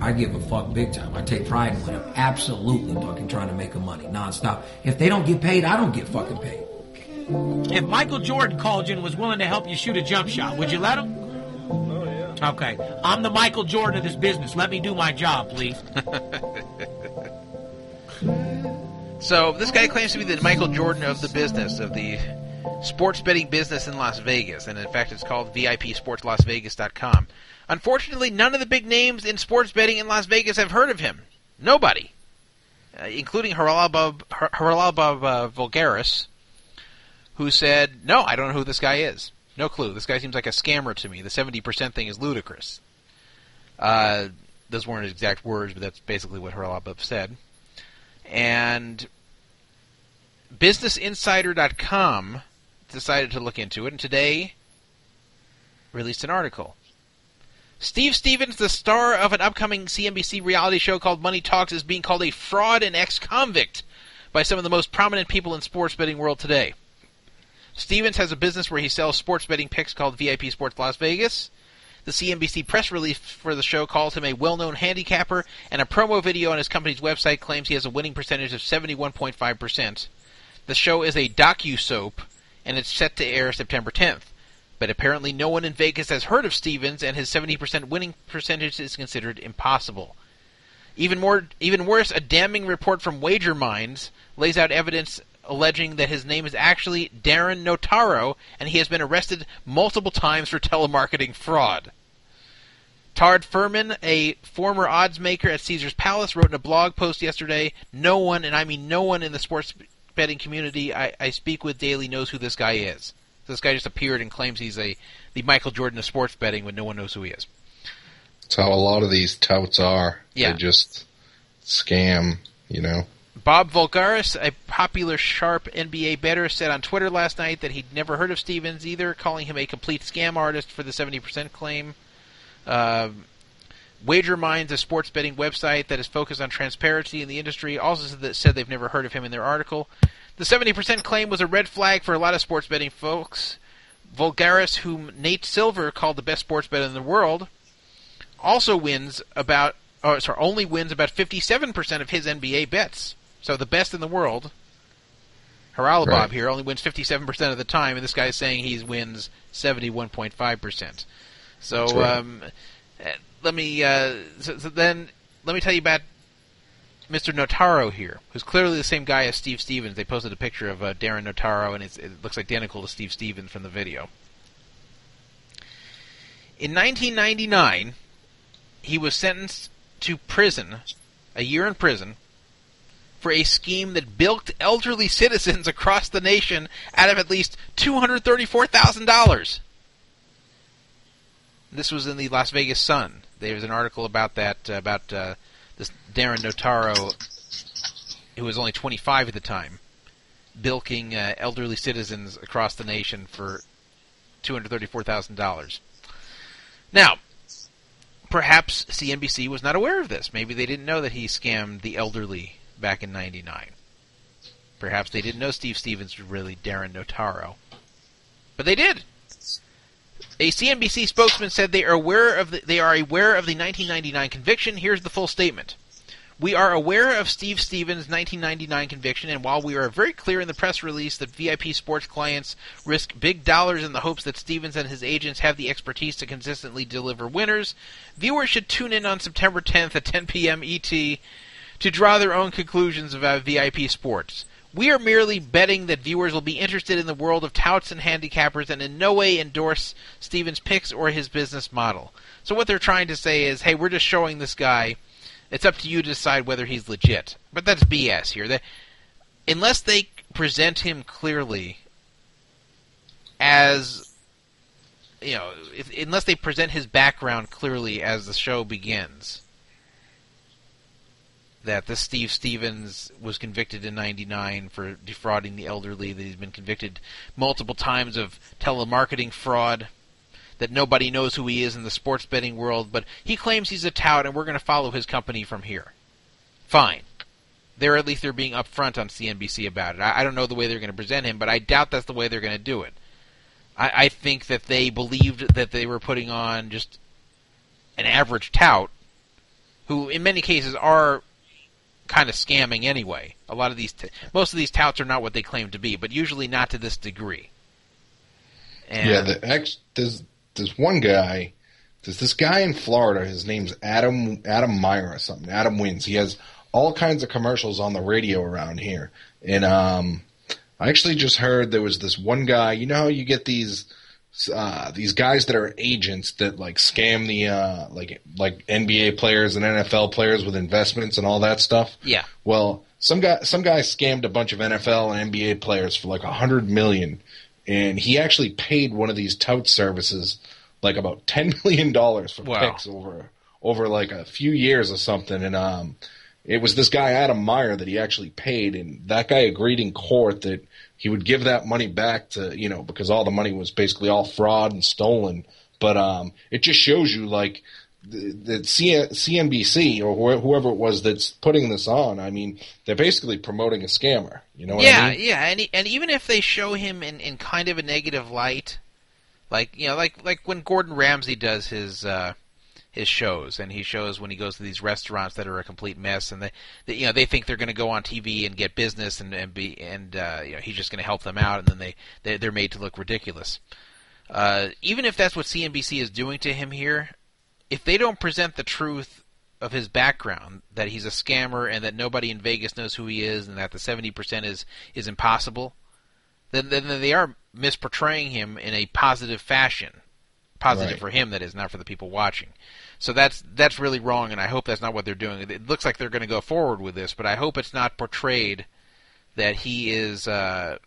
I give a fuck big time. I take pride in when I'm absolutely fucking trying to make a money nonstop. If they don't get paid, I don't get fucking paid. If Michael Jordan called you and was willing to help you shoot a jump shot, would you let him? Oh, Okay. I'm the Michael Jordan of this business. Let me do my job, please. [LAUGHS] So this guy claims to be the Michael Jordan of the business, of the sports betting business in Las Vegas, and in fact it's called VIPSportsLasVegas.com. Unfortunately, none of the big names in sports betting in Las Vegas have heard of him. Nobody, uh, including Haralabob uh, Voulgaris, who said, "No, I don't know who this guy is. No clue. This guy seems like a scammer to me. The seventy percent thing is ludicrous." Uh, those weren't his exact words, but that's basically what Haralabob said. And BusinessInsider.com decided to look into it, and today released an article. Steve Stevens, the star of an upcoming CNBC reality show called Money Talks, is being called a fraud and ex-convict by some of the most prominent people in sports betting world today. Stevens has a business where he sells sports betting picks called VIP Sports Las Vegas. The CNBC press release for the show calls him a well-known handicapper, and a promo video on his company's website claims he has a winning percentage of 71.5%. The show is a docu-soap, and it's set to air September 10th. But apparently no one in Vegas has heard of Stevens, and his 70% winning percentage is considered impossible. Even more, even worse, a damning report from Wager Minds lays out evidence alleging that his name is actually Darren Notaro, and he has been arrested multiple times for telemarketing fraud. Todd Fuhrman, a former odds maker at Caesar's Palace, wrote in a blog post yesterday, "No one, and I mean no one in the sports betting community I, I speak with daily knows who this guy is. This guy just appeared and claims he's a the Michael Jordan of sports betting, when no one knows who he is." That's how a lot of these touts are. Yeah. They just scam, you know. Bob Voulgaris, a popular sharp NBA bettor, said on Twitter last night that he'd never heard of Stevens either, calling him a complete scam artist for the 70% claim. Uh, Wager Minds, a sports betting website that is focused on transparency in the industry, also said, they've never heard of him in their article. The 70% claim was a red flag for a lot of sports betting folks. Voulgaris, whom Nate Silver called the best sports bettor in the world, also wins about, or sorry, only wins about 57% of his NBA bets. So the best in the world, Haralabob Right. here, only wins 57% of the time, and this guy is saying he wins 71.5%. So right. um, uh, let me uh, so, so then let me tell you about Mr. Notaro here, who's clearly the same guy as Steve Stevens. They posted a picture of uh, Darren Notaro, and it's, it looks identical to Steve Stevens from the video. In 1999, he was sentenced to prison, a year in prison, for a scheme that bilked elderly citizens across the nation out of at least $234,000. This was in the Las Vegas Sun. There was an article about that, uh, about uh, this Darren Notaro, who was only 25 at the time, bilking uh, elderly citizens across the nation for $234,000. Now, perhaps CNBC was not aware of this. Maybe they didn't know that he scammed the elderly back in 99. Perhaps they didn't know Steve Stevens was really Darren Notaro. But they did. A CNBC spokesman said they are aware of the, they are aware of the 1999 conviction. Here's the full statement. We are aware of Steve Stevens' 1999 conviction, and while we are very clear in the press release that VIP sports clients risk big dollars in the hopes that Stevens and his agents have the expertise to consistently deliver winners, viewers should tune in on September 10th at 10 p.m. ET to draw their own conclusions about VIP sports. We are merely betting that viewers will be interested in the world of touts and handicappers and in no way endorse Stevens' picks or his business model. So what they're trying to say is, hey, we're just showing this guy. It's up to you to decide whether he's legit. But that's BS here. They, unless they present him clearly as you know, if, unless they present his background clearly as the show begins, that this Steve Stevens was convicted in '99 for defrauding the elderly, that he's been convicted multiple times of telemarketing fraud, that nobody knows who he is in the sports betting world, but he claims he's a tout, and we're going to follow his company from here. Fine. They're at least they're being upfront on CNBC about it. I, I don't know the way they're going to present him, but I doubt that's the way they're going to do it. I, I think that they believed that they were putting on just an average tout, who in many cases are kind of scamming anyway. A lot of these, t- most of these touts are not what they claim to be, but usually not to this degree. And Yeah, the ex, there's one guy. There's this guy in Florida. His name's Adam Adam Meyer or something. Adam Wins. He has all kinds of commercials on the radio around here. And um, I actually just heard there was this one guy. You know how you get these uh, these guys that are agents that like scam the uh, like like NBA players and NFL players with investments and all that stuff. yeah, Well, some guy some guy scammed a bunch of NFL and NBA players for like a hundred million, and he actually paid one of these tout services like about ten [LAUGHS] million dollars for Wow. picks over over like a few years or something. And um, it was this guy Adam Meyer that he actually paid, and that guy agreed in court that he would give that money back to you know because all the money was basically all fraud and stolen. But um, it just shows you like the, the CNBC or wh- whoever it was that's putting this on. I mean, they're basically promoting a scammer. You know what yeah, I mean? yeah, and e- and even if they show him in, in kind of a negative light, like you know, like like when Gordon Ramsay does his uh, his shows, and he shows when he goes to these restaurants that are a complete mess, and they, they you know they think they're going to go on TV and get business and and be and uh, you know he's just going to help them out, and then they, they they're made to look ridiculous. Uh, even if that's what CNBC is doing to him here, if they don't present the truth of his background that he's a scammer and that nobody in Vegas knows who he is and that the 70% is is impossible, then then they are misportraying him in a positive fashion. Positive Right. for him that is, not for the people watching. So that's that's really wrong and I hope that's not what they're doing. It- looks like they're going to go forward with this, but I hope it's not portrayed that he is uh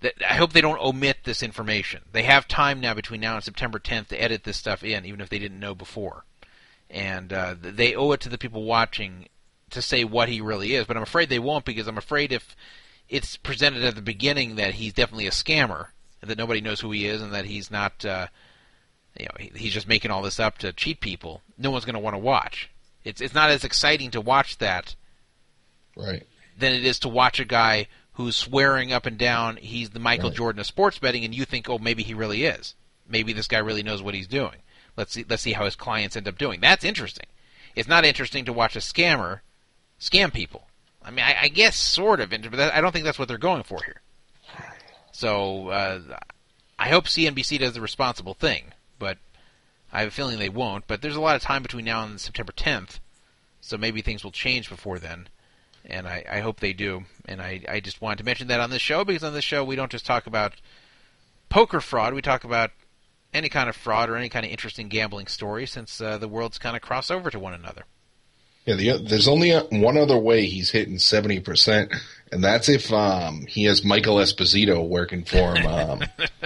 that I hope they don't omit this information. They have time now between now and September 10th to edit this stuff in, even if they didn't know before. And uh, they owe it to the people watching to say what he really is. But I'm afraid they won't because I'm afraid if it's presented at the beginning that he's definitely a scammer and that nobody knows who he is and that he's not, uh, you know, he, he's just making all this up to cheat people, no one's going to want to watch. It's it's not as exciting to watch that Right. than it is to watch a guy who's swearing up and down he's the Michael Right. Jordan of sports betting, and you think, oh, maybe he really is. Maybe this guy really knows what he's doing. Let's see. Let's see how his clients end up doing. That's interesting. It's not interesting to watch a scammer scam people. I mean, I, I guess sort of, but that, I don't think that's what they're going for here. So uh, I hope CNBC does the responsible thing, but I have a feeling they won't. But there's a lot of time between now and September 10th, so maybe things will change before then and I, I hope they do. And I, I just wanted to mention that on this show because on this show we don't just talk about poker fraud, we talk about any kind of fraud or any kind of interesting gambling story since uh, the worlds kind of cross over to one another. Yeah, the, there's only uh one other way he's hitting seventy percent, and that's if um, he has Michael Esposito working for him, um,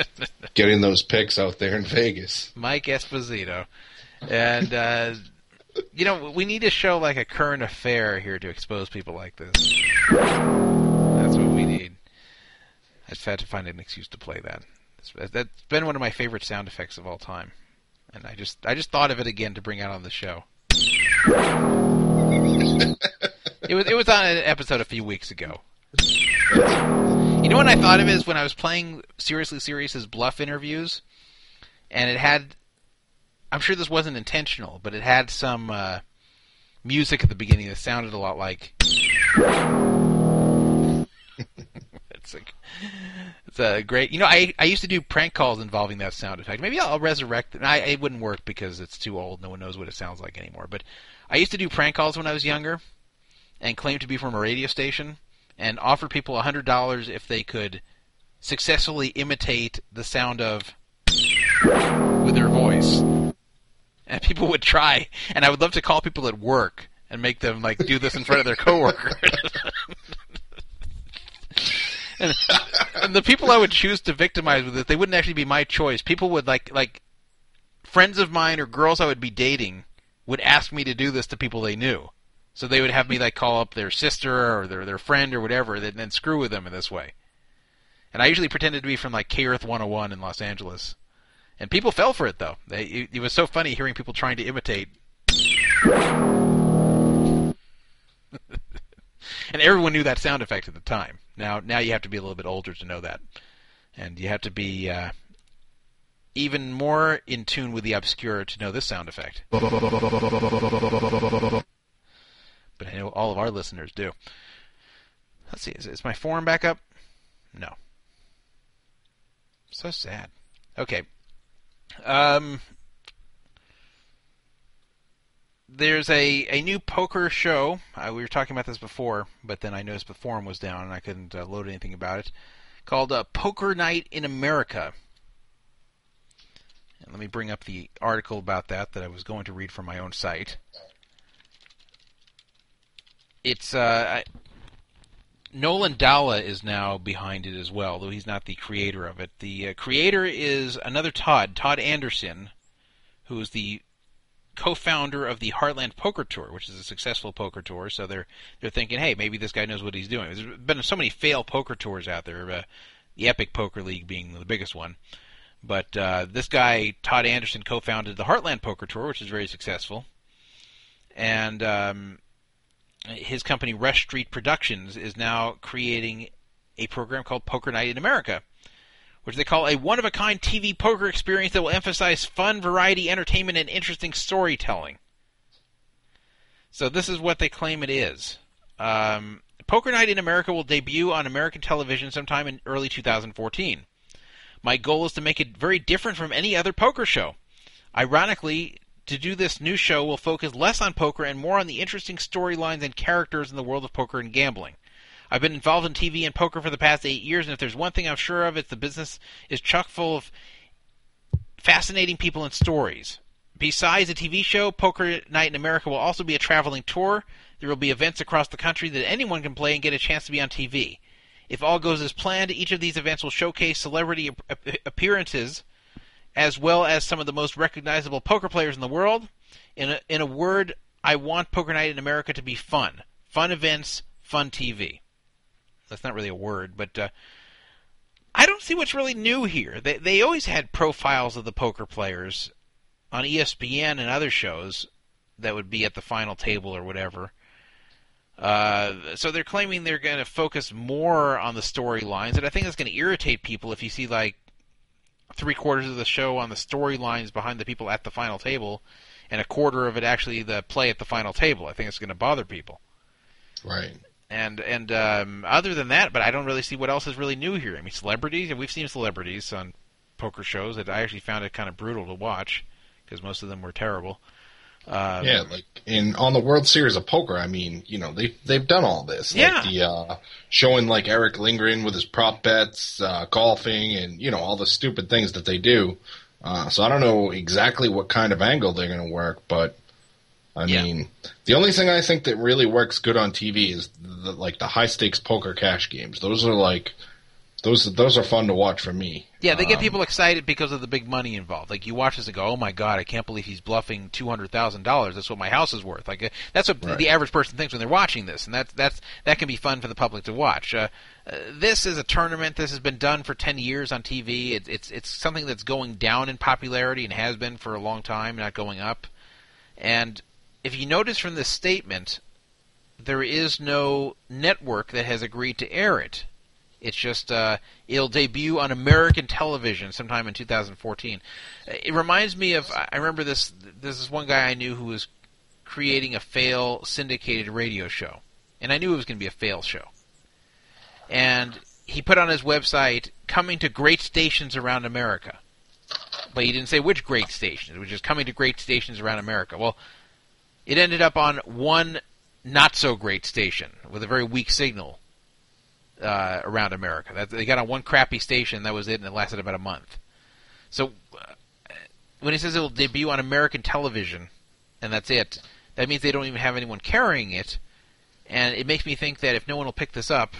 [LAUGHS] getting those picks out there in Vegas. Mike Esposito. And, uh, you know, we need to show like a current affair here to expose people like this. That's what we need. I just had to find an excuse to play that. That's been one of my favorite sound effects of all time, and I just I just thought of it again to bring out on the show. [LAUGHS] it was it was on an episode a few weeks ago. You know what I thought of is when I was playing Seriously Serious's bluff interviews, and it had. I'm sure this wasn't intentional, but it had some uh, music at the beginning that sounded a lot like. [LAUGHS] it's a, it's a great. You know, I I used to do prank calls involving that sound effect. Maybe I'll resurrect it. I, it wouldn't work because it's too old. No one knows what it sounds like anymore. But I used to do prank calls when I was younger, and claim to be from a radio station, and offer people hundred dollars if they could successfully imitate the sound of with their voice. And people would try, and I would love to call people at work and make them like do this in front of their coworkers. [LAUGHS] and, and the people I would choose to victimize with it, they wouldn't actually be my choice. People would like like friends of mine or girls I would be dating would ask me to do this to people they knew. So they would have me like call up their sister or their their friend or whatever, and then screw with them in this way. And I usually pretended to be from like K Earth 101 in Los Angeles. And people fell for it though. They, it, it was so funny hearing people trying to imitate. [LAUGHS] and everyone knew that sound effect at the time. Now, now you have to be a little bit older to know that, and you have to be uh, even more in tune with the obscure to know this sound effect. But I know all of our listeners do. Let's see, is, is my forum back up? No. So sad. Okay. Um, there's a, a new poker show. Uh, we were talking about this before, but then I noticed the forum was down and I couldn't uh, load anything about it. Called uh, Poker Night in America. And let me bring up the article about that that I was going to read from my own site. It's uh, I, Nolan Dalla is now behind it as well, though he's not the creator of it. The uh, creator is another Todd, Todd Anderson, who is the co-founder of the Heartland Poker Tour, which is a successful poker tour. So they're they're thinking, hey, maybe this guy knows what he's doing. There's been so many fail poker tours out there, uh, the Epic Poker League being the biggest one. But uh, this guy, Todd Anderson, co-founded the Heartland Poker Tour, which is very successful, and um, his company Rush Street Productions is now creating a program called Poker Night in America, which they call a one-of-a-kind TV poker experience that will emphasize fun, variety, entertainment, and interesting storytelling. So this is what they claim it is. Um, poker Night in America will debut on American television sometime in early 2014. My goal is to make it very different from any other poker show. Ironically, to do this new show will focus less on poker and more on the interesting storylines and characters in the world of poker and gambling. I've been involved in TV and poker for the past eight years, and if there's one thing I'm sure of, it's the business is chock full of fascinating people and stories. Besides the TV show, Poker Night in America will also be a traveling tour. There will be events across the country that anyone can play and get a chance to be on TV. If all goes as planned, each of these events will showcase celebrity appearances as well as some of the most recognizable poker players in the world. In a, in a word, I want Poker Night in America to be fun. Fun events, fun TV. That's not really a word, but uh, I don't see what's really new here. They they always had profiles of the poker players on ESPN and other shows that would be at the final table or whatever. Uh, so they're claiming they're going to focus more on the storylines, and I think that's going to irritate people if you see like three quarters of the show on the storylines behind the people at the final table, and a quarter of it actually the play at the final table. I think it's going to bother people. Right. And and um, other than that, but I don't really see what else is really new here. I mean, celebrities, and we've seen celebrities on poker shows that I actually found it kind of brutal to watch because most of them were terrible. Uh, yeah, like in on the World Series of Poker, I mean, you know, they they've done all this. Yeah. Like the uh, showing like Erick Lindgren with his prop bets, uh, golfing, and you know all the stupid things that they do. Uh, so I don't know exactly what kind of angle they're going to work, but I yeah. mean, the only thing I think that really works good on TV is the, like the high stakes poker cash games. Those are like those those are fun to watch for me. Yeah, they get um, people excited because of the big money involved. Like you watch this and go, "Oh my god, I can't believe he's bluffing two hundred thousand dollars. That's what my house is worth." Like uh, that's what right. the average person thinks when they're watching this, and that's that's that can be fun for the public to watch. Uh, uh, this is a tournament. This has been done for ten years on TV. It, it's it's something that's going down in popularity and has been for a long time, not going up. And if you notice from this statement, there is no network that has agreed to air it. It's just uh, it'll debut on American television sometime in 2014. It reminds me of I remember this. This is one guy I knew who was creating a fail syndicated radio show, and I knew it was going to be a fail show. And he put on his website coming to great stations around America, but he didn't say which great stations. It was just coming to great stations around America. Well, it ended up on one not so great station with a very weak signal uh, around America. That, they got on one crappy station, that was it, and it lasted about a month. So uh, when he says it will debut on American television, and that's it, that means they don't even have anyone carrying it. And it makes me think that if no one will pick this up,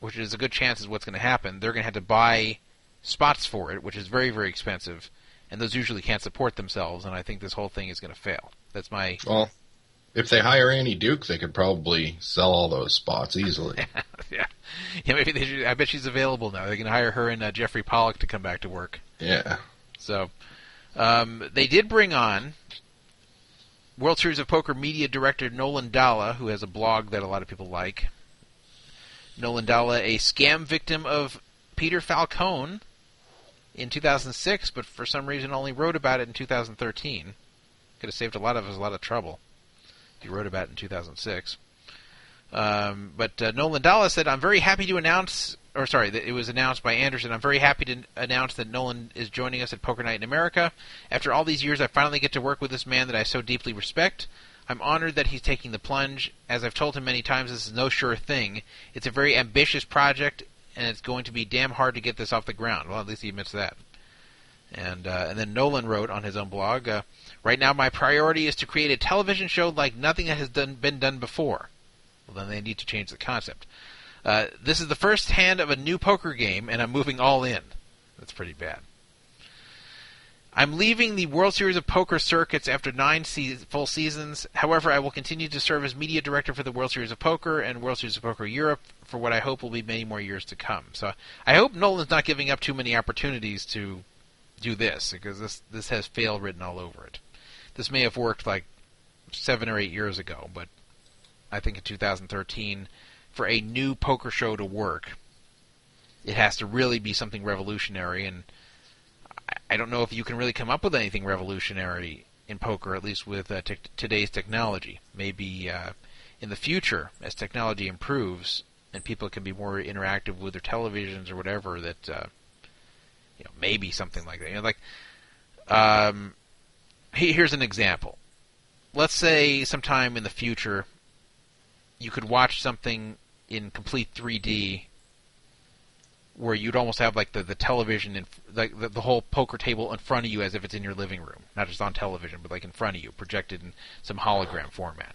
which is a good chance is what's going to happen, they're going to have to buy spots for it, which is very, very expensive. And those usually can't support themselves, and I think this whole thing is going to fail. That's my. Well, if they hire Annie Duke, they could probably sell all those spots easily. [LAUGHS] yeah, yeah. Maybe they should. I bet she's available now. They can hire her and uh, Jeffrey Pollack to come back to work. Yeah. So, um, they did bring on World Series of Poker media director Nolan Dalla, who has a blog that a lot of people like. Nolan Dalla, a scam victim of Peter Falcone in 2006, but for some reason only wrote about it in 2013. Could have saved a lot of us a lot of trouble. He wrote about in 2006. Um, but uh, Nolan Dalla said, "I'm very happy to announce, or sorry, it was announced by Anderson. I'm very happy to announce that Nolan is joining us at Poker Night in America. After all these years, I finally get to work with this man that I so deeply respect. I'm honored that he's taking the plunge. As I've told him many times, this is no sure thing. It's a very ambitious project, and it's going to be damn hard to get this off the ground. Well, at least he admits that." And uh, and then Nolan wrote on his own blog. Uh, Right now, my priority is to create a television show like nothing that has done, been done before. Well, then they need to change the concept. Uh, this is the first hand of a new poker game, and I'm moving all in. That's pretty bad. I'm leaving the World Series of Poker circuits after nine se- full seasons. However, I will continue to serve as media director for the World Series of Poker and World Series of Poker Europe for what I hope will be many more years to come. So I hope Nolan's not giving up too many opportunities to do this because this this has fail written all over it. This may have worked like seven or eight years ago, but I think in 2013, for a new poker show to work, it has to really be something revolutionary. And I don't know if you can really come up with anything revolutionary in poker, at least with uh, te- today's technology. Maybe uh, in the future, as technology improves and people can be more interactive with their televisions or whatever, that uh, you know maybe something like that. You know, like um, here's an example. Let's say sometime in the future, you could watch something in complete 3D, where you'd almost have like the, the television and like the, the whole poker table in front of you as if it's in your living room, not just on television, but like in front of you, projected in some hologram format.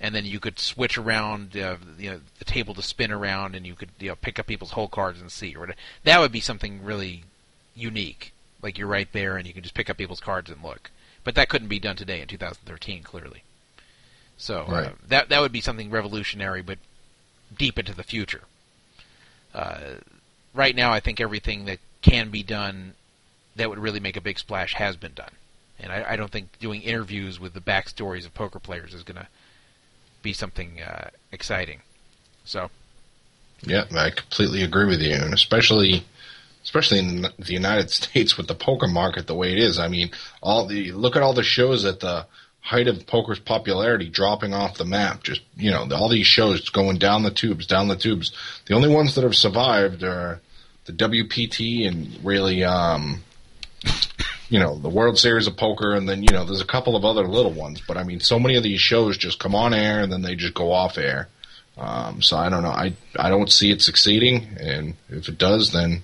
And then you could switch around, uh, you know, the table to spin around, and you could you know pick up people's hole cards and see. Or that would be something really unique. Like you're right there, and you can just pick up people's cards and look. But that couldn't be done today in 2013, clearly. So uh, that that would be something revolutionary, but deep into the future. Uh, right now, I think everything that can be done that would really make a big splash has been done, and I, I don't think doing interviews with the backstories of poker players is going to be something uh, exciting. So Yeah, I completely agree with you, and especially especially in the United [LAUGHS] States with the poker market the way it is. I mean, all the look at all the shows at the height of poker's popularity dropping off the map. Just you know, all these shows going down the tubes, down the tubes. The only ones that have survived are the WPT and really, um, you know, the World Series of Poker, and then you know, there's a couple of other little ones. But I mean, so many of these shows just come on air and then they just go off air. Um, so I don't know. I I don't see it succeeding, and if it does, then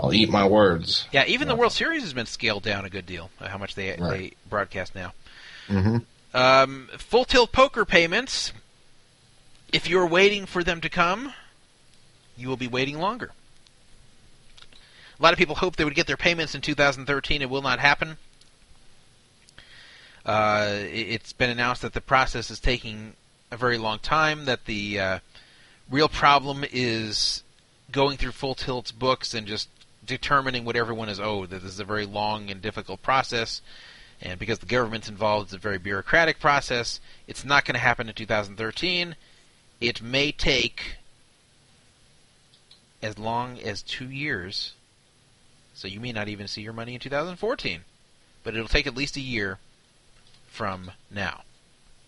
I'll eat my words. yeah, even the World Series has been scaled down a good deal. uh, How much they Right. they broadcast now. Mm-hmm. Um, full tilt poker payments. If you're waiting for them to come, you will be waiting longer. A lot of people hope they would get their payments in 2013. It will not happen. Uh, it- it's been announced that the process is taking a very long time. That the uh, real problem is going through Full Tilt's books and just determining what everyone is owed. That this is a very long and difficult process and because the government's involved, it's a very bureaucratic process. It's not going to happen in 2013. It may take as long as two years, so you may not even see your money in 2014. But it'll take at least a year from now.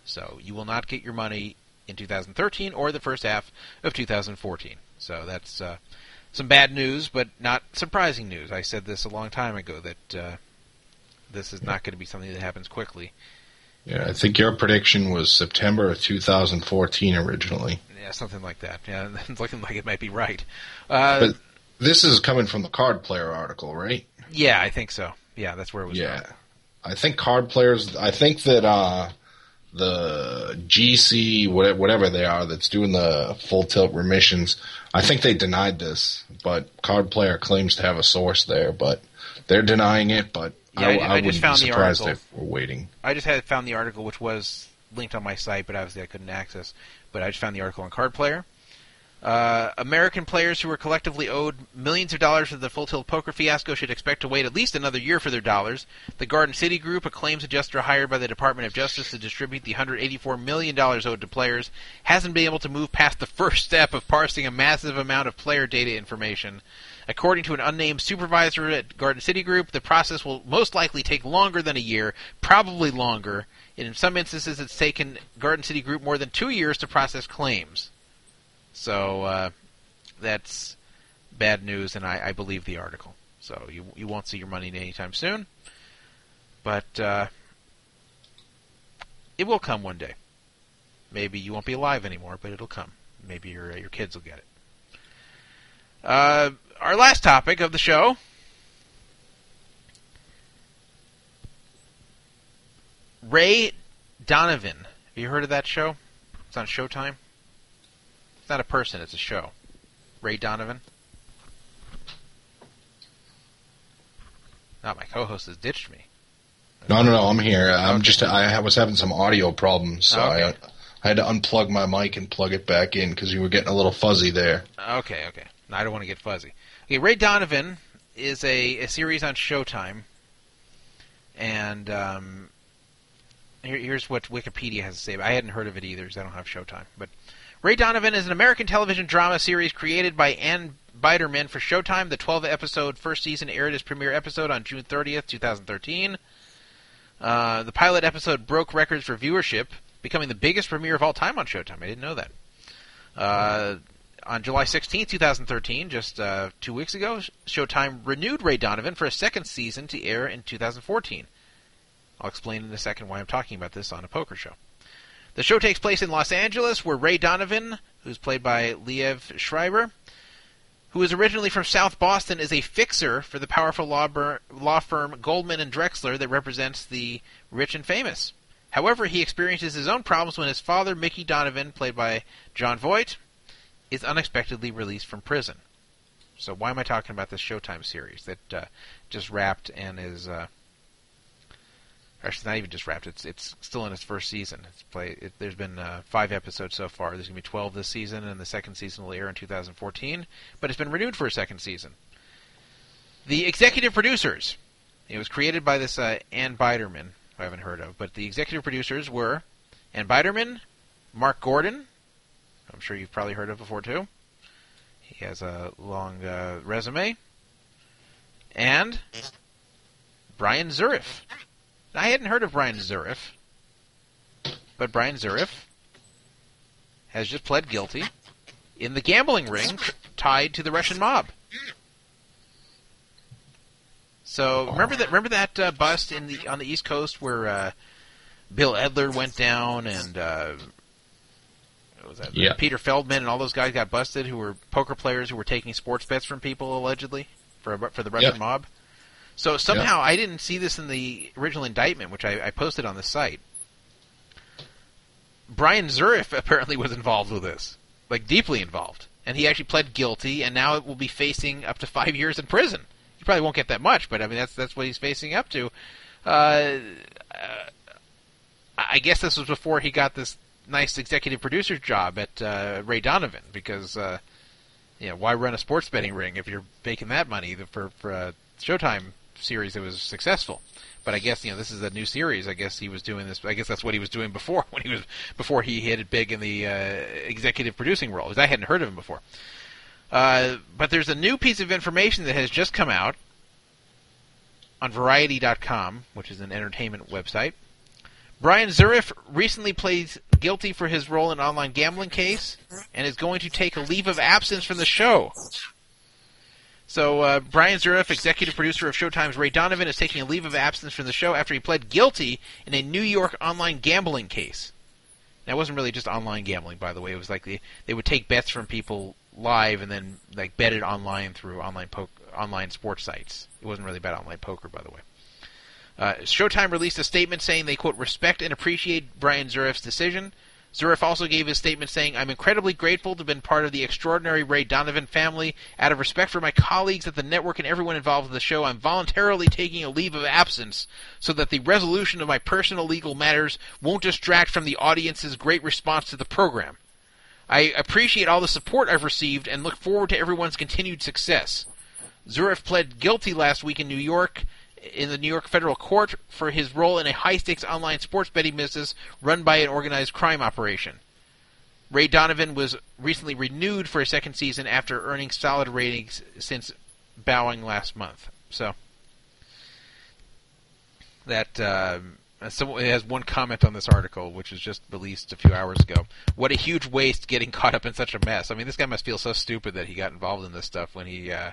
So you will not get your money in 2013 or the first half of 2014. So that's uh, some bad news, but not surprising news. I said this a long time ago that. Uh, this is not going to be something that happens quickly. Yeah, I think your prediction was September of 2014 originally. Yeah, something like that. Yeah, it's [LAUGHS] looking like it might be right. Uh, But this is coming from the card player article, right? yeah, I think so. Yeah, that's where it was. Yeah. from. I think card players. I think that uh, the GC, whatever they are, that's doing the full tilt remissions. I think they denied this, but card player claims to have a source there, but they're denying it. But Yeah, I, I- I I, just wouldn't found be the surprised article. if we're waiting. I just had found the article, which was linked on my site, but obviously I couldn't access. But I just found the article on Card Player. Uh, American players who were collectively owed millions of dollars for the Full Tilt Poker fiasco should expect to wait at least another year for their dollars. The Garden City Group, a claims adjuster hired by the Department of Justice to distribute the $184 million owed to players, hasn't been able to move past the [LAUGHS] first step of parsing a massive amount of player data information. According to an unnamed supervisor at Garden City Group, the process will most likely take longer than a year, probably longer. And in some instances, it's taken Garden City Group more than two years to process claims. So uh, that's bad news, and I, I believe the article. So you you won't see your money anytime soon, but uh, it will come one day. Maybe you won't be alive anymore, but it'll come. Maybe your your kids will get it. Uh, our last topic of the show. Ray Donovan. Have you heard of that show? It's on Showtime. It's not a person, it's a show. Ray Donovan. Not my co-host has ditched me. No, no, no. I'm here. I'm just. I was having some audio problems, so Okay. I, I had to unplug my mic and plug it back in because you were getting a little fuzzy there. Okay, okay. I don't want to get fuzzy. Okay, Ray Donovan is a, a series on Showtime, and um, here, here's what Wikipedia has to say. I hadn't heard of it either, because I don't have Showtime. But Ray Donovan is an American television drama series created by Ann Biderman for Showtime. The 12 episode first season aired its premiere episode on June 30th, 2013. Uh, the pilot episode broke records for viewership, becoming the biggest premiere of all time on Showtime. I didn't know that. Uh, on July 16, 2013, just uh, two weeks ago, Showtime renewed Ray Donovan for a second season to air in 2014. I'll explain in a second why I'm talking about this on a poker show. The show takes place in Los Angeles, where Ray Donovan, who's played by Liev Schreiber, who is originally from South Boston, is a fixer for the powerful law, bur- law firm Goldman and Drexler that represents the rich and famous. However, he experiences his own problems when his father, Mickey Donovan, played by Jon Voight, is unexpectedly released from prison. So why am I talking about this Showtime series that uh, just wrapped and is uh, actually not even just wrapped? It's it's still in its first season. It's play. It, there's been uh, five episodes so far. There's gonna be 12 this season, and the second season will air in 2014. But it's been renewed for a second season. The executive producers. It was created by this uh, Ann Biderman, I haven't heard of, but the executive producers were Ann Biderman, Mark Gordon, I'm sure you've probably heard of before too. He has a long uh, resume. And Bryan Zuriff. I hadn't heard of Bryan Zuriff, but Bryan Zuriff has just pled guilty in the gambling ring tied to the Russian mob. So remember that remember that uh, bust in the on the East Coast where uh, Bill Edler went down and uh, was that? Yeah. Peter Feldman and all those guys got busted who were poker players who were taking sports bets from people allegedly for for the Russian Yeah. mob. So somehow I didn't see this in the original indictment, which I, I posted on the site. Bryan Zuriff [LAUGHS] apparently was involved with this, like deeply involved, and he actually pled guilty, and now it will be facing up to five years in prison. He probably won't get that much, but I mean that's that's what he's facing up to. Uh, uh, I guess this was before he got this nice executive producer's job at uh, Ray Donovan, because uh, you know why run a sports betting ring if you're making that money for for a Showtime series that was successful. But I guess you know this is a new series. I guess he was doing this. I guess that's what he was doing [LAUGHS] before when he was before he hit it big in the uh, executive producing role. I hadn't heard of him before. Uh, but there's a new piece of information that has just come out on Variety.com, which is an entertainment website. Bryan Zuriff recently pleads guilty for his role in an online gambling case and is going to take a leave of absence from the show. So uh, Bryan Zuriff, executive producer of Showtime's Ray Donovan, is taking a leave of absence from the show after he pled guilty in a New York online gambling case. That wasn't really just online gambling, by the way. It was like they, they would take bets from people live and then like bet it online through online po- online sports sites. It wasn't really about online poker, by the way. Uh, Showtime released a statement saying they quote respect and appreciate Bryan Zuriff's decision. Zuriff also gave his statement saying, "I'm incredibly grateful to have been part of the extraordinary Ray Donovan family. Out of respect for my colleagues at the network and everyone involved in the show, I'm voluntarily taking a leave of absence so that the resolution of my personal legal matters won't distract from the audience's great response to the program. I appreciate all the support I've received and look forward to everyone's continued success." Zuriff pled guilty last week in New York in the New York federal court for his role in a high-stakes online sports betting business run by an organized crime operation. Ray Donovan was recently renewed for a second season after earning solid ratings since bowing last month. So that um, someone has one comment on this article, which was just released a few hours ago. What a huge waste getting [LAUGHS] caught up in such a mess. I mean, this guy must feel so stupid that he got involved in this stuff when he uh,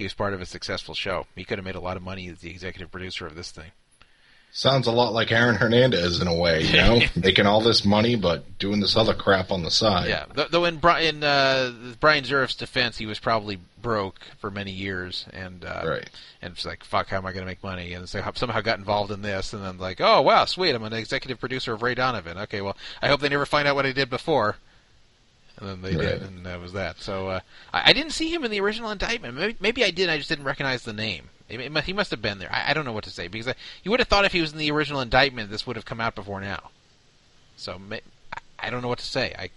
he was part of a successful show. He could have made a lot of money as the executive producer of this thing. Sounds a lot like Aaron Hernandez in a way, you know, [LAUGHS] making all this money but doing this other crap on the side. Yeah, though in, Bri- in uh, Bryan Zuriff's defense, he was probably broke for many years, and uh, Right. and it's like, fuck, how am I going to make money? And so somehow got involved in this, and then like, oh wow, sweet, I'm an executive producer of Ray Donovan. Okay, well, I hope they never find out what I did before. And then they did, and that was that. So uh, I, I didn't see him in the original indictment. Maybe, maybe I did. I just didn't recognize the name. It, it must, he must have been there. I, I don't know what to say because I, you would have thought if he was in the original indictment, this would have come out before now. So ma- I, I don't know what to say. I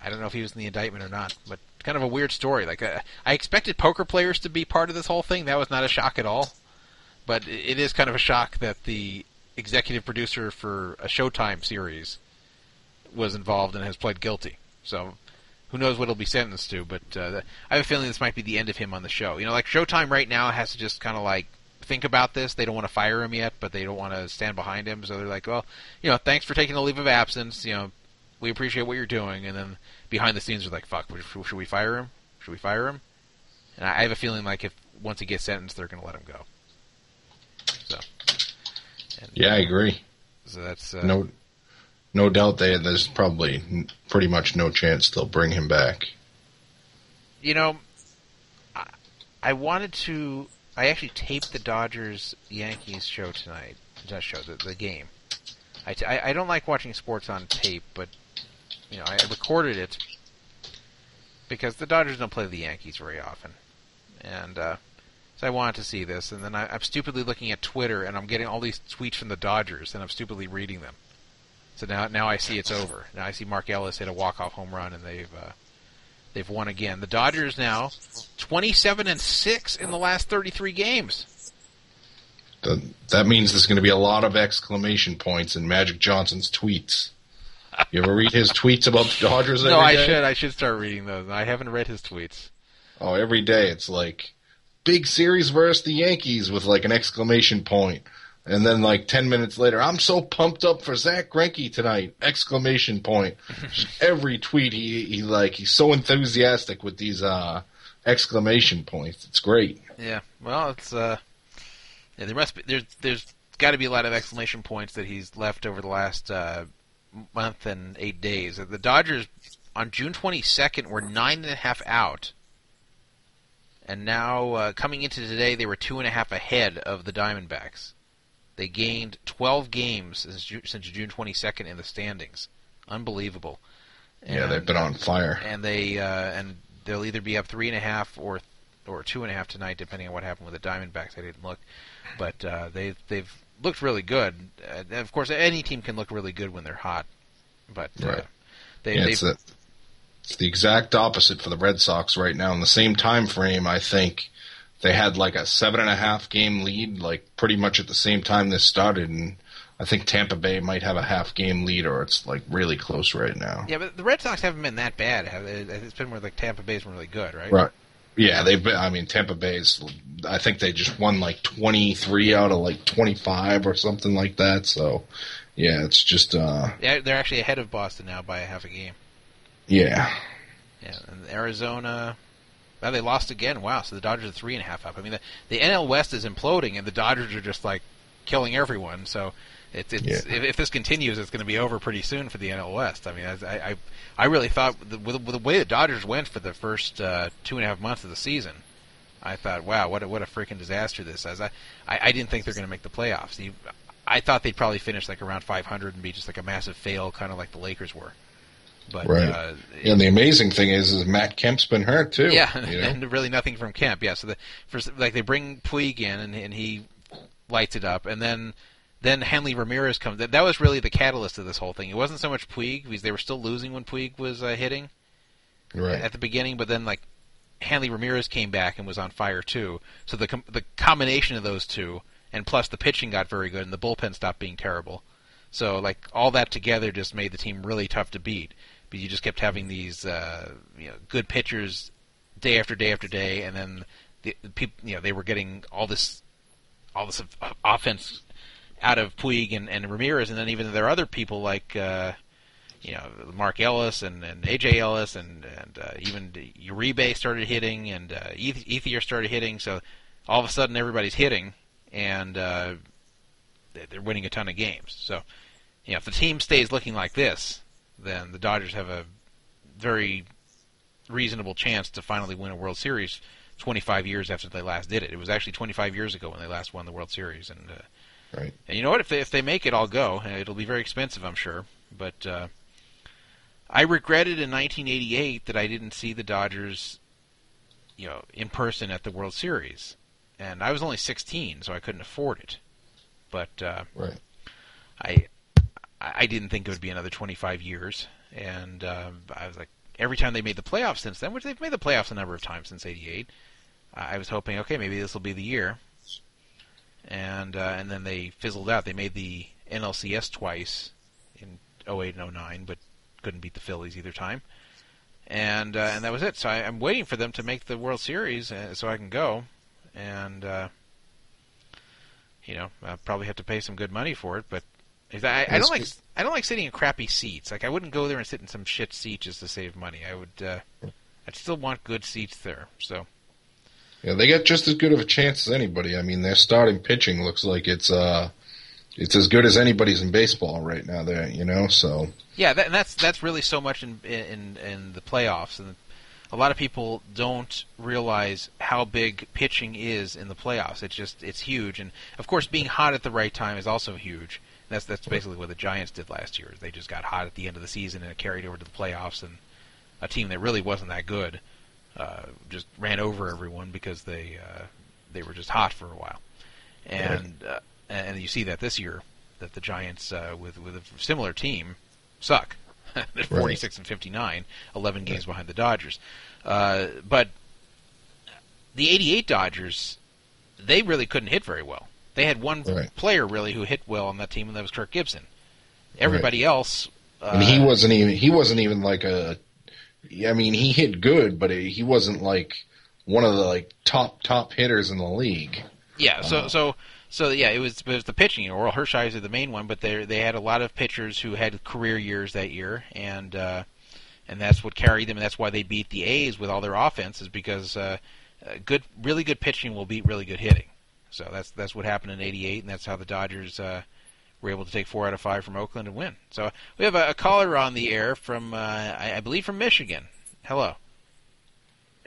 I don't know if he was in the indictment or not, but kind of a weird story. Like uh, I expected poker players to be part of this whole thing. That was not a shock at all. But it is kind of a shock that the executive producer for a Showtime series was involved and has pled guilty. So who knows what he'll be sentenced to? But uh, I have a feeling this might be the end of him on the show. You know, like Showtime right now has to just kind of like think about this. They don't want to fire him yet, but they don't want to stand behind him. So they're like, well, you know, thanks for taking a leave of absence. You know, we appreciate what you're doing. And then behind the scenes, they're like, fuck, should we fire him? Should we fire him? And I I have a feeling like if once he gets sentenced, they're going to let him go. So And, Yeah, I agree. So that's uh, No, no doubt they there's probably pretty much no chance they'll bring him back. you know, I, I wanted to. I actually taped the Dodgers Yankees show tonight. Not show the, the game. I, I don't like watching sports on tape, but you know I recorded it because the Dodgers don't play the Yankees very often, and uh, so I wanted to see this. And then I, I'm stupidly looking at Twitter, and I'm getting all these tweets from the Dodgers, and I'm stupidly reading them. So now now I see it's over. Now I see Mark Ellis hit a walk off home run, and they've. Uh, They've won again. The Dodgers now 27 and 6 in the last 33 games. That, that means there's going to be a lot of exclamation points in Magic Johnson's tweets. You ever read his tweets about the Dodgers? no, I day? should I should start reading those. I haven't read his tweets. Oh, every day it's like big series versus the Yankees with like an exclamation point. And then like 10 minutes later, I'm so pumped up for Zack Greinke tonight! Exclamation point. [LAUGHS] Every tweet he, he like, he's so enthusiastic with these, uh, exclamation points. It's great. Yeah. Well, it's uh yeah, there must be there's there's got to be a lot of exclamation points that he's left over the last uh, month and 8 days. The Dodgers on June 22nd were nine and a half out. And now, uh, coming into today, they were two and a half ahead of the Diamondbacks. They gained 12 games since, since June 22nd in the standings. Unbelievable. yeah, they've been on fire. and they uh, and they'll either be up three and a half or or two and a half tonight, depending on what happened with the Diamondbacks. I didn't look, but uh, they they've looked really good. Uh, of course, any team can look really good when they're hot, but uh, Right. they Yeah, it's, the, it's the exact opposite for the Red Sox right now. In the same time frame, I think they had like a seven and a half game lead, like pretty much at the same time this started, and I think Tampa Bay might have a half game lead, or it's like really close right now. yeah, but the Red Sox haven't been that bad. It's been more like Tampa Bay's been really good, right? Right. Yeah, they've been. I mean, Tampa Bay's. I think they just won like twenty three out of like twenty five or something like that. So, yeah, it's just. uh Yeah, they're actually ahead of Boston now by a half a game. Yeah, Yeah, and Arizona. Well, they lost again. Wow, so the Dodgers are three and a half up. I mean, the, the NL West is imploding, and the Dodgers are just like killing everyone. So it's, it's Yeah. if, if this continues, it's going to be over pretty soon for the NL West. I mean, I I, I really thought the, with, with the way the Dodgers went for the first uh, two and a half months of the season, I thought, wow, what a, what a freaking disaster this is. I I, I didn't think they're going to make the playoffs. You, I thought they'd probably finish like around 500 and be just like a massive fail, kind of like the Lakers were. But Right. uh, and the amazing thing is, is Matt Kemp's been hurt too. yeah, you [LAUGHS] know? and really nothing from Kemp. Yeah, so the first like they bring Puig in and, and he lights it up, and then then Hanley Ramirez comes. That, that was really the catalyst of this whole thing. It wasn't so much Puig because they were still losing when Puig was uh, hitting right. at the beginning, but then like Hanley Ramirez came back and was on fire too. So the com- the combination of those two, and plus the pitching got very good, and the bullpen stopped being terrible. So like all that together just made the team really tough to beat. But you just kept having these uh, you know good pitchers day after day after day, and then the, the people you know they were getting all this all this offense out of Puig and, and Ramirez, and then even there are other people like. Uh, you know Mark Ellis and, and AJ Ellis and and uh, even Uribe started hitting and uh, Ethier started hitting. So all of a sudden everybody's hitting and uh, they- they're winning a ton of games. So you know if the team stays looking like this, then the Dodgers have a very reasonable chance to finally win a World Series. 25 years after they last did it. It was actually 25 years ago when they last won the World Series, and uh, Right. and you know what? If they, if they make it, I'll go. It'll be very expensive, I'm sure. But uh, I regretted in 1988 that I didn't see the Dodgers, you know, in person at the World Series, and I was only 16, so I couldn't afford it. But uh, Right. I I didn't think it would be another 25 years, and um, I was like, every time they made the playoffs since then, which they've made the playoffs a number of times since '88, I was hoping, okay, maybe this will be the year, and uh, and then they fizzled out. They made the NLCS twice in 08 and 09, but couldn't beat the Phillies either time, and uh, and that was it. So I, I'm waiting for them to make the World Series uh, so I can go, and uh, you know I'll probably have to pay some good money for it, but. I, I don't like. I don't like sitting in crappy seats. Like I wouldn't go there and sit in some shit seat just to save money. I would. Uh, I'd still want good seats there. So Yeah, they got just as good of a chance as anybody. I mean, their starting pitching looks like it's uh, it's as good as anybody's in baseball right now. There, you know, so Yeah, that, and that's that's really so much in in in the playoffs, and a lot of people don't realize how big pitching is in the playoffs. It's just it's huge, and of course, being hot at the right time is also huge. That's that's basically what the Giants did last year. They just got hot at the end of the season and it carried over to the playoffs, and a team that really wasn't that good uh, just ran over everyone because they uh, they were just hot for a while, and uh, and you see that this year that the Giants uh, with with a similar team suck. [LAUGHS] They're 46 and 59, 11 games behind the Dodgers. Uh, but the 88 Dodgers, they really couldn't hit very well. They had one Right. player really who hit well on that team, and that was Kirk Gibson. Everybody else, uh, and he wasn't even he wasn't even like a. I mean, he hit good, but he wasn't like one of the like top top hitters in the league. Yeah, so so so yeah, it was it was the pitching. You know, Orel Hershiser the main one, but they they had a lot of pitchers who had career years that year, and uh, and that's what carried them, and that's why they beat the A's with all their offense, is because uh, uh, good, really good pitching will beat really good hitting. So that's that's what happened in '88, and that's how the Dodgers uh, were able to take four out of five from Oakland and win. So we have a, a caller on the air from uh, I, I believe from Michigan. Hello.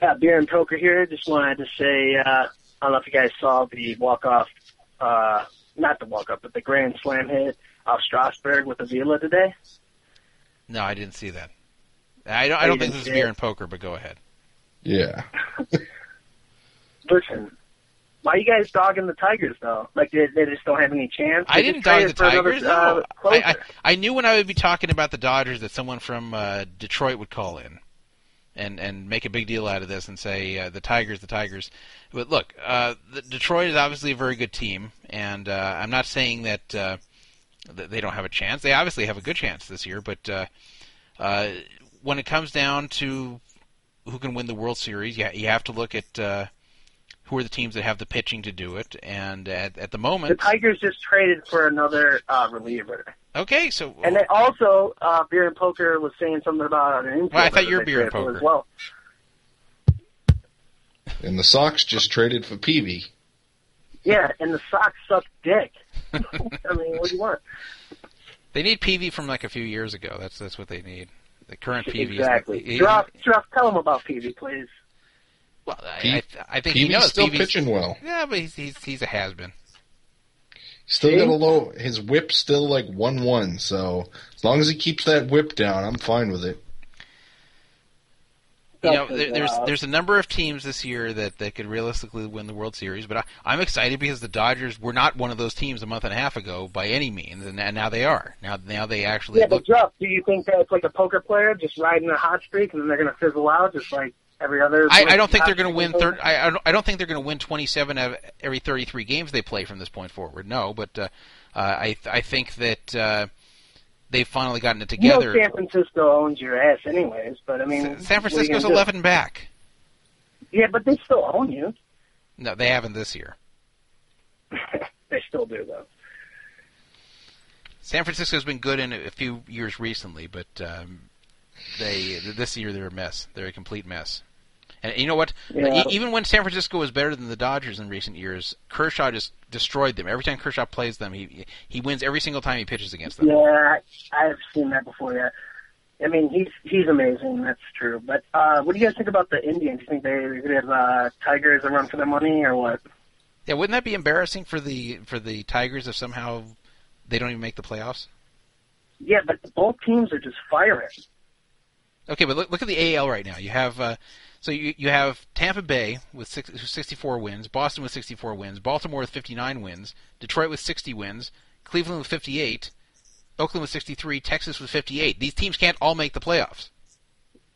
Yeah, beer and poker here. Just wanted to say, uh, I don't know if you guys saw the walk off, uh, not the walk off, but the grand slam hit off Strasburg with Avila today. No, I didn't see that. I don't. I Oh, don't think didn't this is beer it? and poker, but go ahead. Yeah, [LAUGHS] Listen, why are you guys dogging the Tigers though? Like they, they just don't have any chance. I didn't dog the for another, Tigers. uh, I, I I knew when I would be talking about the Dodgers that someone from uh, Detroit would call in, and and make a big deal out of this and say uh, the Tigers, the Tigers. But look, uh, the, Detroit is obviously a very good team, and uh, I'm not saying that, uh, that they don't have a chance. They obviously have a good chance this year, but uh, uh, when it comes down to who can win the World Series, you, you have to look at. Uh, who are the teams that have the pitching to do it? And at, at the moment, the Tigers just traded for another uh, reliever, okay, so and they also uh, beer and poker was saying something about an infielder. Well, I thought you were beer and poker. as well. and the Sox just traded for Peavy. Yeah, and the Sox suck dick. [LAUGHS] [LAUGHS] I mean, what do you want? They need Peavy from like a few years ago. That's that's what they need. The current Peavy Exactly. is. he- Drop, drop. Tell them about Peavy, please. Well, I, P- I, I think he knows. still Peavy's pitching well. Yeah, but he's he's, he's a has been. Still got a low. His whip's still like one one. So as long as he keeps that whip down, I'm fine with it. You know, there, there's there's a number of teams this year that, that could realistically win the World Series, but I, I'm excited because the Dodgers were not one of those teams a month and a half ago by any means, and, and now they are. Now now they actually Yeah, look. but drop. Do you think that it's like a poker player just riding a hot streak and then they're going to fizzle out just like every other? I, I don't think they're going to win. Thir- I, I don't- I don't think they're going to win 27 of every 33 games they play from this point forward. No, but uh, uh, I I think that uh, they've finally gotten it You know, together. San Francisco owns your ass, anyways. But I mean, San what Francisco's gonna do? 11 back. Yeah, but they still own you. No, they haven't this year. [LAUGHS] they still do though. San Francisco's been good in a few years recently, but um, they this year they're a mess. They're a complete mess. And you know what? Yeah. Even when San Francisco was better than the Dodgers in recent years, Kershaw just destroyed them. Every time Kershaw plays them, he he wins every single time he pitches against them. Yeah, I've seen that before. Yeah, I mean he's he's amazing. That's true. But uh, what do you guys think about the Indians? Do you think they give uh, Tigers a run for their money or what? Yeah, wouldn't that be embarrassing for the for the Tigers if somehow they don't even make the playoffs? Yeah, but both teams are just firing. Okay, but look, look at the AL right now. You have uh, so you you have Tampa Bay with six, 64 wins, Boston with 64 wins, Baltimore with 59 wins, Detroit with 60 wins, Cleveland with 58, Oakland with 63, Texas with 58. These teams can't all make the playoffs.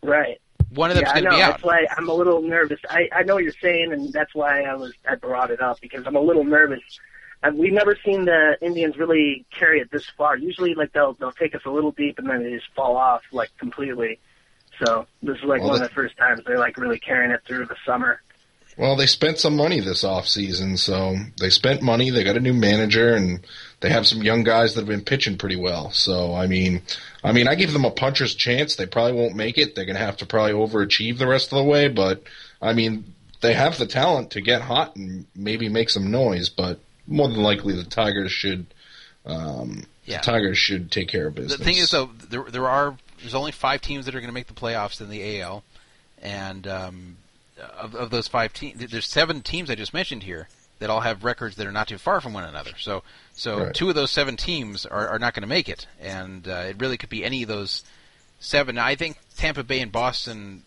Right. One of them's yeah, going to be out. That's why I'm a little nervous. I I know what you're saying, and that's why I was I brought it up because I'm a little nervous. And we've never seen the Indians really carry it this far. Usually, like they'll they'll take us a little deep and then they just fall off like completely. So this is like Well, one the- of the first times they're like really carrying it through the summer. Well, they spent some money this off season, so they spent money. They got a new manager, and they have some young guys that have been pitching pretty well. So, I mean, I mean, I give them a puncher's chance. They probably won't make it. They're going to have to probably overachieve the rest of the way. But I mean, they have the talent to get hot and maybe make some noise. But more than likely, the Tigers should Um, Yeah. The Tigers should take care of business. The thing is, though, there there are there's only five teams that are going to make the playoffs in the AL, and um, of, of those five teams, there's seven teams I just mentioned here that all have records that are not too far from one another. So so Right. two of those seven teams are, are not going to make it, and uh, it really could be any of those seven. I think Tampa Bay and Boston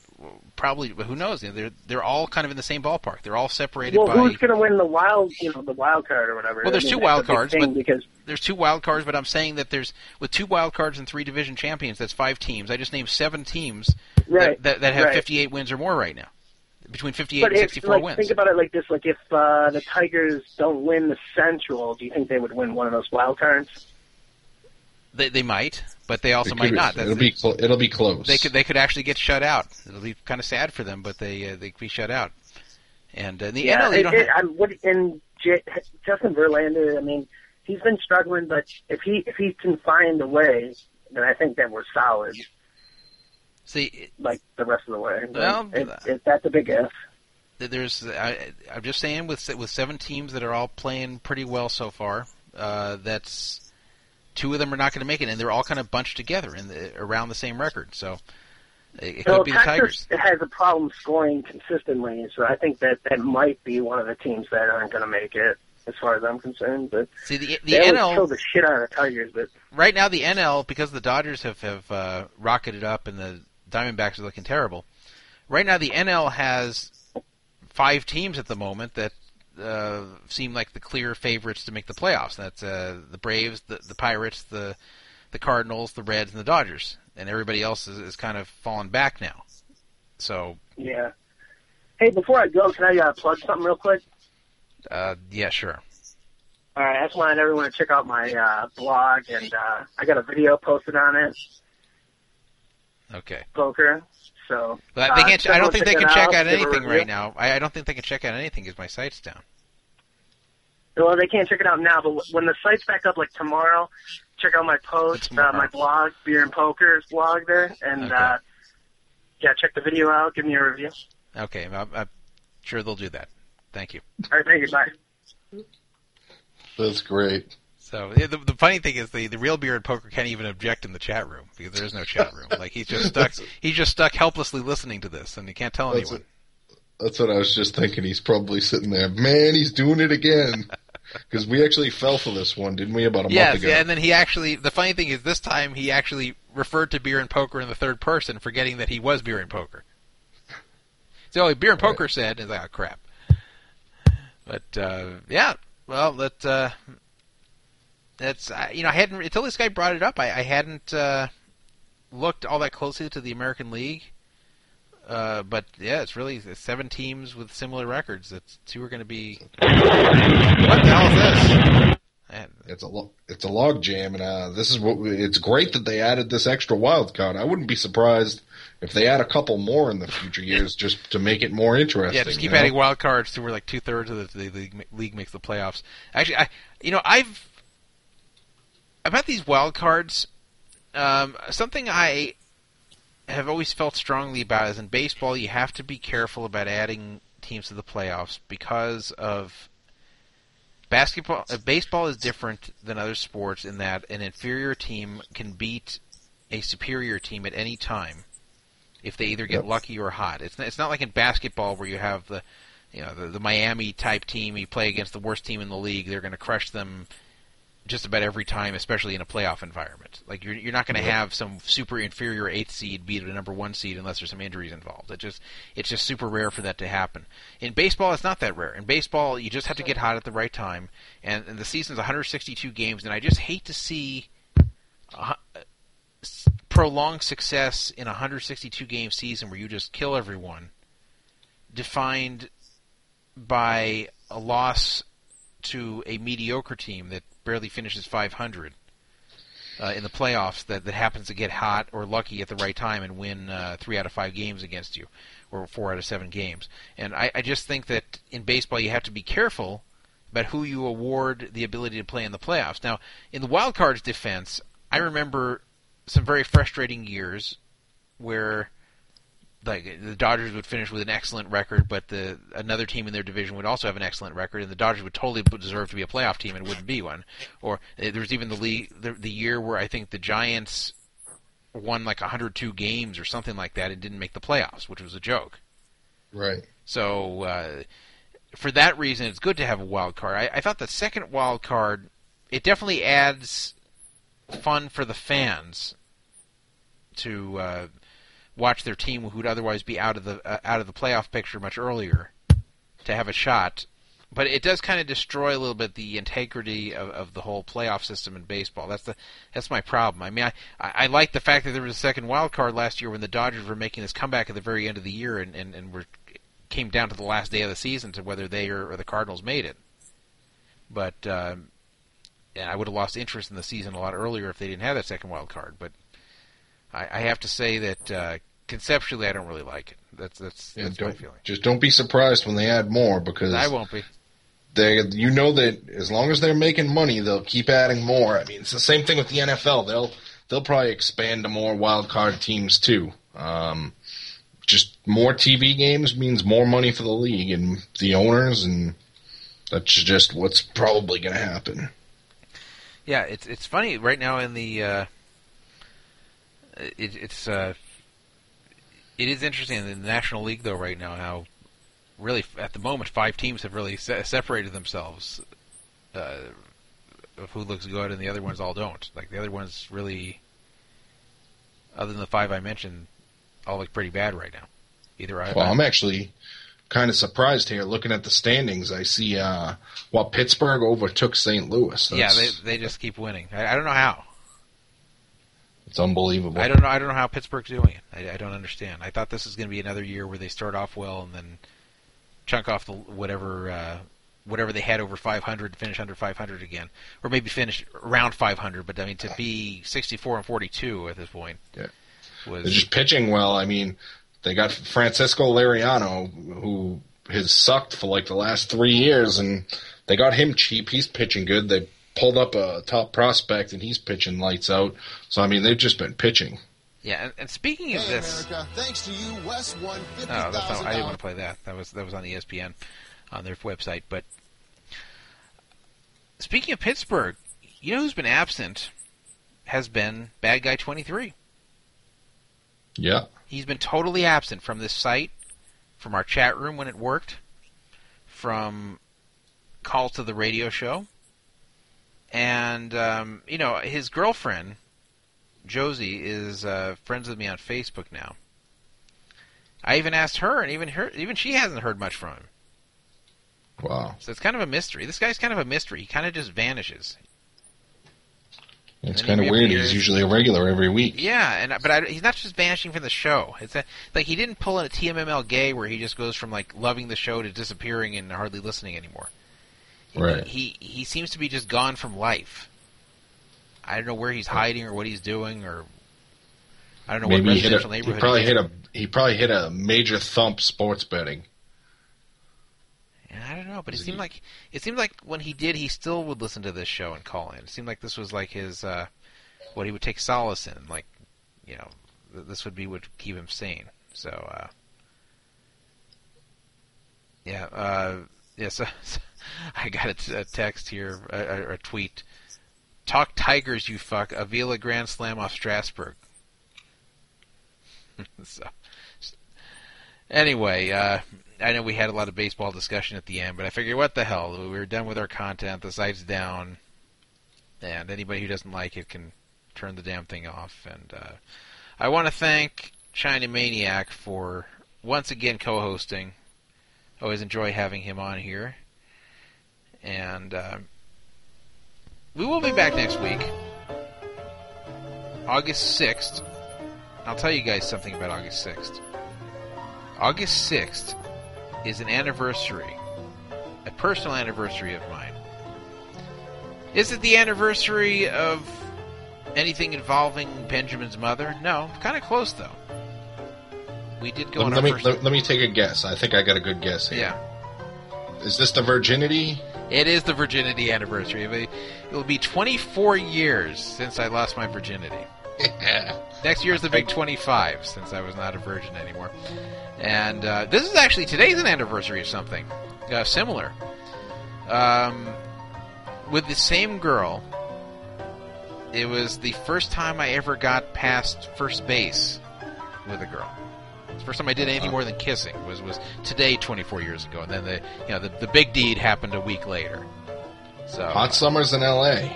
probably, who knows? You know, They're they're all kind of in the same ballpark. They're all separated Well, by. who's going to win the wild, you know, the wild card or whatever? Well, there's I mean, two wild that's a big cards, but because there's two wild cards, but I'm saying that there's with two wild cards and three division champions, that's five teams. I just named seven teams Right, that, that, that have right. 58 wins or more right now, between 58 But and 64 like, wins. think about it like this: like, if uh, the Tigers don't win the Central, do you think they would win one of those wild cards? They, they might, but they also It might could- not. That's It'll be cl- it'll be close. they could they could actually get shut out. It'll be kind of sad for them, but they uh, they could be shut out. And uh, the yeah, NL, you it, don't it, have- I'm, what, and J, Justin Verlander, I mean, he's been struggling, but if he if he can find a way, then I think that we're solid. see like the rest of the way. But Well, it, it, that's a big if. there's I, I'm just saying with with seven teams that are all playing pretty well so far. Uh, that's two of them are not going to make it, and they're all kind of bunched together in the, around the same record. So it, it could be the Tigers. Has a problem scoring consistently, so I think that that might be one of the teams that aren't going to make it, as far as I'm concerned. But See the the they NL kill the shit out of the Tigers. But right now the NL because the Dodgers have have uh, rocketed up and the Diamondbacks are looking terrible. Right now the NL has five teams at the moment that uh, seem like the clear favorites to make the playoffs. That's uh, the Braves, the the Pirates, the the Cardinals, the Reds, and the Dodgers. And everybody else is, is kind of fallen back now. So yeah. Hey, before I go, can I uh, plug something real quick? uh, yeah, sure. All right, I just wanted everyone to check out my uh, blog, and uh, I got a video posted on it, Okay. poker. So But they uh, can't. I don't think they can it check out, out anything right now. I, I don't think they can check out anything because my site's down. Well, they can't check it out now, but when the site's back up, like tomorrow, check out my post, uh, my blog, Beer and Poker's blog there, and Okay. uh, yeah, check the video out. Give me a review. Okay, I'm, I'm sure they'll do that. Thank you. All right, thank you. Bye. That's great. So the, the funny thing is the, the real beer and poker can't even object in the chat room because there is no chat room. Like he's just stuck. He's just stuck helplessly listening to this, and he can't tell That's anyone. That's what I was just thinking. He's probably sitting there. Man, he's doing it again. [LAUGHS] Because we actually fell for this one, didn't we, about a Yes, month ago? yeah, and then he actually. The funny thing is, this time he actually referred to beer and poker in the third person, forgetting that he was beer and poker. [LAUGHS] So beer and poker said, "Is like, oh crap." But uh, yeah, well, that uh, that's uh, you know I hadn't until this guy brought it up. I, I hadn't uh, looked all that closely to the American League. Uh, but yeah, it's really seven teams with similar records. It's two are going to be. What the hell is this? It's a lo- it's a log jam, and uh, this is what we, it's great that they added this extra wild card. I wouldn't be surprised if they add a couple more in the future years just to make it more interesting. Yeah, just keep you know? adding wild cards to where like two thirds of the, the, the league makes the playoffs. Actually, I you know I've about these wild cards. Um, something I have always felt strongly about is in baseball you have to be careful about adding teams to the playoffs because of basketball. Uh, baseball is different than other sports in that an inferior team can beat a superior team at any time if they either get Yep. lucky or hot. It's not, it's not like in basketball where you have the you know the, the Miami type team. You play against the worst team in the league. They're going to crush them just about every time, especially in a playoff environment. Like you're you're not going to Yep. have some super inferior eighth seed beat a number one seed unless there's some injuries involved. It just it's just super rare for that to happen. In baseball, it's not that rare. In baseball, you just have to get hot at the right time, and, and the season's 162 games, and I just hate to see. Uh, prolonged success in a 162 game season where you just kill everyone defined by a loss to a mediocre team that barely finishes 500 uh, in the playoffs that, that happens to get hot or lucky at the right time and win uh, three out of five games against you or four out of seven games. And I, I just think that in baseball you have to be careful about who you award the ability to play in the playoffs. Now, in the wild cards defense, I remember some very frustrating years where like the Dodgers would finish with an excellent record, but the another team in their division would also have an excellent record, and the Dodgers would totally deserve to be a playoff team and wouldn't be one. Or uh, there was even the league the, the year where I think the Giants won like 102 games or something like that and didn't make the playoffs, which was a joke. Right. So uh, for that reason, it's good to have a wild card. I, I thought the second wild card it definitely adds fun for the fans to uh, watch their team who would otherwise be out of the uh, out of the playoff picture much earlier to have a shot. But it does kind of destroy a little bit the integrity of, of the whole playoff system in baseball. That's the that's my problem. I mean, I, I, I like the fact that there was a second wild card last year when the Dodgers were making this comeback at the very end of the year and and, and were came down to the last day of the season to whether they or, or the Cardinals made it. But um, I would have lost interest in the season a lot earlier if they didn't have that second wild card. But I, I have to say that uh, conceptually, I don't really like it. That's that's, Yeah, that's my feeling. just don't be surprised when they add more because I won't be. they you know that as long as they're making money, they'll keep adding more. I mean, it's the same thing with the NFL. They'll they'll probably expand to more wild card teams too. Um, just more TV games means more money for the league and the owners, and that's just what's probably going to happen. Yeah, it's it's funny right now in the. Uh, it, it's uh, it is interesting in the National League though right now how really at the moment five teams have really se- separated themselves uh, of who looks good and the other ones all don't. Like the other ones really, other than the five I mentioned, all look pretty bad right now. Either I, Well, I'm actually kind of surprised here looking at the standings. I see uh, well Pittsburgh overtook St. Louis. yeah, they they just keep winning. I, I don't know how. It's unbelievable. I don't know. I don't know how Pittsburgh's doing it. I, I don't understand. I thought this was going to be another year where they start off well and then chunk off the whatever uh, whatever they had over 500, finish under 500 again, or maybe finish around 500. But I mean, to be 64 and 42 at this point Yeah. was They're just pitching well. I mean, they got Francisco Liriano, who has sucked for like the last three years, and they got him cheap. He's pitching good. They pulled up a top prospect, and he's pitching lights out. So I mean, they've just been pitching. yeah. And, and speaking of Hey, this, America, thanks to you, Wes won oh, that's not, I didn't want to play that. That was that was on ESPN on their website. But speaking of Pittsburgh, you know who's been absent has been Bad Guy 23. Yeah. He's been totally absent from this site, from our chat room when it worked, from calls to the radio show, and um, you know his girlfriend Josie is uh, friends with me on Facebook now. I even asked her, and even her, even she hasn't heard much from him. Wow. So it's kind of a mystery. This guy's kind of a mystery. He kind of just vanishes. It's kind of weird. He's usually a regular every week. Yeah, and but I, he's not just vanishing from the show. It's a, like he didn't pull in a TMML gay where he just goes from like loving the show to disappearing and hardly listening anymore. Right. He he seems to be just gone from life. I don't know where he's hiding or what he's doing or I don't know Maybe what he residential a, he probably hit a he probably hit a major thump sports betting. I don't know, but it seemed like it seemed like when he did, he still would listen to this show and call in. It seemed like this was like his uh, what he would take solace in. Like, you know, th- this would be what would keep him sane. So, uh, yeah, uh, yeah. So, [LAUGHS] [LAUGHS] I got a, t- a text here, a, a, tweet. Talk Tigers, you fuck. Avila Grand Slam off Strasburg. [LAUGHS] so, anyway, uh, I know we had a lot of baseball discussion at the end, but I figured, what the hell? We were done with our content. The site's down, and anybody who doesn't like it can turn the damn thing off. And uh, I want to thank China Maniac for once again co-hosting. Always enjoy having him on here, and uh, we will be back next week, August sixth. I'll tell you guys something about August sixth. August sixth is an anniversary, a personal anniversary of mine. Is it the anniversary of anything involving Benjamin's mother? No, kind of close though. We did go Let, on let me let, let me take a guess. I think I got a good guess here. yeah, Is this the virginity? It is the virginity anniversary. It will- be 24 years since I lost my virginity. [LAUGHS] Next year is the big 25, since I was not a virgin anymore. And uh, this is actually today's an anniversary of something uh, similar. Um, with the same girl, it was the first time I ever got past first base with a girl. It's the first time I did anything more than kissing was was today, 24 years ago, and then the you know the, the big deed happened a week later. So Hot summers in L.A.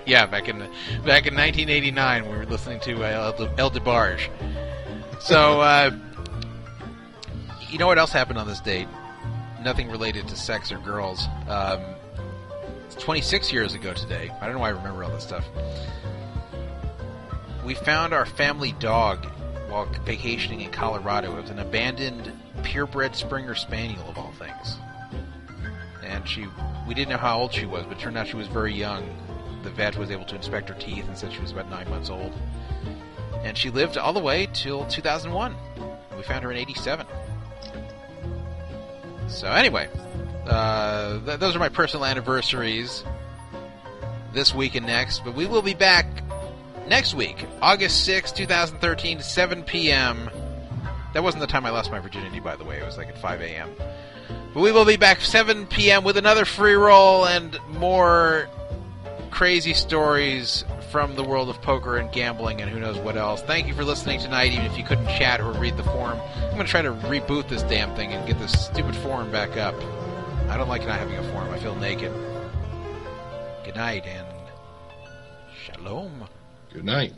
[LAUGHS] yeah, back in back in 1989, we were listening to uh, El, El DeBarge. So, uh, you know what else happened on this date? Nothing related to sex or girls. Um, 26 years ago today. I don't know why I remember all this stuff. We found our family dog while vacationing in Colorado. It was an abandoned purebred Springer Spaniel, of all things. And she, we didn't know how old she was, but it turned out she was very young. The vet was able to inspect her teeth and said she was about nine months old. And she lived all the way till 2001. We found her in 87. So anyway, uh, th- those are my personal anniversaries this week and next. But we will be back next week, August 6, 2013, 7 p.m. That wasn't the time I lost my virginity, by the way. It was like at 5 a.m. But we will be back 7 p.m. with another free roll and more crazy stories from the world of poker and gambling and who knows what else. Thank you for listening tonight, even if you couldn't chat or read the forum. I'm going to try to reboot this damn thing and get this stupid forum back up. I don't like not having a forum. I feel naked. Good night and shalom. Good night.